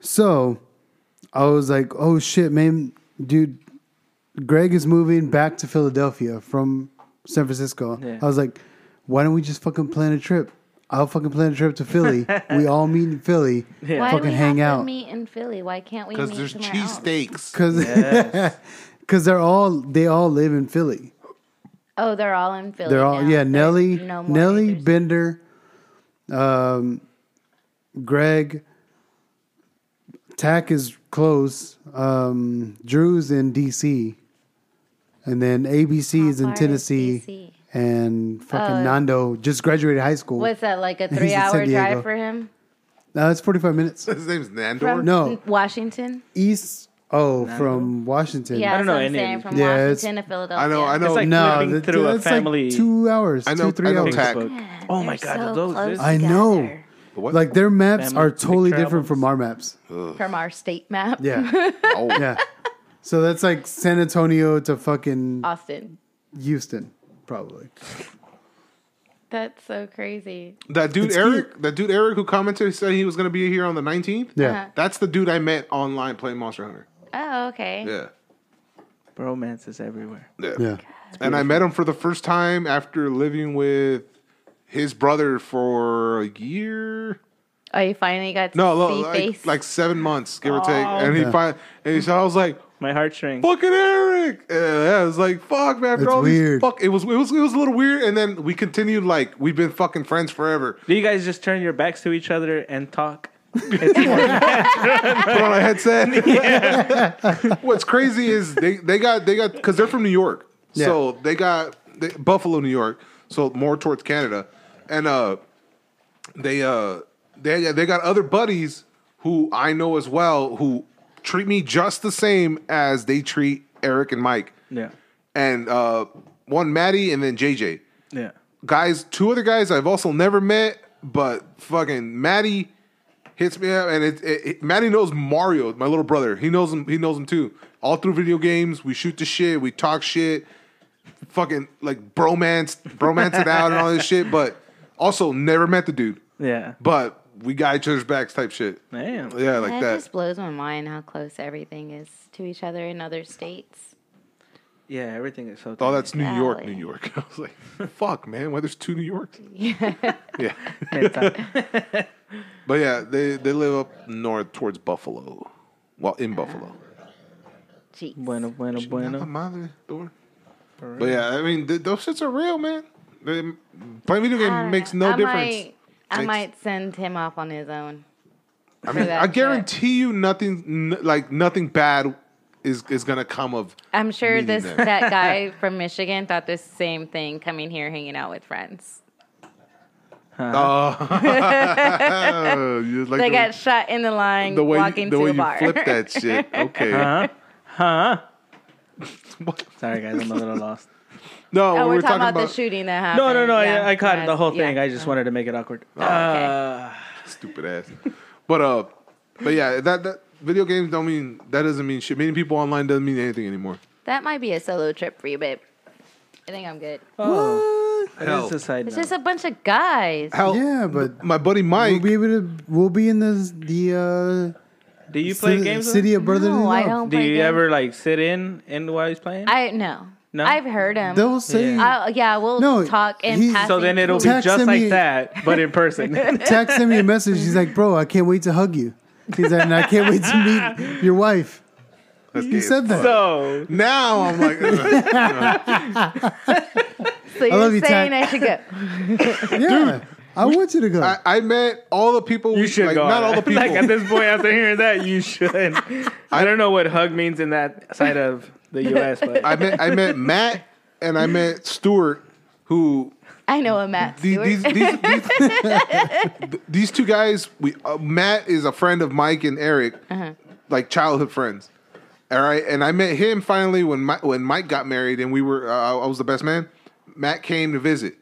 So I was like, "Oh shit, man, dude! Greg is moving back to Philadelphia from San Francisco." Yeah. I was like, "Why don't we just fucking plan a trip? I'll fucking plan a trip to Philly. we all meet in Philly, Yeah. Why do fucking we hang have out." to meet in Philly? Why can't we because there's cheesesteaks. Because Yes. they're all they all live in Philly. Oh, they're all in Philly. They're all now. yeah. There's Nelly, no more Nelly, haters. Bender, um, Greg. Tack is close. Um, Drew's in DC, and then ABC How is in far is Tennessee, and fucking Oh. Nando just graduated high school. What's that like a three-hour San drive for him No, it's forty five minutes. His name's Nandor. from No. Washington? East. Oh, from Washington. Yeah, don't know what I'm any saying from Yeah, it's- Washington to Philadelphia. I know. I know. It's like no, flipping that- through a that's family like two hours. I know- two three I know hours. Tack. Facebook. Oh my They're god, so those close is- I know. together What? Like their maps Family are big totally different travels. from our maps. from our state map. Yeah, oh, yeah. So that's like San Antonio to fucking Austin. Houston, probably. That's so crazy. that dude It's Eric. That dude Eric who commented said he was going to be here on the 19th. Yeah. Uh-huh. That's the dude I met online playing Monster Hunter. Oh, okay. Yeah. Bromance is everywhere. Yeah. Yeah. And I met him for the first time after living with his brother for a year. Oh, you finally got to No, see like, face. like seven months, give or take. Oh. And he Yeah. fin- and he said, I was like, My heart heartstrings. fucking Eric. Yeah, yeah, it was like, fuck, man. After It's all weird. these fuck, it was, it was, it was a little weird. And then we continued like we've been fucking friends forever. Do you guys just turn your backs to each other and talk? Put on a headset. What's crazy is they, they got they got because they're from New York, so they got they, Buffalo, New York, so more towards Canada, and uh, they uh they they got other buddies who I know as well who treat me just the same as they treat Eric and Mike, Yeah. and uh, one Maddie and then JJ Yeah. guys, two other guys I've also never met, but fucking Maddie hits me up, and it, it, it- Maddie knows Mario, my little brother. He knows him. He knows him too. All through video games, we shoot the shit, we talk shit, fucking like bromance, bromance it out and all this shit. But also never met the dude, Yeah. but we got each other's backs type shit. Damn. Yeah, like that, that. just blows my mind how close everything is to each other in other states. Yeah, everything is so. Oh, that's New York, New York. I was like, fuck, man, why there's two New Yorks? Yeah. Yeah. Neta. But yeah, they, they live up north towards Buffalo. Well, in Buffalo. Jeez. bueno, bueno, bueno. madre, door. But yeah, I mean, th- those shits are real, man. They, playing video game don't makes no I difference. Might, I Makes- might send him off on his own. I mean, that I shit. guarantee you, nothing n- like nothing bad is is gonna come of. I'm sure meeting this them. that guy from Michigan thought the same thing coming here hanging out with friends. Oh, like They the, got shot in the line the way walking you, the to way a you bar. flip that shit. Okay. Huh? Huh? What? Sorry, guys, I'm a little lost. No, oh, we we're, were talking, about, the shooting that happened. No, no, no. Yeah, I, I caught yeah, the whole yeah. thing. I just wanted to make it awkward. okay. Uh, stupid ass. But uh, but yeah, that that video games don't mean that doesn't mean shit. Meeting people online doesn't mean anything anymore. That might be a solo trip for you, babe. I think I'm good. oh, that Hell. is a side It's note. just a bunch of guys. Hell, Yeah, but my buddy Mike. we'll Mike. be able to. We'll be in the the Do you uh, play city, games? with city of brotherly No, I love. don't. Do you games. ever like sit in and while he's playing? I no. No? I've heard him. They'll say Yeah. I, yeah, we'll No, talk in he's- passing. so then it'll be Text just me- like that, but in person. text send me a message. He's like, bro, I can't wait to hug you. He's like, and I can't wait to meet your wife. That's You said that. so Now I'm like, So you're love you, saying Tack. I should go? Yeah, I want you to go. I, I met all the people. you should like, go. Not all the people. like at this point, after hearing that, you should. I don't know what hug means in that side of the U.S., but I met I met Matt and I met Stuart, who I know a Matt these Stewart. these, these, these, these two guys. We uh, Matt is a friend of Mike and Eric, Uh-huh. like childhood friends. All right, and I met him finally when Mi- when Mike got married, and we were uh, I was the best man. Matt came to visit.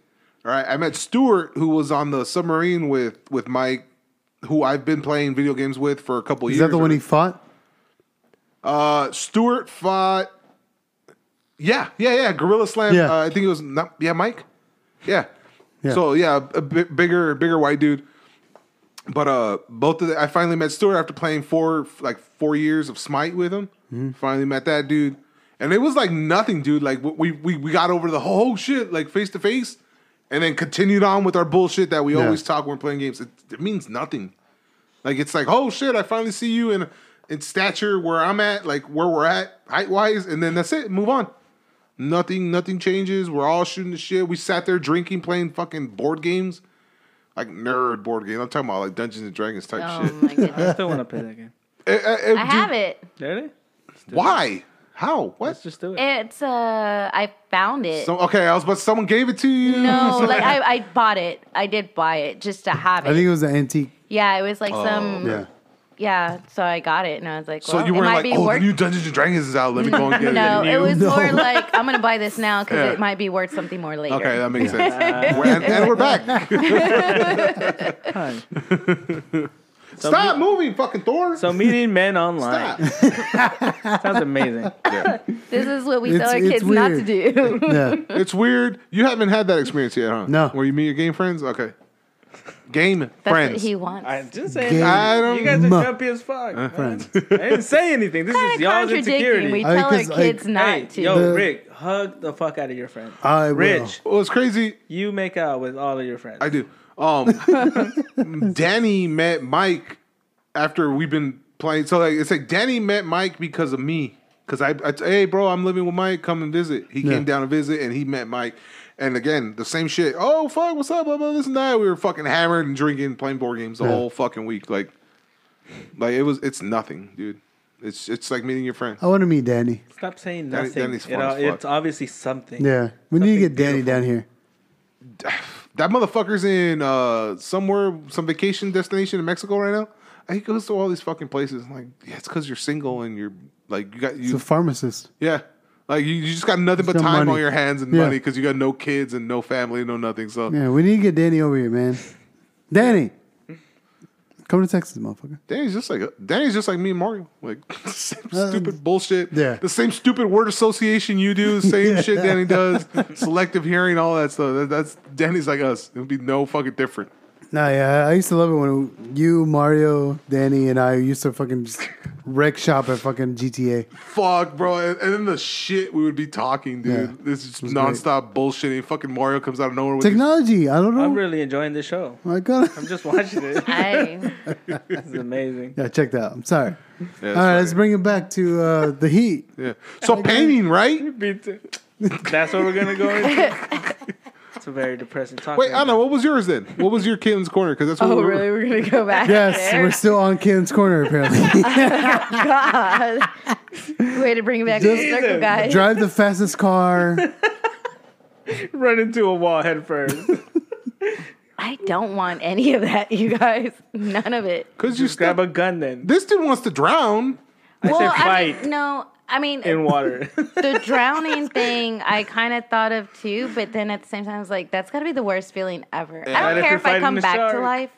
All right, I met Stuart, who was on the submarine with with Mike, who I've been playing video games with for a couple Is years. Is that the one he fought? Uh, Stewart fought. Yeah, yeah, yeah. Gorilla Slam. Yeah. Uh, I think it was not. Yeah, Mike. Yeah. Yeah. So yeah, a bit bigger, bigger white dude. But uh, both of the, I finally met Stewart after playing four like four years of Smite with him. Mm-hmm. Finally met that dude, and it was like nothing, dude. Like we we we got over the whole shit like face to face, and then continued on with our bullshit that we Yeah. always talk when we're playing games. It, it means nothing. Like it's like, oh shit, I finally see you in in stature where I'm at, like where we're at height wise, and then that's it. Move on. Nothing, nothing changes. We're all shooting the shit. We sat there drinking, playing fucking board games, like nerd board games. I'm talking about like Dungeons and Dragons type Oh shit. my I still want to play that game. Eh, eh, eh, I dude, have it. Really? Why? How? What? Let's just do it. It's uh, I found it. So, okay, I was, but someone gave it to you. no, like I, I bought it. I did buy it just to have it. I think it was an antique. yeah, it was like some. Yeah. Yeah. so I got it, and I was like, So you weren't like, oh, worth. the new Dungeons and Dragons is out. Let me go and get no, it. No, it was No. more like I'm gonna buy this now because Yeah. it might be worth something more later. Okay, that makes sense. We're- and, and we're back. Fine. So Stop me- moving, fucking Thor. So meeting men online Stop. sounds amazing. Yeah. This is what we It's- tell our it's kids not to weird. do. Yeah. It's weird. You haven't had that experience yet, huh? No. Where you meet your game friends? Okay. Game That's friends. what he wants. I just saying. Game- I don't You guys are Ma- jumpy as fuck. Uh, man. Friends. I didn't say anything. This kind is of y'all's contradicting. insecurity. We I- tell our 'cause, like- kids not hey, to. yo, The- Rick, hug the fuck out of your friend. I will. Rich, Well, it's crazy. you make out with all of your friends. I do. Um, Danny met Mike after we've been playing. So like, it's like Danny met Mike because of me. Because I, I, hey, bro, I'm living with Mike. Come and visit. He Yeah. came down to visit, and he met Mike. And again, the same shit. Oh fuck, what's up? Blah, blah, this and that. We were fucking hammered and drinking, playing board games the Yeah. whole fucking week. Like, like it was. It's nothing, dude. It's it's like meeting your friend. I want to meet Danny. Stop saying Danny- nothing. Danny's It fun all- as fuck. it's obviously something. Yeah. We need to get Danny beautiful. down here. That motherfucker's in uh somewhere, some vacation destination in Mexico right now. He goes to all these fucking places. I'm like, yeah, it's because you're single and you're like you got He's you a pharmacist. yeah. Like you, you just got nothing but no time money. on your hands and Yeah. money because you got no kids and no family, no nothing. So Yeah, we need to get Danny over here, man. Danny. Come to Texas, motherfucker. Danny's just like Danny's just like me and Mario. Like same Uh, stupid bullshit. yeah. The same stupid word association you do, same shit Danny does, selective hearing, all that stuff. That, that's Danny's like us. It'll be no fucking different. Nah, yeah, I used to love it when you, Mario, Danny, and I used to fucking just wreck shop at fucking GTA. Fuck, bro. And, and then the shit we would be talking, dude. Yeah. This is was nonstop bullshitting. Fucking Mario comes out of nowhere with these- Technology, I don't know. I'm really enjoying this show. I got I'm just watching it. I, this is amazing. Yeah, check that out. I'm sorry. Yeah, All that's right, let's bring it back to uh, the heat. Yeah. So painting, right? That's what we're gonna go into. It's a very depressing topic. Wait, Anna, what was yours then? What was your Caitlin's corner? Because that's what oh, we were. really? We're gonna go back Yes, there? we're still on Kalen's corner apparently. Oh, God. Way to bring it back full circle, guys. Drive the fastest car. Run into a wall head first. I don't want any of that, you guys. None of it. Because you Just grab a gun then. this dude wants to drown. I well, said I fight mean, no. I mean, in water. the drowning thing, I kind of thought of too, but then at the same time, I was like, that's got to be the worst feeling ever. Yeah. I don't if care you're if I come the back to life.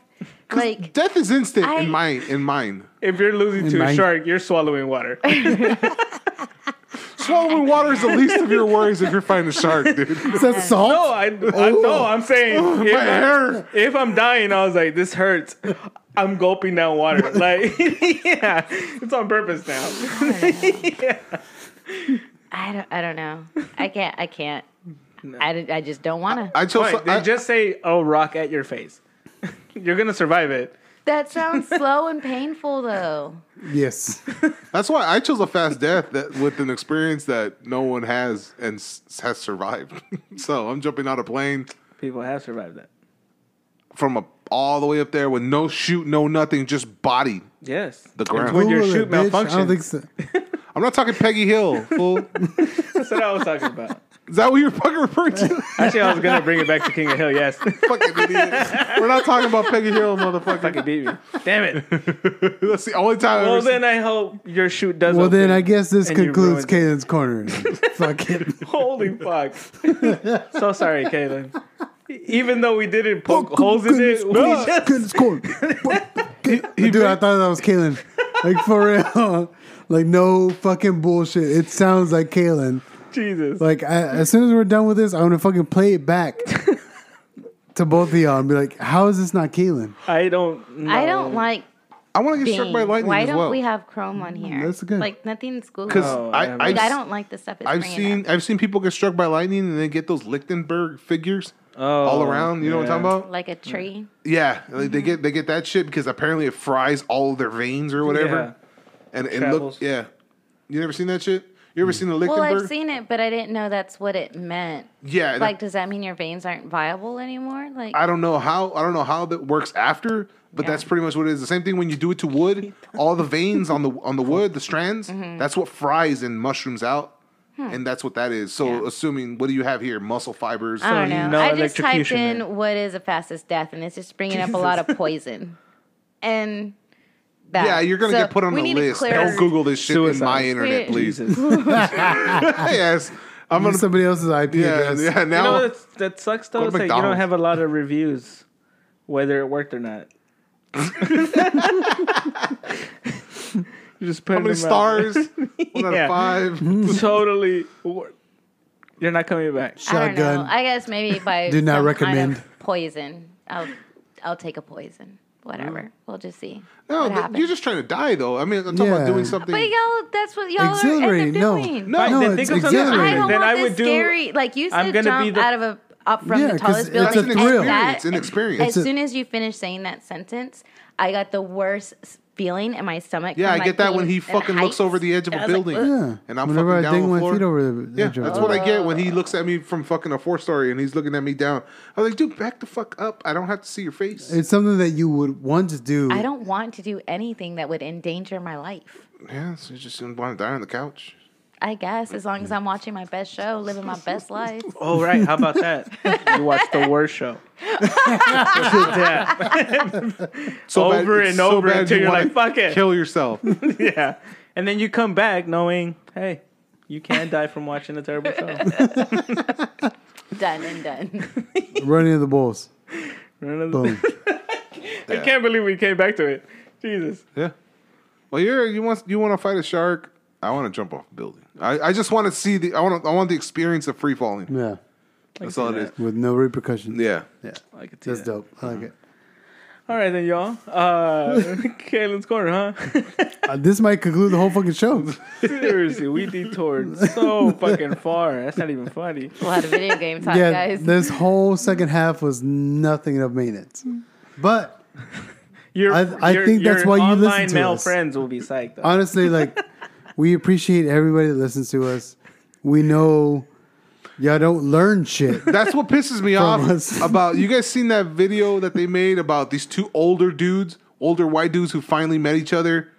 Like, Death is instant I- in mine. In mine. if you're losing to Mine- a shark, you're swallowing water. Swallowing water is the least of your worries if you're fighting a shark, dude. Is that salt? No, I, I no, I'm saying if, My hair. if I'm dying, I was like, this hurts. I'm gulping down water. Like, yeah, it's on purpose now. I don't, I don't know. I can't, I can't. I, I just don't want to. I chose. Fine, then I, just say, "Oh, rock at your face." You're gonna survive it. That sounds slow and painful, though. Yes. that's why I chose a fast death that with an experience that no one has and s- has survived. so I'm jumping out a plane People have survived that. from a, all the way up there with no shoot, no nothing, just body. Yes, The ground. When your Google shoot it, bitch. I malfunctions. don't think so. I'm not talking Peggy Hill. Fool. That's what I was talking about. Is that what you're fucking referring to? Actually, I was gonna bring it back to King of Hill. Yes, fucking idiot. We're not talking about Peggy Hill, motherfucker. fucking beat me. Damn it. That's the only time. I've Well, ever then I hope your shoot does. Well, then open. I guess this And you concludes ruined Kalen's corner. Fuck it. Holy fuck! so sorry, Kaylin. Even though we didn't poke oh, holes in it, we No, just Kalen's corner. Dude, I thought that was Kalen. Like for real. Like no fucking bullshit. It sounds like Kalen. Jesus. Like I, as soon as we're done with this, I'm gonna fucking play it back to both of y'all and be like, "How is this not Kalen?" I don't. Know. I don't like I want to get struck by lightning Why as don't well. we have Chrome on here? That's good. Like nothing's Google. Because Oh, I, I I've, like I s- don't like the stuff. It's I've seen up. I've seen people get struck by lightning and they get those Lichtenberg figures Oh, all around. You know what I'm talking about? like a tree. Yeah, like they mm-hmm. get they get that shit because apparently it fries all of their veins or whatever, and it look Travels. yeah. You never seen that shit? You ever seen the Well, I've seen it, but I didn't know that's what it meant. yeah, and Like, does that mean your veins aren't viable anymore? Like, I don't know how I don't know how that works after, but Yeah. that's pretty much what it is. The same thing when you do it to wood, all the veins on the on the wood, the strands, Mm-hmm. that's what fries and mushrooms out. Hmm. And that's what that is. So, assuming, what do you have here? Muscle fibers. I don't know. no I just typed in there. what is a fastest death, and it's just bringing up a lot of poison. And that. Yeah, you're gonna So get put on we the list. clear- Don't Google this shit in my internet, please. Jesus. yes, I'm on somebody else's IP Yeah, address. yeah. You Now, know that's, that sucks though. It's like you don't have a lot of reviews, whether it worked or not. You just put how many out. stars? One out of five. totally. You're not coming back. I don't know. Shotgun. I guess maybe by Do not some recommend. kind of poison. I'll I'll take a poison. Whatever. We'll just see. No, what you're just trying to die, though. I mean, I'm talking Yeah. about doing something. But y'all, that's what y'all are Exhilarating. end No. up doing. No, Fine, No, then it's think of something. I don't Then want I this would do. Like you I'm said, gonna jump be the- out of a up from Yeah, the 'cause tallest building. That's an a and thrill. that- It's an experience. As It's a- soon as you finish saying that sentence, I got the worst s- feeling in my stomach. Yeah, I like, get that when he in fucking looks over the edge of a was like, building, Yeah. and I'm Whenever fucking I down dig on the my floor. feet over the Yeah, edge of that's it. what I get when he looks at me from fucking a four story and he's looking at me down. I'm like, dude, back the fuck up. I don't have to see your face. It's something that you would want to do. I don't want to do anything that would endanger my life. yeah, so you just want to die on the couch. I guess as long as I'm watching my best show, living my best life. Oh right, how about that? You watch the worst show. yeah. So Over it's and so over bad until you you're like, "Fuck it." kill yourself. yeah. And then you come back knowing, hey, you can die from watching a terrible show. done and done. Running of the bulls. Boom. Boom. I can't believe we came back to it. Jesus. yeah. Well, you're you want you want to fight a shark. I want to jump off a building. I, I just want to see the I want I want the experience of free falling. Yeah. That's all it is. With no repercussions. Yeah. Yeah. I could see That's that. dope. I like it. All right then, y'all. Uh, Kalen's corner, huh? Uh, this might conclude the whole fucking show. Seriously, we detoured so fucking far. That's not even funny. A lot of video game talk, yeah, guys. this whole second half was nothing of maintenance. But Your, I- I your, think that's your why you listen online to male us. friends will be psyched. Though. honestly, like, we appreciate everybody that listens to us. We know y'all don't learn shit. That's what pisses me off us. about you guys seen that video that they made about these two older dudes, older white dudes who finally met each other,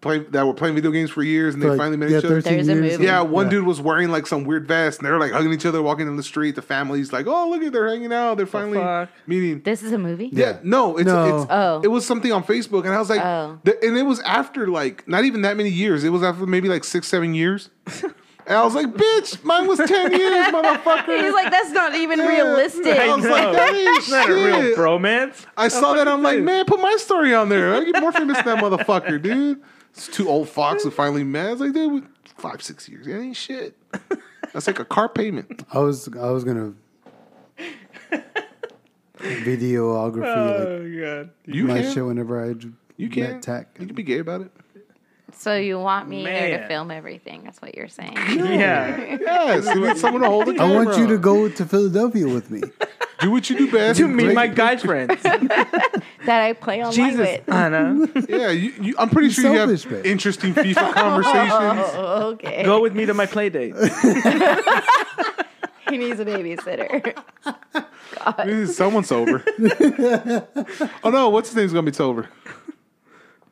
play that were playing video games for years and they Like, finally met yeah, each other. 13 There's a movie. Yeah, one Yeah. dude was wearing like some weird vest and they were like hugging each other, walking in the street. The family's like, "Oh, look at they're hanging out. They're finally fuck? meeting." This is a movie. Yeah, no, it's, No. it's Oh. it was something on Facebook, and I was like, Oh. the- and it was after like not even that many years. It was after maybe like six, seven years. and I was like, "Bitch, mine was ten years, motherfucker." He's like, that's not even Yeah. realistic. I was like, that ain't It's not a real bromance. I saw that. I'm like, man, put my story on there. I get more famous than that motherfucker, dude. It's two old fox who finally met. I was like, dude, five, six years. That ain't shit. That's like a car payment. I was I was gonna videography oh, like Oh god. You my can. shit whenever I You met can. Tack. You can be gay about it. So you want me there to Man. film everything? That's what you're saying. Yeah. Yes, you need someone to hold the I camera. want you to go to Philadelphia with me. do what you do best. To meet Take- my guy friends. that I play online Jesus, with. Anna. Yeah, you, you, I'm pretty sure Selfish, you have babe. interesting FIFA conversations. Oh, okay. Go with me to my play date. He needs a babysitter. Someone's sober. oh no, what's his name's gonna be sober?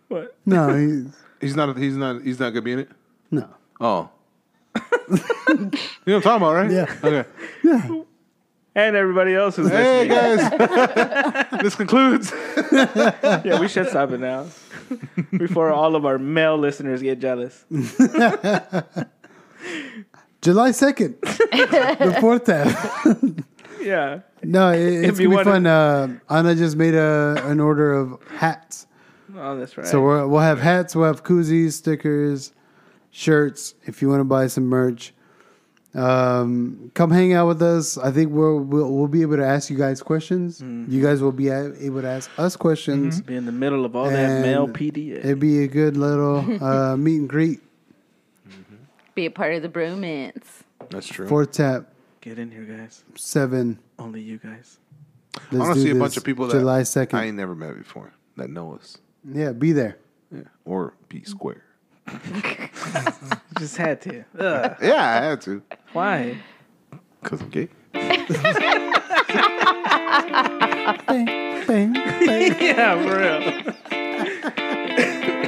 What? No, he's, He's not. He's not. He's not gonna be in it. no. Oh. you know what I'm talking about, right? Yeah. Okay. Yeah. And everybody else who's Hey listening. guys, this concludes. Yeah, we should stop it now. Before all of our male listeners get jealous. July second, the Fourth Tap. Yeah. No, it, it's you gonna be wanna- fun. Uh, Anna just made a an order of hats, Oh, that's right. so we're, we'll have hats, we'll have koozies, stickers, shirts. If you want to buy some merch, um, come hang out with us. I think we'll we'll, we'll be able to ask you guys questions. Mm-hmm. You guys will be able to ask us questions. be in the middle of all that And male PDA. It'd be a good little uh, meet and greet. Be a part of the bromance. That's true. Fourth tap Get in here, guys. seven. Only you guys. Let's I want to see a bunch of people that 2nd. I ain't never met before that know us. Yeah, be there. Yeah. Or be square. Just had to. Ugh. Yeah, I had to. Why? Because I'm gay. bang, bang, bang. yeah, for real.